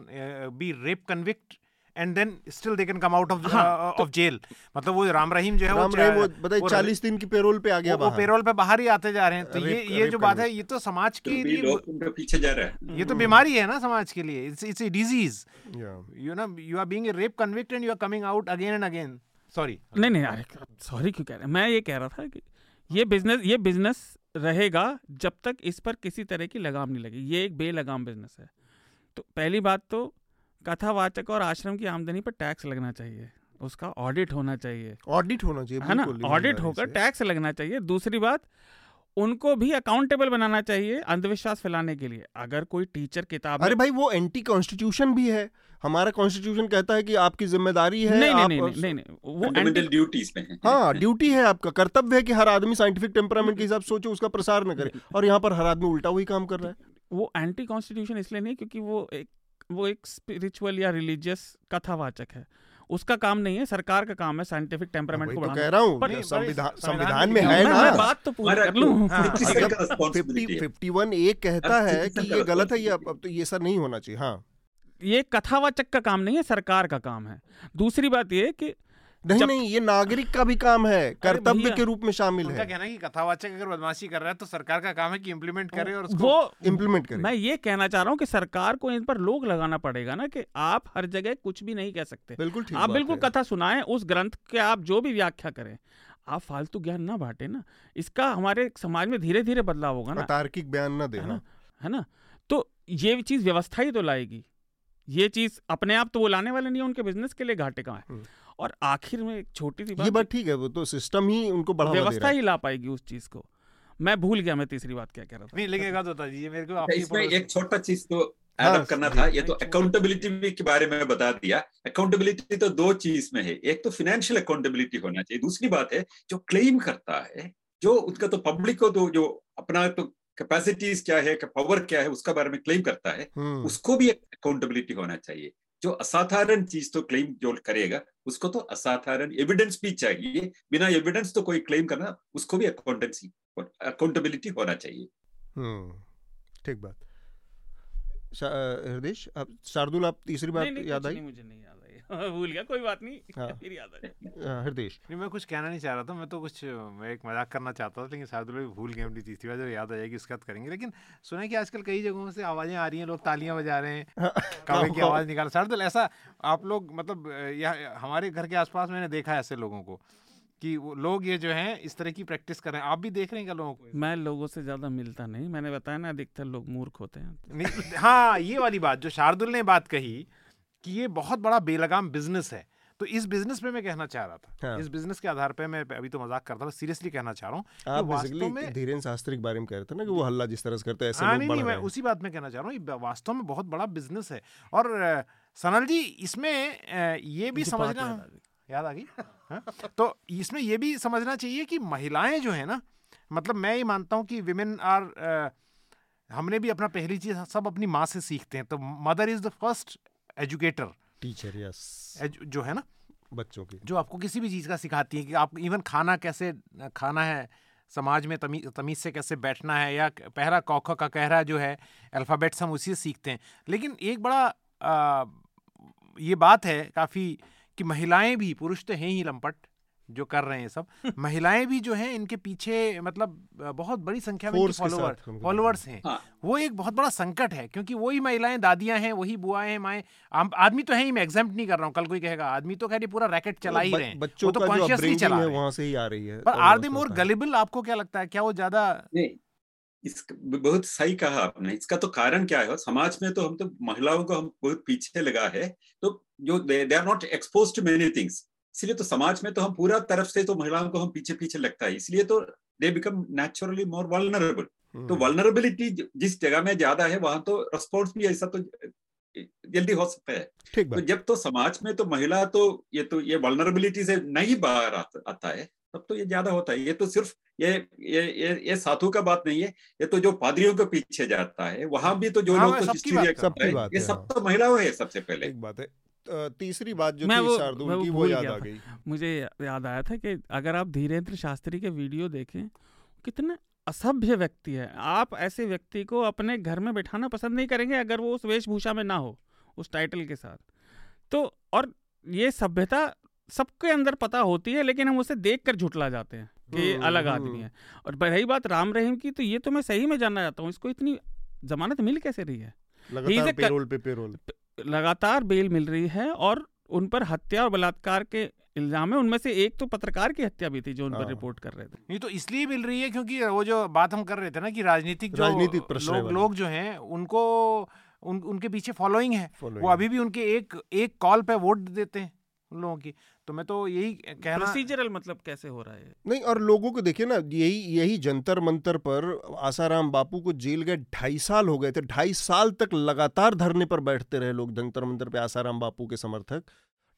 be rape convict and then still they can come out of of jail मतलब वो राम रहीम जो है राम रहीम वो बताइए चालीस दिन की पेरोल पे आ गया वो पेरोल पे बाहर ही आते जा रहे हैं। तो ये ये जो बात है ये तो समाज की पीछे जा रहा है। ये तो बीमारी है ना समाज के लिए। It's it's a disease you know you are being rape convict and you are coming out again and again sorry नहीं नहीं अरे सॉरी क्यों कह रहे हैं? मैं ये कह रहा था कि ये बिज़नेस ये बिज़नेस रहेगा जब तक इस पर किसी तरह की लगाम नहीं लगी ये एक बेलगाम बिज़नेस है। तो पहली बात तो कथावाचक और आश्रम की आमदनी पर टैक्स लगना चाहिए। उसका ऑडिट होना चाहिए। ऑडिट होना चाहिए है ना? ऑडिट होकर टैक्स लगना चाहिए। दूसरी बात उनको भी अकाउंटेबल बनाना चाहिए अंधविश्वास फैलाने के लिए। अगर कोई टीचर किताब अरे भाई वो एंटी कॉन्स्टिट्यूशन भी है। हमारा कॉन्स्टिट्यूशन कहता है कि आपकी ज़िम्मेदारी है नहीं आप नहीं नहीं, नहीं, नहीं, वो ड्यूटीज़ में है। हाँ ड्यूटी है आपका कर्तव्य है कि हर आदमी साइंटिफिक टेम्परामेंट के हिसाब से सोचे उसका प्रसार न करे। और यहाँ पर हर आदमी उल्टा वही काम कर रहा है। वो एंटी कॉन्स्टिट्यूशन इसलिए नहीं क्योंकि वो एक वो एक स्पिरिचुअल या रिलीजियस कथावाचक है। उसका काम नहीं है सरकार का काम है साइंटिफिक टेम्परामेंट को तो कह रहा हूँ संविधान संविधान में है ना। बात तो पूरी कर लूँ। फिफ्टी वन एक कहता है कि ये गलत है ये अब तो ये सर नहीं होना चाहिए हाँ। ये कथावाचक का काम नहीं है सरकार का काम है। दूसरी बात ये कि नहीं नहीं ये नागरिक का भी काम है कर्तव्य के रूप में शामिल है। कहना कि कथावाचक अगर बदमाशी कर रहा है तो सरकार का काम है कि इम्प्लीमेंट करे और उसको वो इम्प्लीमेंट करे। मैं ये कहना चाह रहा हूँ कि सरकार को इन पर लोग लगाना पड़ेगा ना कि आप हर जगह कुछ भी नहीं कह सकते। बिल्कुल आप बिल्कुल कथा सुनाए उस ग्रंथ के आप जो भी व्याख्या करें आप फालतू ज्ञान ना बांटे ना। इसका हमारे समाज में धीरे धीरे बदलाव होगा ना। तार्किक बयान ना देना। है ना? तो ये चीज़ व्यवस्था ही तो लाएगी। ये चीज़ अपने आप तो वो लाने वाले नहीं है उनके बिज़नेस के लिए घाटे का है? हम्म। और आखिर में एक छोटी सी बात ये बात ठीक है वो तो सिस्टम ही उनको बढ़ावा व्यवस्था ही ला पाएगी उस चीज़ को। मैं भूल गया मैं तीसरी बात क्या कह रहा था। नहीं लेकिन बता दीजिए मेरे को इसमें एक छोटा चीज़ तो एडअप हाँ, करना था ये तो अकाउंटेबिलिटी के बारे में बता दिया। अकाउंटेबिलिटी तो दो चीज़ में है एक तो फिनेंशियल अकाउंटेबिलिटी होना चाहिए दूसरी बात है जो क्लेम करता है जो उसका तो पब्लिक को तो जो अपना तो कैपेसिटीज क्या है पावर क्या है उसका बारे में क्लेम करता है हम्म। उसको भी एक अकाउंटेबिलिटी होना चाहिए। जो असाधारण चीज़ तो क्लेम जो करेगा उसको तो असाधारण एविडेंस भी चाहिए। बिना एविडेंस तो कोई क्लेम करना उसको भी अकाउंटेंसी अकाउंटेबिलिटी होना चाहिए। हम्म, ठीक बात। हृदय शार्दुल आप तीसरी बात याद आई? मुझे नहीं याद *laughs* भूल गया कोई बात नहीं। हाँ। *laughs* फिर याद आ हृदय नहीं मैं कुछ कहना नहीं चाह रहा था मैं तो कुछ मैं एक मज़ाक करना चाहता था लेकिन शायद लोग भूल गए अपनी तीसरी बार जब याद आ जाएगी उसका करेंगे। लेकिन सुना कि आजकल कई जगहों से आवाज़ें आ रही हैं लोग तालियाँ बजा रहे हैं हाँ। कौवे की आवाज़ निकाल शायद ऐसा आप लोग मतलब हमारे घर के आसपास मैंने देखा है ऐसे लोगों को कि वो लोग ये जो हैं इस तरह की प्रैक्टिस कर रहे हैं। आप भी देख रहे हैं क्या लोगों को? मैं लोगों से ज़्यादा मिलता नहीं। मैंने बताया ना अधिकतर लोग मूर्ख होते हैं। नहीं हाँ ये वाली बात जो शार्दुल ने बात कही कि ये बहुत बड़ा बेलगाम बिज़नेस है। तो इस बिज़नेस पे मैं कहना चाह रहा था। हाँ। इस बिज़नेस के आधार पे मैं अभी तो मज़ाक करता था सीरियसली कहना चाह रहा हूँ वास्तव में धीरेन्द्र शास्त्री के बारे में कह रहे थे ना कि वो हल्ला जिस तरह से करते हैं ऐसे हाँ, नहीं, नहीं, मैं उसी बात में कहना चाह रहा हूँ वास्तव में बहुत बड़ा बिज़नेस है। और सनल जी इसमें ये भी समझना याद आ गई। हाँ? तो इसमें ये भी समझना चाहिए कि महिलाएँ जो है ना मतलब मैं ये मानता हूँ कि विमेन आर हमने भी अपना पहली चीज़ सब अपनी माँ से सीखते हैं। तो mother is the first educator teacher yes जो है ना? बच्चों की। जो आपको किसी भी चीज़ का सिखाती है कि आप इवन खाना कैसे खाना है समाज में तमीज तमीज से कैसे बैठना है या पहरा कौख का कहरा जो है अल्फ़ाबेट्स हम उसी से सीखते हैं। लेकिन एक बड़ा आ, ये बात है काफ़ी कि महिलाएँ भी पुरुष तो हैं ही लंपट। जो कर रहे हैं सब। *laughs* महिलाएँ भी जो हैं इनके पीछे मतलब बहुत बड़ी संख्या में फॉलोअर फॉलोअर्स हैं। हाँ। वो एक बहुत बड़ा संकट है क्योंकि वही महिलाएँ दादियाँ हैं वही बुआएँ हैं माएँ। आदमी तो है ही मैं एग्जाम्प्ट नहीं कर रहा हूँ कल कोई कहेगा आदमी तो खैर पूरा रैकेट चला ही रहे हैं। वो तो कॉन्शियसली चला रहे वहाँ से ही आ रही है पर आर दे मोर गलिबल आपको क्या लगता है? क्या वो ज़्यादा इस बहुत सही कहा आपने। इसका तो कारण क्या है? समाज में तो हम तो महिलाओं को हम बहुत पीछे लगा है। तो जो they are not expose to many things इसलिए तो समाज में तो हम पूरा तरफ़ से तो महिलाओं को हम पीछे पीछे लगता है। इसलिए तो they become naturally more vulnerable तो वल्नरेबिलिटी जिस जगह में ज़्यादा है वहाँ तो रिस्पॉन्स भी ऐसा तो जल्दी हो सकता है। तो जब तो समाज में तो महिला तो ये तो ये वल्नरेबिलिटी से नहीं बाहर आता है तब तो ये ज़्यादा होता है। ये तो सिर्फ़ ये ये ये ये साधु का बात नहीं है ये तो जो पादरियों के पीछे जाता है वहाँ भी तो जो हाँ, लोग तो ये सब हाँ। तो महिलाओं है सबसे पहले। एक बात है। तीसरी बात जो मैं थी शार्दुल की वो याद आ गई। मुझे याद आया था कि अगर आप धीरेन्द्र शास्त्री के वीडियो देखें कितने असभ्य व्यक्ति है। आप ऐसे व्यक्ति को अपने घर में बैठाना पसंद नहीं करेंगे अगर वो उस वेशभूषा में ना हो उस टाइटल के साथ। तो और ये सभ्यता सबके अंदर पता होती है लेकिन हम उसे देख कर झुटला जाते हैं कि हम्म, अलग आदमी हम्म। है। और रही बात राम रहीम की तो ये तो मैं सही में जानना चाहता हूँ इसको इतनी जमानत मिल कैसे रही है? लगातार पेरोल पे पेरोल। लगातार बेल मिल रही है और उन पर हत्या और बलात्कार के इल्ज़ाम है। उनमें से एक तो पत्रकार की हत्या भी थी जो उन पर हाँ। रिपोर्ट कर रहे थे। नहीं तो इसलिए मिल रही है क्योंकि वो जो बात हम कर रहे थे ना कि राजनीतिक जो राजनीतिक लोग, लोग जो हैं उनको उन, उनके पीछे फॉलोइंग है। वो अभी भी उनके एक एक कॉल पे वोट देते हैं। उन लोगों की। तो मैं तो यही कहना प्रोसीजरल मतलब कैसे हो रहा है? नहीं और लोगों को देखिए ना यही यही जंतर मंतर पर आसाराम बापू को जेल गए ढाई साल हो गए थे। ढाई साल तक लगातार धरने पर बैठते रहे लोग जंतर मंतर पे आसाराम बापू के समर्थक।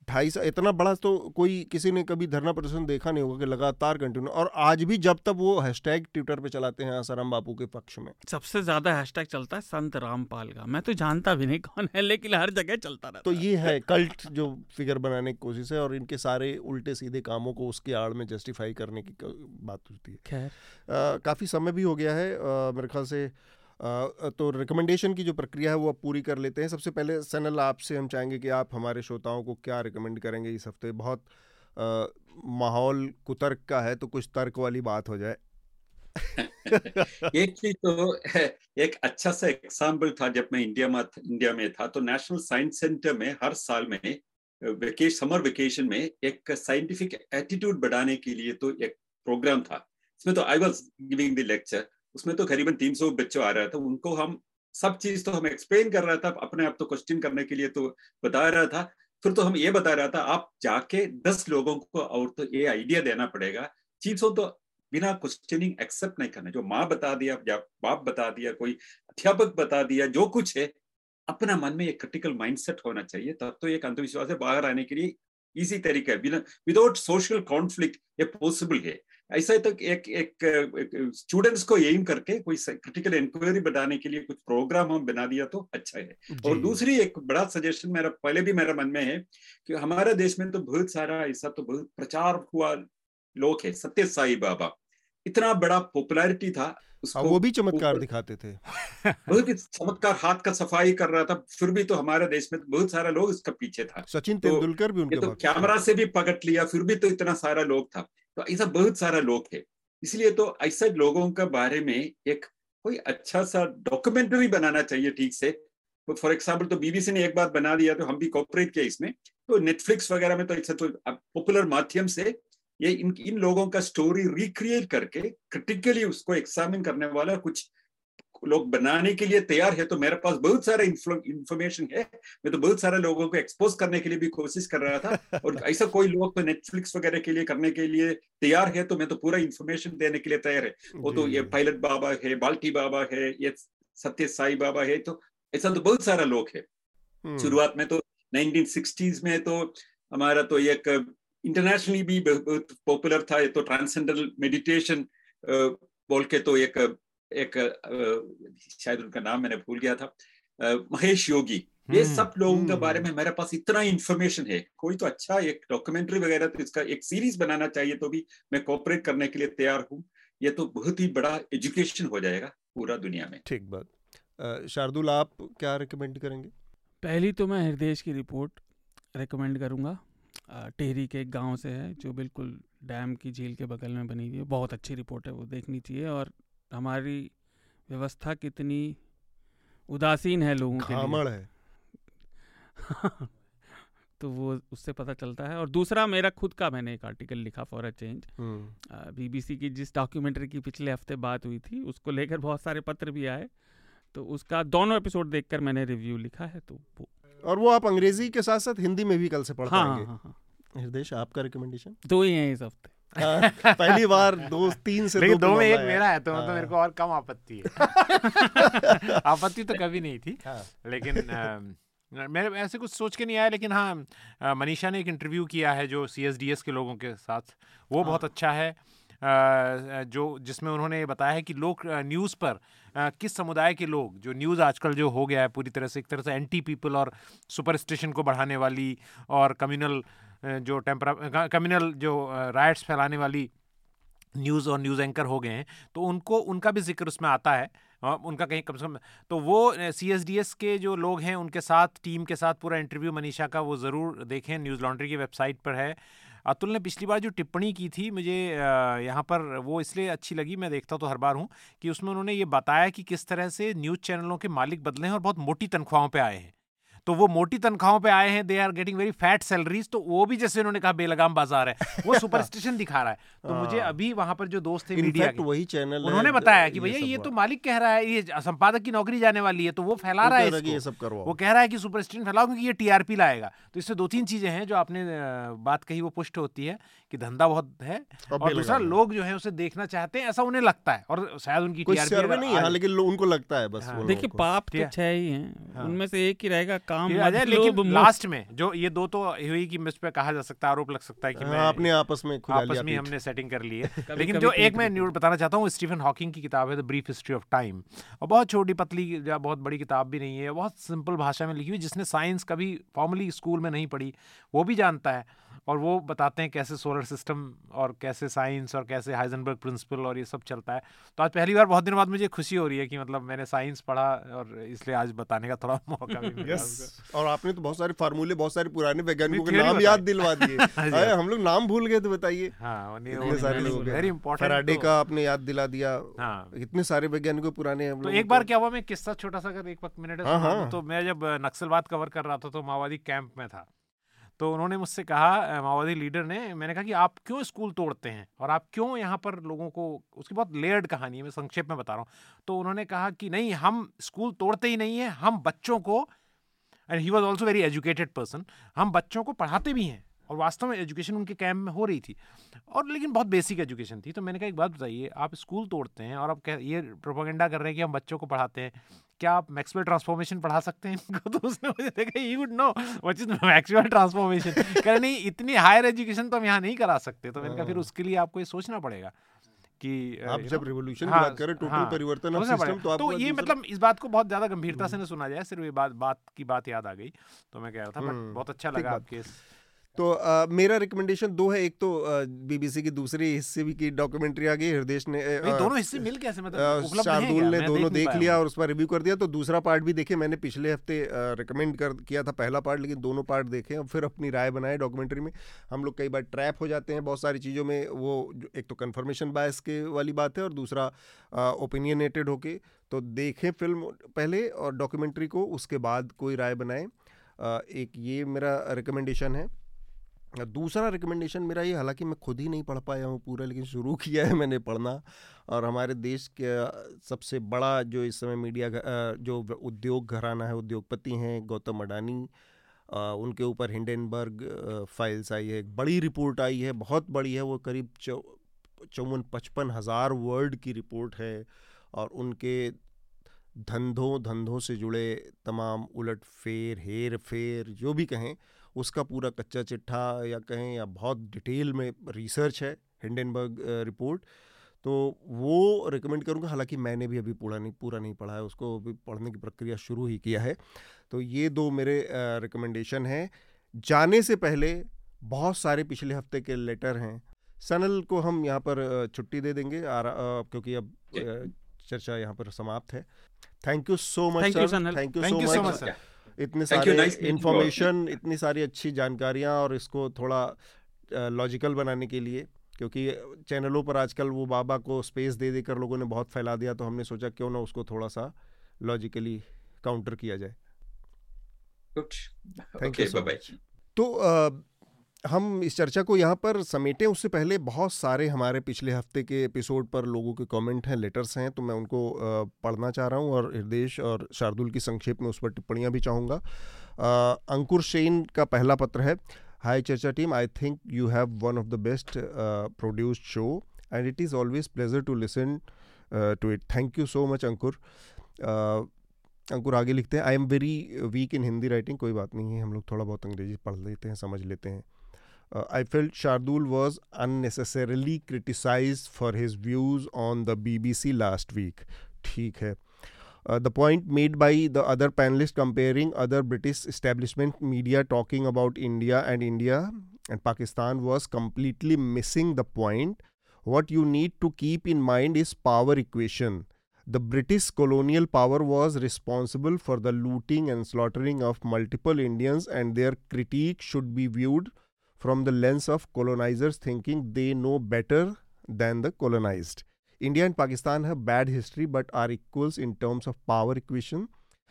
ढाई साल इतना बड़ा तो कोई किसी ने कभी धरना प्रदर्शन देखा नहीं होगा कि लगातार कंटिन्यू और आज भी जब तक वो हैशटैग ट्विटर पे चलाते हैं आसाराम बापू के पक्ष में। सबसे ज़्यादा हैशटैग चलता है संत रामपाल का। मैं तो जानता भी नहीं कौन है लेकिन हर जगह चलता रहता तो ये है कल्ट जो फिगर बनाने की कोशिश है और इनके सारे उल्टे सीधे कामों को उसके आड़ में जस्टिफाई करने की बात होती है। खैर। काफ़ी समय भी हो गया है मेरे ख्याल से तो रिकमेंडेशन की जो प्रक्रिया है वो आप पूरी कर लेते हैं। सबसे पहले सनल आपसे हम चाहेंगे कि आप हमारे श्रोताओं को क्या रिकमेंड करेंगे इस हफ़्ते? बहुत माहौल कुतर्क का है तो कुछ तर्क वाली बात हो जाए। *laughs* एक चीज़ तो एक अच्छा सा एग्ज़ाम्पल था जब मैं इंडिया में इंडिया में था तो नेशनल साइंस सेंटर में हर साल में वेकेशन समर वेकेशन में एक साइंटिफिक एटीट्यूड बढ़ाने के लिए तो एक प्रोग्राम था। इसमें तो I was giving the lecture उसमें तो करीबन 300 बच्चों आ रहा था। उनको हम सब चीज़ तो हम एक्सप्लेन कर रहा था, अपने आप तो क्वेश्चन करने के लिए तो बता रहा था। फिर तो हम ये बता रहा था, आप जाके दस लोगों को और तो ये आइडिया देना पड़ेगा। चीज़ों तो बिना क्वेश्चनिंग एक्सेप्ट नहीं करना। जो माँ बता दिया, या बाप बता दिया, कोई अध्यापक बता दिया, जो कुछ है, अपना मन में एक क्रिटिकल माइंडसेट होना चाहिए। तब तो एक अंधविश्वास से बाहर आने के लिए इजी तरीका है। बिना विदाउट सोशल कॉन्फ्लिक्ट ये पॉसिबल है। ऐसा तो एक एक स्टूडेंट्स को एम करके कोई क्रिटिकल इंक्वायरी बनाने के लिए कुछ प्रोग्राम हम बना दिया तो अच्छा है। और दूसरी एक बड़ा सजेशन मेरा पहले भी मेरा मन में है कि हमारे देश में तो बहुत सारा ऐसा तो बहुत प्रचार हुआ लोग है सत्य साई बाबा। इतना बड़ा पॉपुलैरिटी था उसको वो भी चमत्कार दिखाते थे। *laughs* बहुत ही चमत्कार हाथ का सफ़ाई कर रहा था फिर भी तो हमारे देश में बहुत सारा लोग इसका पीछे था। सचिन तेंदुलकर तो तेंदुलकर भी उनके तो कैमरा से भी पकड़ लिया फिर भी तो इतना सारा लोग था। तो ऐसा बहुत सारा लोग है। इसलिए तो ऐसे लोगों के बारे में एक कोई अच्छा सा डॉक्यूमेंट्री बनाना चाहिए ठीक से। तो फॉर एग्ज़ाम्पल तो बीबीसी ने एक बार बना दिया तो हम भी कॉपरेट किया इसमें। तो नेटफ्लिक्स वगैरह में तो ऐसा तो पॉपुलर माध्यम से ये इन इन लोगों का स्टोरी रिक्रिएट करके क्रिटिकली उसको एग्जामिन करने वाला कुछ लोग बनाने के लिए तैयार है तो मेरे पास बहुत सारा इंफॉर्मेशन है। मैं तो बहुत सारे लोगों को एक्सपोज करने के लिए भी कोशिश कर रहा था। *laughs* और ऐसा कोई लोग तो नेटफ्लिक्स वगैरह के लिए करने के लिए तैयार है तो मैं तो पूरा इंफॉर्मेशन देने के लिए तैयार है। वो तो ये पायलट बाबा है बाल्टी बाबा है ये सत्य साई बाबा है तो ऐसा तो बहुत सारा लोग है। हम्म। शुरुआत में तो 1960s में तो हमारा तो एक इंटरनेशनली भी बहुत पॉपुलर था ये तो ट्रांसेंडल मेडिटेशन बोल के तो एक एक शायद उनका नाम मैंने भूल गया था। महेश योगी ये हम्म, सब लोगों के बारे हम्म। में मेरे पास इतना इंफॉर्मेशन है। कोई तो अच्छा एक डॉक्यूमेंट्री वगैरह तो इसका एक सीरीज़ बनाना चाहिए तो भी मैं कोऑपरेट करने के लिए तैयार हूँ। ये तो बहुत ही बड़ा एजुकेशन हो जाएगा पूरा दुनिया में। ठीक बात। शार्दुल आप क्या रिकमेंड करेंगे? पहली तो मैं हृदय की रिपोर्ट रिकमेंड करूँगा। टेहरी के एक गाँव से है जो बिल्कुल डैम की झील के बगल में बनी हुई है। बहुत अच्छी रिपोर्ट है वो देखनी चाहिए और हमारी व्यवस्था कितनी उदासीन है लोगों के लिए। है। *laughs* तो वो उससे पता चलता है। और दूसरा मेरा खुद का मैंने एक आर्टिकल लिखा फॉर अ चेंज बीबीसी की जिस डॉक्यूमेंट्री की पिछले हफ़्ते बात हुई थी उसको लेकर बहुत सारे पत्र भी आए। तो उसका दोनों एपिसोड देखकर मैंने रिव्यू लिखा है तो वो और वो आप अंग्रेज़ी के साथ साथ हिंदी में भी कल से पढ़ हाँ, हाँ, हाँ, हृदय आपका रिकमेंडेशन दो ही हैं इस हफ़्ते। हाँ, पहली बार दो तीन से दो, दो में एक मेरा है तो मतलब हाँ। मेरे को और कम आपत्ति है *laughs* आपत्ति तो कभी नहीं थी हाँ। लेकिन मेरे ऐसे कुछ सोच के नहीं आया लेकिन हाँ मनीषा ने एक इंटरव्यू किया है जो सीएसडीएस के लोगों के साथ वो बहुत अच्छा है जो जिसमें उन्होंने बताया है कि लोग न्यूज़ पर किस समुदाय के लोग जो न्यूज़ आजकल जो हो गया है पूरी तरह से एक तरह से एंटी पीपल और सुपर स्टेशन को बढ़ाने वाली और कम्युनल जो टेम्परा कम्युनल जो राइट्स फैलाने वाली न्यूज़ और न्यूज़ एंकर हो गए हैं तो उनको, उनका भी ज़िक्र उसमें आता है उनका कहीं कम से कम तो वो सी एस डी एस के जो लोग हैं, उनके साथ टीम के साथ पूरा इंटरव्यू मनीषा का, वो ज़रूर देखें न्यूज़ लॉन्ड्री की वेबसाइट पर है। अतुल ने पिछली बार जो टिप्पणी की थी, मुझे यहाँ पर वो इसलिए अच्छी लगी, मैं देखता तो हर बार हूँ, कि उसमें उन्होंने ये बताया कि किस तरह से न्यूज़ चैनलों के मालिक बदले हैं और बहुत मोटी तनख्वाहों पर आए हैं। तो वो मोटी तनख्वाहों पे आए हैं they are getting very fat salaries तो वो भी जैसे उन्होंने कहा बेलगाम बाज़ार है वो *laughs* सुपर स्टेशन दिखा रहा है। तो मुझे हाँ। अभी वहाँ पर जो दोस्त थे मीडिया के वही चैनल उन्होंने बताया कि भैया ये तो मालिक कह रहा है ये संपादक की नौकरी जाने वाली है तो वो फैला रहा है ये सब वो कह रहा है कि सुपर स्टेशन फैलाओ क्योंकि ये टीआरपी लाएगा। तो इससे दो तीन चीज़ें हैं जो आपने बात कही वो पुष्ट होती है। कि धंधा बहुत है और दूसरा लोग जो है उसे देखना चाहते हैं ऐसा उन्हें लगता है और शायद उनकी टीआरपी नहीं है लेकिन उनको लगता है बस हाँ। देखिए पाप तो छह ही हैं। हाँ। उनमें से एक ही रहेगा काम लेकिन लास्ट में जो ये दो तो हुई कि मुझ पे कहा जा सकता है आरोप लग सकता है कि हाँ, मैं अपने आपस में आपस में हमने सेटिंग कर ली है। *laughs* लेकिन जो एक मैं न्यूज़ बताना चाहता हूँ स्टीफन हॉकिंग की किताब है the brief history of time और बहुत छोटी पतली या बहुत बड़ी किताब भी नहीं है बहुत सिंपल भाषा में लिखी हुई जिसने साइंस कभी फॉर्मली स्कूल में नहीं पढ़ी वो भी जानता है। और वो बताते हैं कैसे सोलर सिस्टम और कैसे साइंस और कैसे हाइजनबर्ग प्रिंसिपल और ये सब चलता है। तो आज पहली बार बहुत दिनों बाद मुझे खुशी हो रही है कि मतलब मैंने साइंस पढ़ा और इसलिए आज बताने का थोड़ा मौका भी मिला और आपने तो बहुत सारे फार्मूले बहुत सारे पुराने वैज्ञानिकों के नाम याद दिलवा दिए। *laughs* हाँ हम लोग नाम भूल गए तो बताइए। हाँ वेरी इंपॉर्टेंट का आपने याद दिला दिया। हाँ। इतने सारे वैज्ञानिकों पुराने तो एक बार क्या हुआ मैं किस्सा छोटा सा अगर एक वक्त मिनट हाँ, हाँ। तो मैं जब नक्सलवाद कवर कर रहा था तो माओवादी कैंप में था। तो उन्होंने मुझसे कहा माओवादी लीडर ने, मैंने कहा कि आप क्यों स्कूल तोड़ते हैं? और आप क्यों यहाँ पर लोगों को, उसकी बहुत लेयर्ड कहानी है, मैं संक्षेप में बता रहा हूँ। तो उन्होंने कहा कि नहीं, हम स्कूल तोड़ते ही नहीं हैं, हम बच्चों को and he was also very educated person हम बच्चों को पढ़ाते भी हैं, और वास्तव में एजुकेशन उनके कैम्प में हो रही थी। और लेकिन बहुत बेसिक एजुकेशन थी तो मैंने कहा, एक बात बताइए, आप स्कूल तोड़ते हैं, और आप कह, ये प्रोपोगेंडा कर रहे हैं कि हम बच्चों को पढ़ाते हैं। क्या आप मैक्सवेल ट्रांसफॉर्मेशन पढ़ा सकते हैं *laughs* इनको तो उसने मुझे देखा you would know what is Maxwell transformation कह नहीं इतनी हायर एजुकेशन तो हम यहाँ नहीं करा सकते तो मैंने कहा फिर हाँ। उसके लिए आपको ये सोचना पड़ेगा कि आप जब रिवॉल्यूशन हाँ, की बात करें टोटल हाँ, परिवर्तन ऑफ़ सिस्टम तो तो ये मतलब इस बात को बहुत ज़्यादा गंभीरता से। न सुना जाए सिर्फ़ ये बात बात की बात याद आ गई तो मैं कह रहा था बट हम्म, बहुत अच्छा लगा आपके तो आ, मेरा रिकमेंडेशन दो है। एक तो बीबीसी की दूसरी हिस्से भी की डॉक्यूमेंट्री आ गई हृदय ने आ, दोनों हिस्से मिल कैसे? मतलब शार्दुल ने दोनों देख लिया और उस पर रिव्यू कर दिया। तो दूसरा पार्ट भी देखे मैंने पिछले हफ़्ते रिकमेंड कर किया था पहला पार्ट लेकिन दोनों पार्ट देखे और फिर अपनी राय बनाए डॉक्यूमेंट्री में। हम लोग कई बार ट्रैप हो जाते हैं बहुत सारी चीज़ों में वो एक तो कन्फर्मेशन बायस के वाली बात है और दूसरा ओपिनियनेटेड होके। तो देखें फ़िल्म पहले और डॉक्यूमेंट्री को उसके बाद कोई राय बनाएँ। एक ये मेरा रिकमेंडेशन है। दूसरा रिकमेंडेशन मेरा ये, हालाँकि मैं खुद ही नहीं पढ़ पाया हूँ पूरा, लेकिन शुरू *laughs* किया है मैंने पढ़ना। और हमारे देश के सबसे बड़ा जो इस समय मीडिया जो उद्योग घराना है, उद्योगपति हैं गौतम अडानी। उनके ऊपर हिंडनबर्ग फाइल्स आई है, एक बड़ी रिपोर्ट आई है, बहुत बड़ी है, वो करीब चौवन पचपन हज़ार वर्ड की रिपोर्ट है। और उनके धंधों धंधों से जुड़े तमाम उलट फेर हेर फेर जो भी कहें उसका पूरा कच्चा चिट्ठा या कहें या बहुत डिटेल में रिसर्च है हिंडनबर्ग रिपोर्ट। तो वो रिकमेंड करूँगा हालाँकि मैंने भी अभी पूरा नहीं पूरा नहीं पढ़ा है उसको अभी पढ़ने की प्रक्रिया शुरू ही किया है। तो ये दो मेरे रिकमेंडेशन हैं। जाने से पहले बहुत सारे पिछले हफ़्ते के लेटर हैं। सनल को हम यहाँ पर छुट्टी दे देंगे क्योंकि अब चर्चा यहाँ पर समाप्त है। Thank you so much thank you so much इतने सारे इंफॉर्मेशन इतनी सारी अच्छी जानकारियाँ और इसको थोड़ा लॉजिकल बनाने के लिए क्योंकि चैनलों पर आजकल वो बाबा को स्पेस दे देकर लोगों ने बहुत फैला दिया तो हमने सोचा क्यों ना उसको थोड़ा सा लॉजिकली काउंटर किया जाए। थैंक यू सो मच तो हम इस चर्चा को यहाँ पर समेटें। उससे पहले बहुत सारे हमारे पिछले हफ़्ते के एपिसोड पर लोगों के कमेंट हैं लेटर्स हैं तो मैं उनको पढ़ना चाह रहा हूँ और हृदेश और शार्दुल की संक्षेप में उस पर टिप्पणियाँ भी चाहूँगा। अंकुर शेन का पहला पत्र है hi Charcha team I think you have one of the best produced show and it is always pleasure to listen to it thank you so much Ankur. Ankur आगे लिखते हैं I am very weak in Hindi writing कोई बात नहीं है, हम लोग थोड़ा बहुत अंग्रेज़ी पढ़ लेते हैं, समझ लेते हैं। Uh, I felt Shardul was unnecessarily criticized for his views on the BBC last week. ठीक है. Uh, the point made by the other panelists comparing other British establishment media talking about India and India and Pakistan was completely missing the point. What you need to keep in mind is power equation. The British colonial power was responsible for the looting and slaughtering of multiple Indians, and their critique should be viewed from the lens of colonizers thinking they know better than the colonized. India and Pakistan have bad history but are equals in terms of power equation.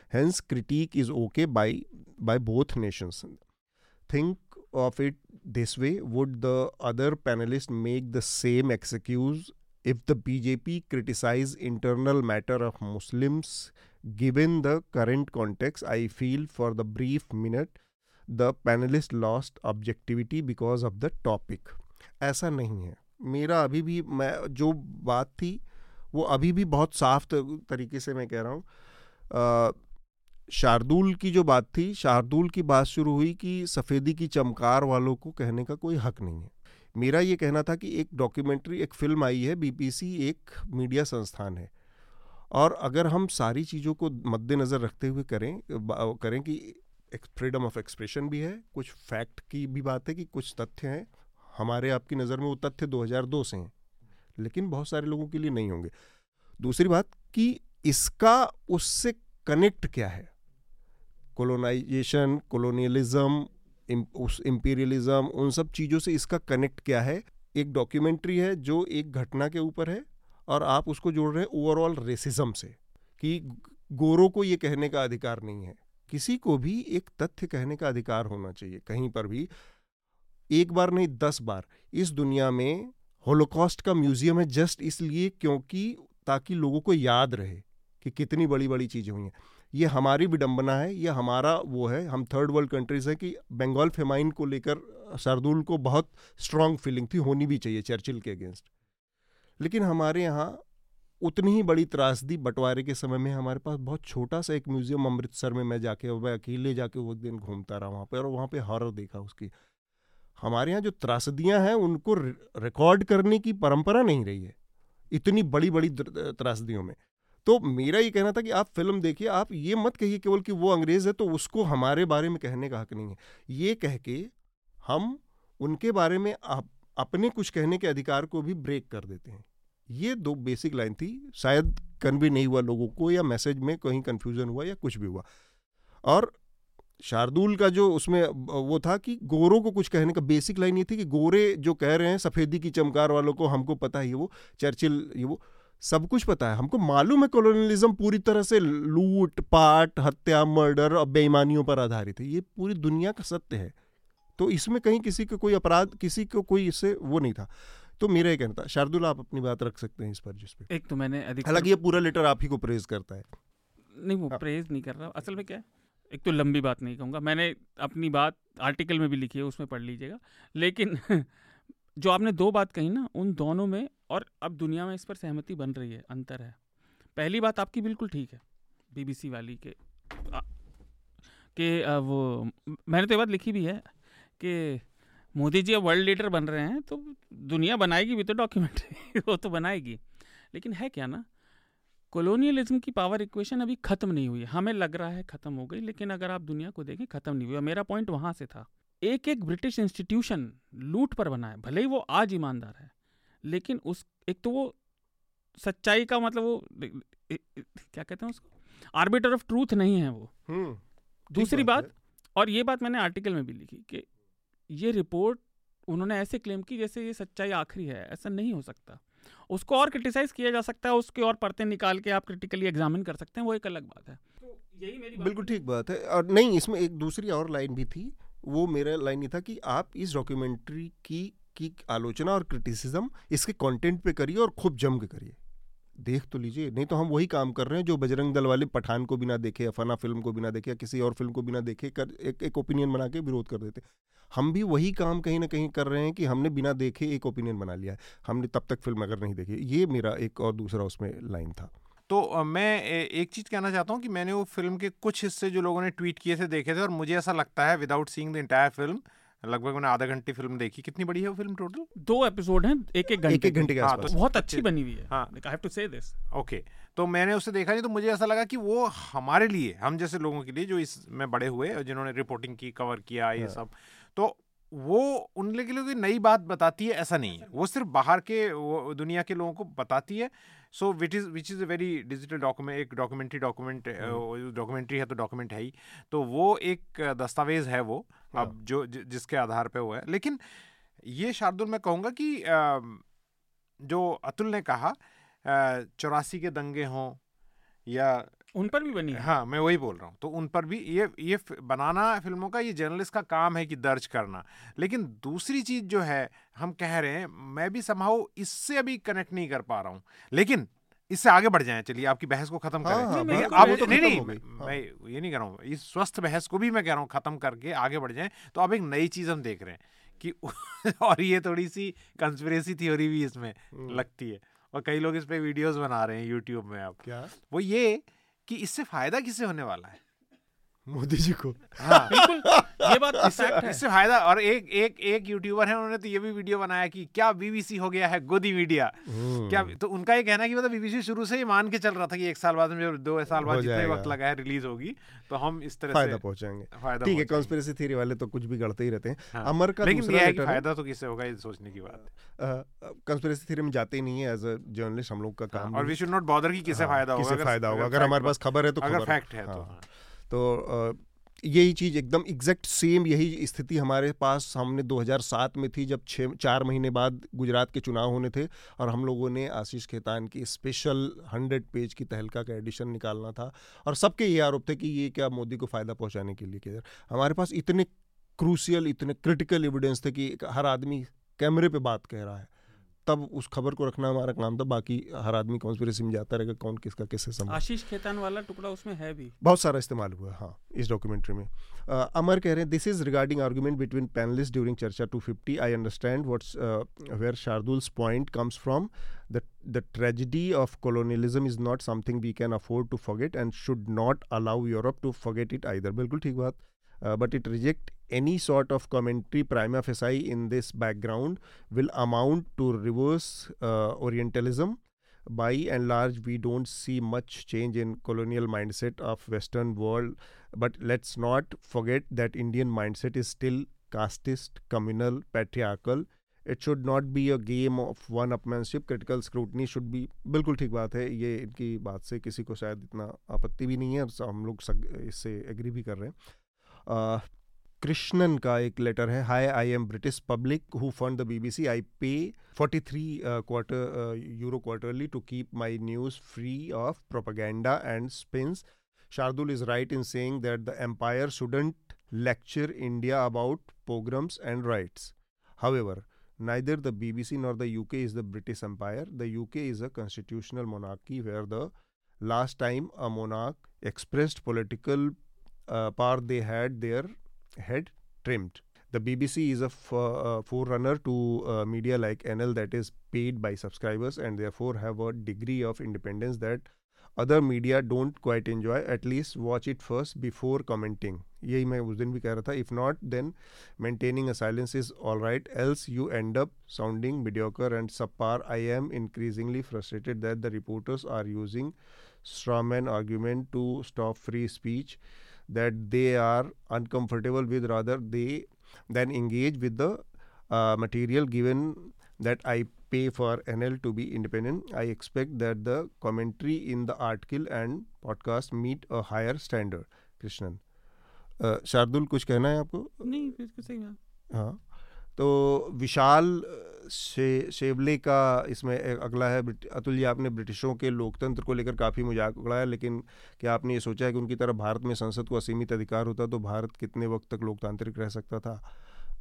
Hence, critique is okay by, by both nations. Think of it this way would the other panelists make the same excuse if the BJP criticize internal matter of Muslims given the current context I feel for the brief minute the panelist lost objectivity because of the topic ऐसा नहीं है। मेरा अभी भी, मैं, जो बात थी, वो अभी भी बहुत साफ़ तरीके से मैं कह रहा हूँ। शार्दुल की जो बात थी, शार्दुल की बात शुरू हुई कि सफ़ेदी की चमकार वालों को कहने का कोई हक नहीं है। मेरा ये कहना था कि एक डॉक्यूमेंट्री, एक फ़िल्म आई है, बीपीसी एक मीडिया संस्थान है। और अगर हम सारी चीज़ों को मद्देनज़र रखते हुए करें करें कि फ्रीडम ऑफ़ एक्सप्रेशन भी है, कुछ फैक्ट की भी बात है कि कुछ तथ्य हैं। हमारे आपकी नज़र में वो तथ्य 2002 से हैं, लेकिन बहुत सारे लोगों के लिए नहीं होंगे। दूसरी बात कि इसका उससे कनेक्ट क्या है? कोलोनाइजेशन कोलोनियलिज्म उस इम्पीरियलिज्म उन सब चीज़ों से इसका कनेक्ट क्या है? एक डॉक्यूमेंट्री है जो एक घटना के ऊपर है और आप उसको जोड़ रहे हैं ओवरऑल रेसिज्म से, कि गोरों को ये कहने का अधिकार नहीं है। किसी को भी एक तथ्य कहने का अधिकार होना चाहिए। कहीं पर भी, एक बार नहीं, दस बार। इस दुनिया में होलोकॉस्ट का म्यूज़ियम है जस्ट इसलिए क्योंकि ताकि लोगों को याद रहे कि कितनी बड़ी बड़ी चीज़ें हुई हैं। ये हमारी विडंबना है, ये हमारा वो है, हम थर्ड वर्ल्ड कंट्रीज़ हैं कि बंगाल फेमाइन को लेकर सरदुल को बहुत स्ट्रांग फीलिंग थी, होनी भी चाहिए चर्चिल के अगेंस्ट लेकिन हमारे यहाँ उतनी ही बड़ी त्रासदी बंटवारे के समय में हमारे पास बहुत छोटा सा एक म्यूज़ियम अमृतसर में मैं जाके मैं अकेले जाके वो दिन घूमता रहा वहाँ पर और वहाँ पे हॉरर देखा उसकी। हमारे यहाँ जो त्रासदियाँ हैं उनको रिकॉर्ड करने की परंपरा नहीं रही है इतनी बड़ी बड़ी त्रासदियों में। तो मेरा ये कहना था कि आप फ़िल्म देखिए आप ये मत कहिए केवल कि वो अंग्रेज़ है तो उसको हमारे बारे में कहने का हक नहीं है। ये कह के हम उनके बारे में आप, अपने कुछ कहने के अधिकार को भी ब्रेक कर देते हैं। ये दो बेसिक लाइन थी, शायद कन्वे नहीं हुआ लोगों को या मैसेज में कहीं कंफ्यूजन हुआ या कुछ भी हुआ। और शार्दुल का जो उसमें वो था कि गोरों को कुछ कहने का बेसिक लाइन ये थी कि गोरे जो कह रहे हैं, सफ़ेदी की चमकार वालों को हमको पता है वो, चर्चिल ये वो, सब कुछ पता है। हमको मालूम है कॉलोनियलिज्म पूरी तरह से लूट, पाट, हत्या मर्डर और बेईमानियों पर आधारित है। ये पूरी दुनिया का सत्य है। तो इसमें कहीं किसी को कोई अपराध, किसी को कोई इससे वो नहीं था। तो मेरा ये कहना था शार्दुल आप अपनी बात रख सकते हैं इस पर जिस पे। एक तो मैंने हालाँकि ये पूरा लेटर आप ही को प्रेज करता है। नहीं वो हाँ। प्रेज नहीं कर रहा। असल में क्या है एक तो लंबी बात नहीं कहूँगा। मैंने अपनी बात आर्टिकल में भी लिखी है उसमें पढ़ लीजिएगा। लेकिन *laughs* जो आपने दो बात कही ना उन दोनों में और अब दुनिया में इस पर सहमति बन रही है अंतर है। पहली बात आपकी बिल्कुल ठीक है बीबीसी वाली के आ, के आ, वो मैंने तो ये बात लिखी भी है कि मोदी जी अब वर्ल्ड लीडर बन रहे हैं तो दुनिया बनाएगी भी तो डॉक्यूमेंट्री *laughs* वो तो बनाएगी। लेकिन है क्या ना कॉलोनियलिज्म की पावर इक्वेशन अभी ख़त्म नहीं हुई। हमें लग रहा है ख़त्म हो गई लेकिन अगर आप दुनिया को देखें ख़त्म नहीं हुई। मेरा पॉइंट वहाँ से था। एक एक ब्रिटिश इंस्टीट्यूशन लूट पर बना है भले ही वो आज ईमानदार है लेकिन उस एक तो वो सच्चाई का मतलब वो क्या कहते हैं उसको? आर्बिटर ऑफ़ ट्रूथ नहीं है वो। हम्म, दूसरी बात और ये बात मैंने आर्टिकल में भी लिखी कि ये रिपोर्ट उन्होंने ऐसे क्लेम की जैसे ये सच्चाई आखिरी है ऐसा नहीं हो सकता। उसको और क्रिटिसाइज किया जा सकता है उसके और परतें निकाल के आप क्रिटिकली एग्जामिन कर सकते हैं वो एक अलग बात है। तो यही मेरी बिल्कुल ठीक बात है। और नहीं इसमें एक दूसरी और लाइन भी थी वो मेरा लाइन ये था कि आप इस डॉक्यूमेंट्री की की आलोचना और क्रिटिसिज्म इसके कंटेंट पे करिए और खूब जम के करिए। देख तो लीजिए, नहीं तो हम वही काम कर रहे हैं जो बजरंग दल वाले पठान को बिना देखे फना फ़िल्म को बिना देखे या किसी और फ़िल्म को बिना देखे कर, एक एक ओपिनियन बना के विरोध कर देते। हम भी वही काम कहीं ना कहीं कर रहे हैं कि हमने बिना देखे एक ओपिनियन बना लिया है। हमने तब तक फ़िल्म अगर नहीं देखी, ये मेरा एक और दूसरा उसमें लाइन था। तो मैं एक चीज़ कहना चाहता हूँ कि मैंने वो फ़िल्म के कुछ हिस्से जो लोगों ने ट्वीट किए थे, देखे थे और मुझे ऐसा लगता है without seeing the entire film लगभग मैंने आधा घंटे फ़िल्म देखी। कितनी बड़ी है वो फ़िल्म टोटल दो एपिसोड हैं एक एक घंटे एक घंटे के हाँ, तो बहुत अच्छी बनी हुई है। हाँ। I have to say this okay. तो मैंने उसे देखा नहीं तो मुझे ऐसा लगा कि वो हमारे लिए हम जैसे लोगों के लिए जो इसमें बड़े हुए और जिन्होंने रिपोर्टिंग की कवर किया ये हाँ। सब। तो वो उन लोगों के लिए कोई नई बात बताती है ऐसा नहीं है। वो सिर्फ़ बाहर के वो दुनिया के लोगों को बताती है so which is which is a very digital document एक डॉक्यूमेंट्री डॉक्यूमेंट डॉक्यूमेंट्री है तो डॉक्यूमेंट है ही। तो वो एक दस्तावेज़ है वो हाँ। अब जो ज, जिसके आधार पे वो है। लेकिन ये शार्दुल मैं कहूँगा कि जो अतुल ने कहा चौरासी के दंगे हों या उन पर भी बनी है? हाँ मैं वही बोल रहा हूँ। तो उन पर भी ये ये बनाना फ़िल्मों का ये जर्नलिस्ट का काम है कि दर्ज करना। लेकिन दूसरी चीज़ जो है हम कह रहे हैं मैं भी संभाव इससे अभी कनेक्ट नहीं कर पा रहा हूँ। लेकिन इससे आगे बढ़ जाए चलिए आपकी बहस को खत्म करें। हाँ, नहीं, आप तो नहीं नहीं हाँ। मैं ये नहीं कर रहा हूँ इस स्वस्थ बहस को भी मैं कह रहा हूँ खत्म करके आगे बढ़ जाए। तो अब एक नई चीज़ हम देख रहे हैं कि *laughs* और ये थोड़ी सी कंस्पिरेसी थ्योरी भी इसमें हम्म। लगती है। और कई लोग इस पे वीडियोस बना रहे हैं यूट्यूब में अब क्या? वो ये कि इससे फ़ायदा किसे होने वाला है? मोदी जी को। हाँ ये बात इससे इससे फ़ायदा और एक एक एक यूट्यूबर है उन्होंने तो ये भी वीडियो बनाया कि क्या बीबीसी हो गया है गोदी मीडिया हम्म। क्या तो उनका ये कहना है कि मतलब बीबीसी शुरू से ही मान के चल रहा था कि एक साल बाद में जो दो साल बाद जितने वक्त लगा है रिलीज़ होगी तो हम इस तरह फ़ायदा पहुंचाएँगे। ठीक है कॉन्स्पिरेसी थ्योरी वाले तो कुछ भी गढ़ते ही रहते हैं। हाँ। अमर का लेकिन ये है। फ़ायदा तो किससे होगा ये सोचने की बात कॉन्स्पिरेसी थ्योरी में जाते ही नहीं है एज अ जर्नलिस्ट हम लोग का हाँ, काम और वी शुड नॉट बॉदर की किससे हाँ, फ़ायदा होगा। किससे फ़ायदा होगा। अगर हमारे पास खबर है तो अगर फैक्ट है। तो तो यही चीज़ एकदम एग्जैक्ट सेम यही स्थिति हमारे पास हमने 2007 में थी जब छः, चार महीने बाद गुजरात के चुनाव होने थे और हम लोगों ने आशीष खेतान की स्पेशल हंड्रेड पेज की तहलका का एडिशन निकालना था और सबके ये आरोप थे कि ये क्या मोदी को फ़ायदा पहुँचाने के लिए किया हमारे पास इतने क्रूसियल इतने क्रिटिकल एविडेंस थे कि हर आदमी कैमरे पे बात कह रहा है। तब उस खबर को रखना हमारा काम था। बाकी हर आदमी कॉन्स्पिरेसी में जाता रहेगा कौन किसका कैसे समझ आशीष खेतान वाला टुकड़ा उसमें है भी। बहुत सारा इस्तेमाल हुआ हाँ इस डॉक्यूमेंट्री में। uh, अमर कह रहे हैं this is regarding argument between panelist during Charcha 250 I understand what's where Shardul's point comes from the the tragedy of colonialism is not something we can afford to forget and should not allow Europe to forget it either. बिल्कुल ठीक बात। But it reject any sort of commentary prima facie in this background will amount to reverse uh, Orientalism. By and large, we don't see much change in colonial mindset of Western world, but let's not forget that Indian mindset is still casteist, communal, patriarchal. It should not be a game of one upmanship. Critical scrutiny should be बिल्कुल ठीक बात है ये इनकी बात से किसी को शायद इतना आपत्ति भी नहीं है और हम लोग इससे एग्री भी कर रहे हैं कृष्णन का एक लेटर है hi I am British public who fund the BBC I pay 43 quarter euro quarterly to keep my news free of propaganda and spins Shardul is right in saying that the empire shouldn't lecture India about pogroms and riots. However, neither the BBC nor the UK is the British Empire. The UK is a constitutional monarchy where the last time a monarch expressed political uh, power they had their head trimmed. The BBC is a uh, forerunner to uh, media like NL that is paid by subscribers and therefore have a degree of independence that other media don't quite enjoy at least watch it first before commenting यही मैं उस दिन भी कह रहा था if not then maintaining a silence is all right else you end up sounding mediocre and subpar i am increasingly frustrated that the reporters are using strawman argument to stop free speech That they are uncomfortable with rather they then engage with the uh, material given that I pay for NL to be independent. I expect that the commentary in the article and podcast meet a higher standard. Krishnan. Uh, Shardul कुछ कहना है आपको नहीं बिल्कुल सही बात हाँ तो विशाल शे शेवले का इसमें अगला है अतुल जी आपने ब्रिटिशों के लोकतंत्र को लेकर काफ़ी मज़ाक उड़ाया लेकिन क्या आपने ये सोचा है कि उनकी तरफ़ भारत में संसद को असीमित अधिकार होता तो भारत कितने वक्त तक लोकतांत्रिक रह सकता था?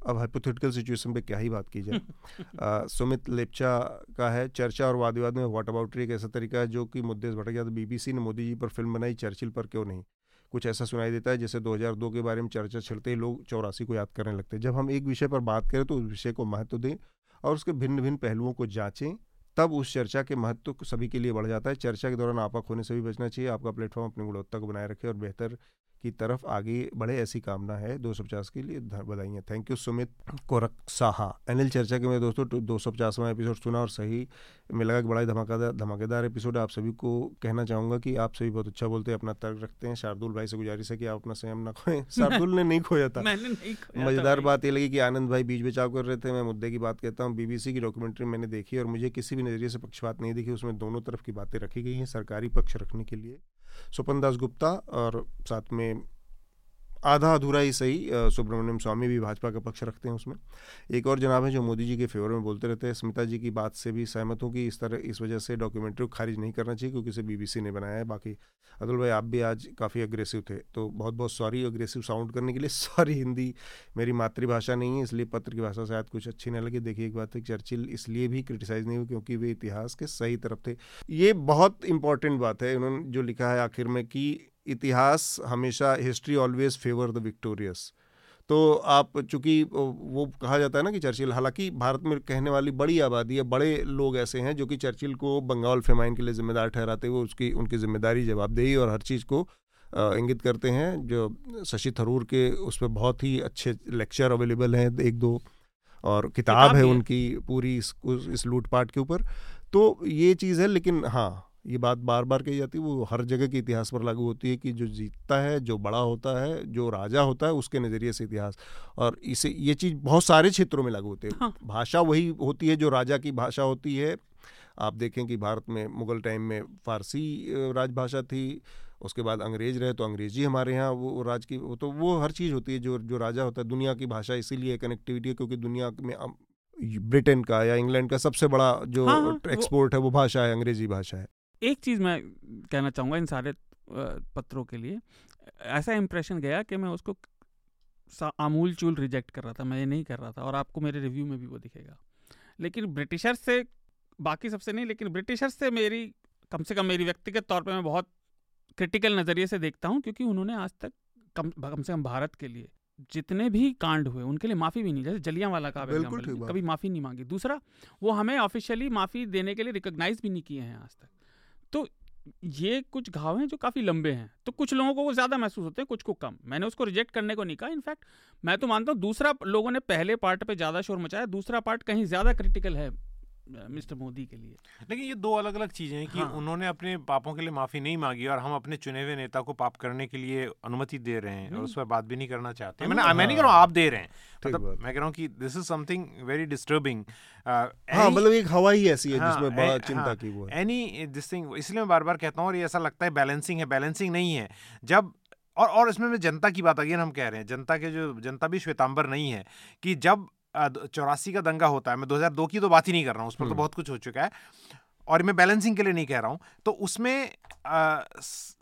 अब हाइपोथेटिकल सिचुएशन पे क्या ही बात की जाए। *laughs* सुमित लेपचा का है चर्चा और वाद विवाद में वॉट अबाउट एक ऐसा तरीका है जो कि मुद्दे से भटक गया तो बीबीसी ने मोदी जी पर फ़िल्म बनाई चर्चिल पर क्यों नहीं? कुछ ऐसा सुनाई देता है जैसे 2002 के बारे में चर्चा छिड़ते ही लोग चौरासी को याद करने लगते हैं। जब हम एक विषय पर बात करें तो उस विषय को महत्व दें और उसके भिन्न भिन्न पहलुओं को जांचें, तब उस चर्चा के महत्व सभी के लिए बढ़ जाता है। चर्चा के दौरान आपा होने से भी बचना चाहिए, आपका प्लेटफॉर्म अपनी गुणवत्ता को बनाए रखे और बेहतर की तरफ़ आगे बढ़े ऐसी कामना है दो सौ पचास के लिए। बधाई thank you Sumit Korak Saha NL Charcha के मेरे दोस्तों दो सौ पचासवा एपिसोड सुना और सही में लगा कि बड़ा ही धमाकेदार धमाकेदार एपिसोड आप सभी को कहना चाहूँगा कि आप सभी बहुत अच्छा बोलते हैं अपना तर्क रखते हैं। शार्दुल भाई से गुजारिश है कि आप अपना संयम ना खोएँ। *laughs* शार्दुल ने नहीं खोया था। मज़ेदार बात ये लगी कि आनंद भाई बीच बचाव कर रहे थे। मैं मुद्दे की बात कहता हूँ। बीबीसी की डॉक्यूमेंट्री मैंने देखी और मुझे किसी भी नज़रिए से पक्षपात नहीं दिखी। उसमें दोनों तरफ़ की बातें रखी गई हैं सरकारी पक्ष रखने के लिए। सुपन दास गुप्ता और साथ में आधा अधूरा ही सही सुब्रमण्यम स्वामी भी भाजपा का पक्ष रखते हैं उसमें। एक और जनाब है जो मोदी जी के फेवर में बोलते रहते हैं, स्मिता जी की बात से भी सहमत हूँ कि इस तरह, इस वजह से डॉक्यूमेंट्री को खारिज नहीं करना चाहिए, क्योंकि इसे बीबीसी ने बनाया है। बाकी अतुल भाई, आप भी आज काफ़ी अग्रेसिव थे तो बहुत बहुत सॉरी अग्रेसिव साउंड करने के लिए *laughs* सॉरी हिंदी मेरी मातृभाषा नहीं है, इसलिए पत्र की भाषा शायद कुछ अच्छी नहीं लगी। देखिए, एक बात है चर्चिल इसलिए भी क्रिटिसाइज नहीं हुई क्योंकि वे इतिहास के सही तरफ़ थे। ये बहुत इंपॉर्टेंट बात है, उन्होंने जो लिखा है आखिर में कि इतिहास हमेशा history always favour the victorious तो आप चूँकि वो कहा जाता है ना कि चर्चिल हालाँकि भारत में कहने वाली बड़ी आबादी है बड़े लोग ऐसे हैं जो कि चर्चिल को बंगाल फेमाइन के लिए जिम्मेदार ठहराते हुए उसकी उनकी ज़िम्मेदारी जवाबदेही और हर चीज़ को इंगित करते हैं। जो शशि थरूर के उस पर बहुत ही अच्छे लेक्चर अवेलेबल हैं एक दो और किताब किताब है उनकी पूरी इस, इस लूटपाट के ऊपर। तो ये चीज़ है लेकिन हाँ ये बात बार बार कही जाती है वो हर जगह के इतिहास पर लागू होती है कि जो जीतता है जो बड़ा होता है जो राजा होता है उसके नज़रिए से इतिहास। और इसे ये चीज़ बहुत सारे क्षेत्रों में लागू होती है। हाँ। भाषा वही होती है जो राजा की भाषा होती है। आप देखें कि भारत में मुगल टाइम में फारसी राजभाषा थी उसके बाद अंग्रेज़ रहे तो अंग्रेज़ी हमारे यहाँ वो राज की वो तो वो हर चीज़ होती है जो जो राजा होता है। दुनिया की भाषा इसीलिए कनेक्टिविटी है क्योंकि दुनिया में ब्रिटेन का या इंग्लैंड का सबसे बड़ा जो हाँ, एक्सपोर्ट हाँ, है वो भाषा है अंग्रेज़ी भाषा है। एक चीज़ मैं कहना चाहूँगा इन सारे पत्रों के लिए ऐसा इम्प्रेशन गया कि मैं उसको आमूल चूल रिजेक्ट कर रहा था मैं ये नहीं कर रहा था और आपको मेरे रिव्यू में भी वो दिखेगा। लेकिन ब्रिटिशर से बाकी सबसे नहीं लेकिन ब्रिटिशर से मेरी कम से कम मेरी व्यक्तिगत तौर पे मैं बहुत क्रिटिकल नज़रिए से देखता हूँ क्योंकि उन्होंने आज तक कम कम से कम भारत के लिए जितने भी कांड हुए उनके लिए माफ़ी भी नहीं जैसे जलिया वाला का कभी माफ़ी नहीं मांगी। दूसरा वो हमें ऑफिशियली माफ़ी देने के लिए रिकोगनाइज भी नहीं किए हैं आज तक। तो ये कुछ घाव हैं जो काफ़ी लंबे हैं। तो कुछ लोगों को वो ज़्यादा महसूस होते हैं, कुछ को कम। मैंने उसको रिजेक्ट करने को नहीं कहा। इनफैक्ट मैं तो मानता हूँ दूसरा लोगों ने पहले पार्ट पे ज़्यादा शोर मचाया, दूसरा पार्ट कहीं ज़्यादा क्रिटिकल है। मिस्टर मोदी के लिए। लेकिन ये दो अलग अलग चीज़ें हैं कि हाँ। उन्होंने अपने पापों के लिए माफ़ी नहीं मांगी और हम अपने चुने हुए नेता को पाप करने के लिए अनुमति दे रहे हैं और उस पर बात भी नहीं करना चाहते मैंने मैं नहीं कह रहा हूँ आप दे रहे हैं। मतलब मैं कह रहा हूँ कि this is something very disturbing हाँ मतलब एक हवा ही ऐसी है हाँ, जिसमें बड़ा चिंता हाँ, की वो एनी दिस थिंग इसलिए मैं बार बार कहता हूँ और ये ऐसा लगता है बैलेंसिंग है। बैलेंसिंग नहीं है। जब और और इसमें मैं जनता की बात अगेन हम कह रहे हैं। जनता के जो जनता भी श्वेतांबर नहीं है कि जब चौरासी का दंगा होता है। मैं 2002 की तो बात ही नहीं कर रहा हूँ उस पर तो हम्म। बहुत कुछ हो चुका है। और मैं बैलेंसिंग के लिए नहीं कह रहा हूँ। तो उसमें आ, स-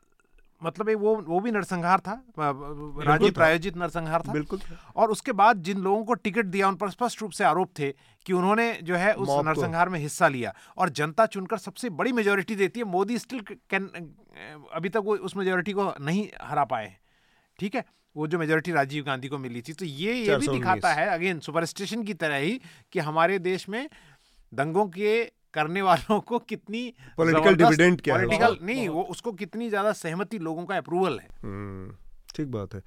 मतलब एक वो वो भी नरसंहार था आ, राज्य प्रायोजित नरसंहार था। बिल्कुल और उसके बाद जिन लोगों को टिकट दिया उन पर स्पष्ट रूप से आरोप थे कि उन्होंने जो है उस नरसंहार में हिस्सा लिया। और जनता चुनकर सबसे बड़ी मेजोरिटी देती है। मोदी स्टिल कैन अभी तक वो उस मेजोरिटी को नहीं हरा पाए ठीक है? वो जो मेजोरिटी राजीव गांधी को मिली थी तो ये ये भी दिखाता है अगेन सुपरस्टिशन की तरह ही कि हमारे देश में दंगों के करने वालों को कितनी Political जबरदस्त- dividend क्या है नहीं वो उसको कितनी ज़्यादा सहमति लोगों का अप्रूवल है। हम्म, ठीक बात है।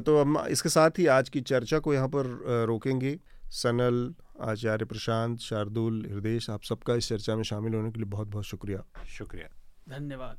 तो हम इसके साथ ही आज की चर्चा को यहाँ पर रोकेंगे। सनल आचार्य प्रशांत शार्दुल हृदय आप सबका इस चर्चा में शामिल होने के लिए बहुत बहुत शुक्रिया। शुक्रिया। धन्यवाद।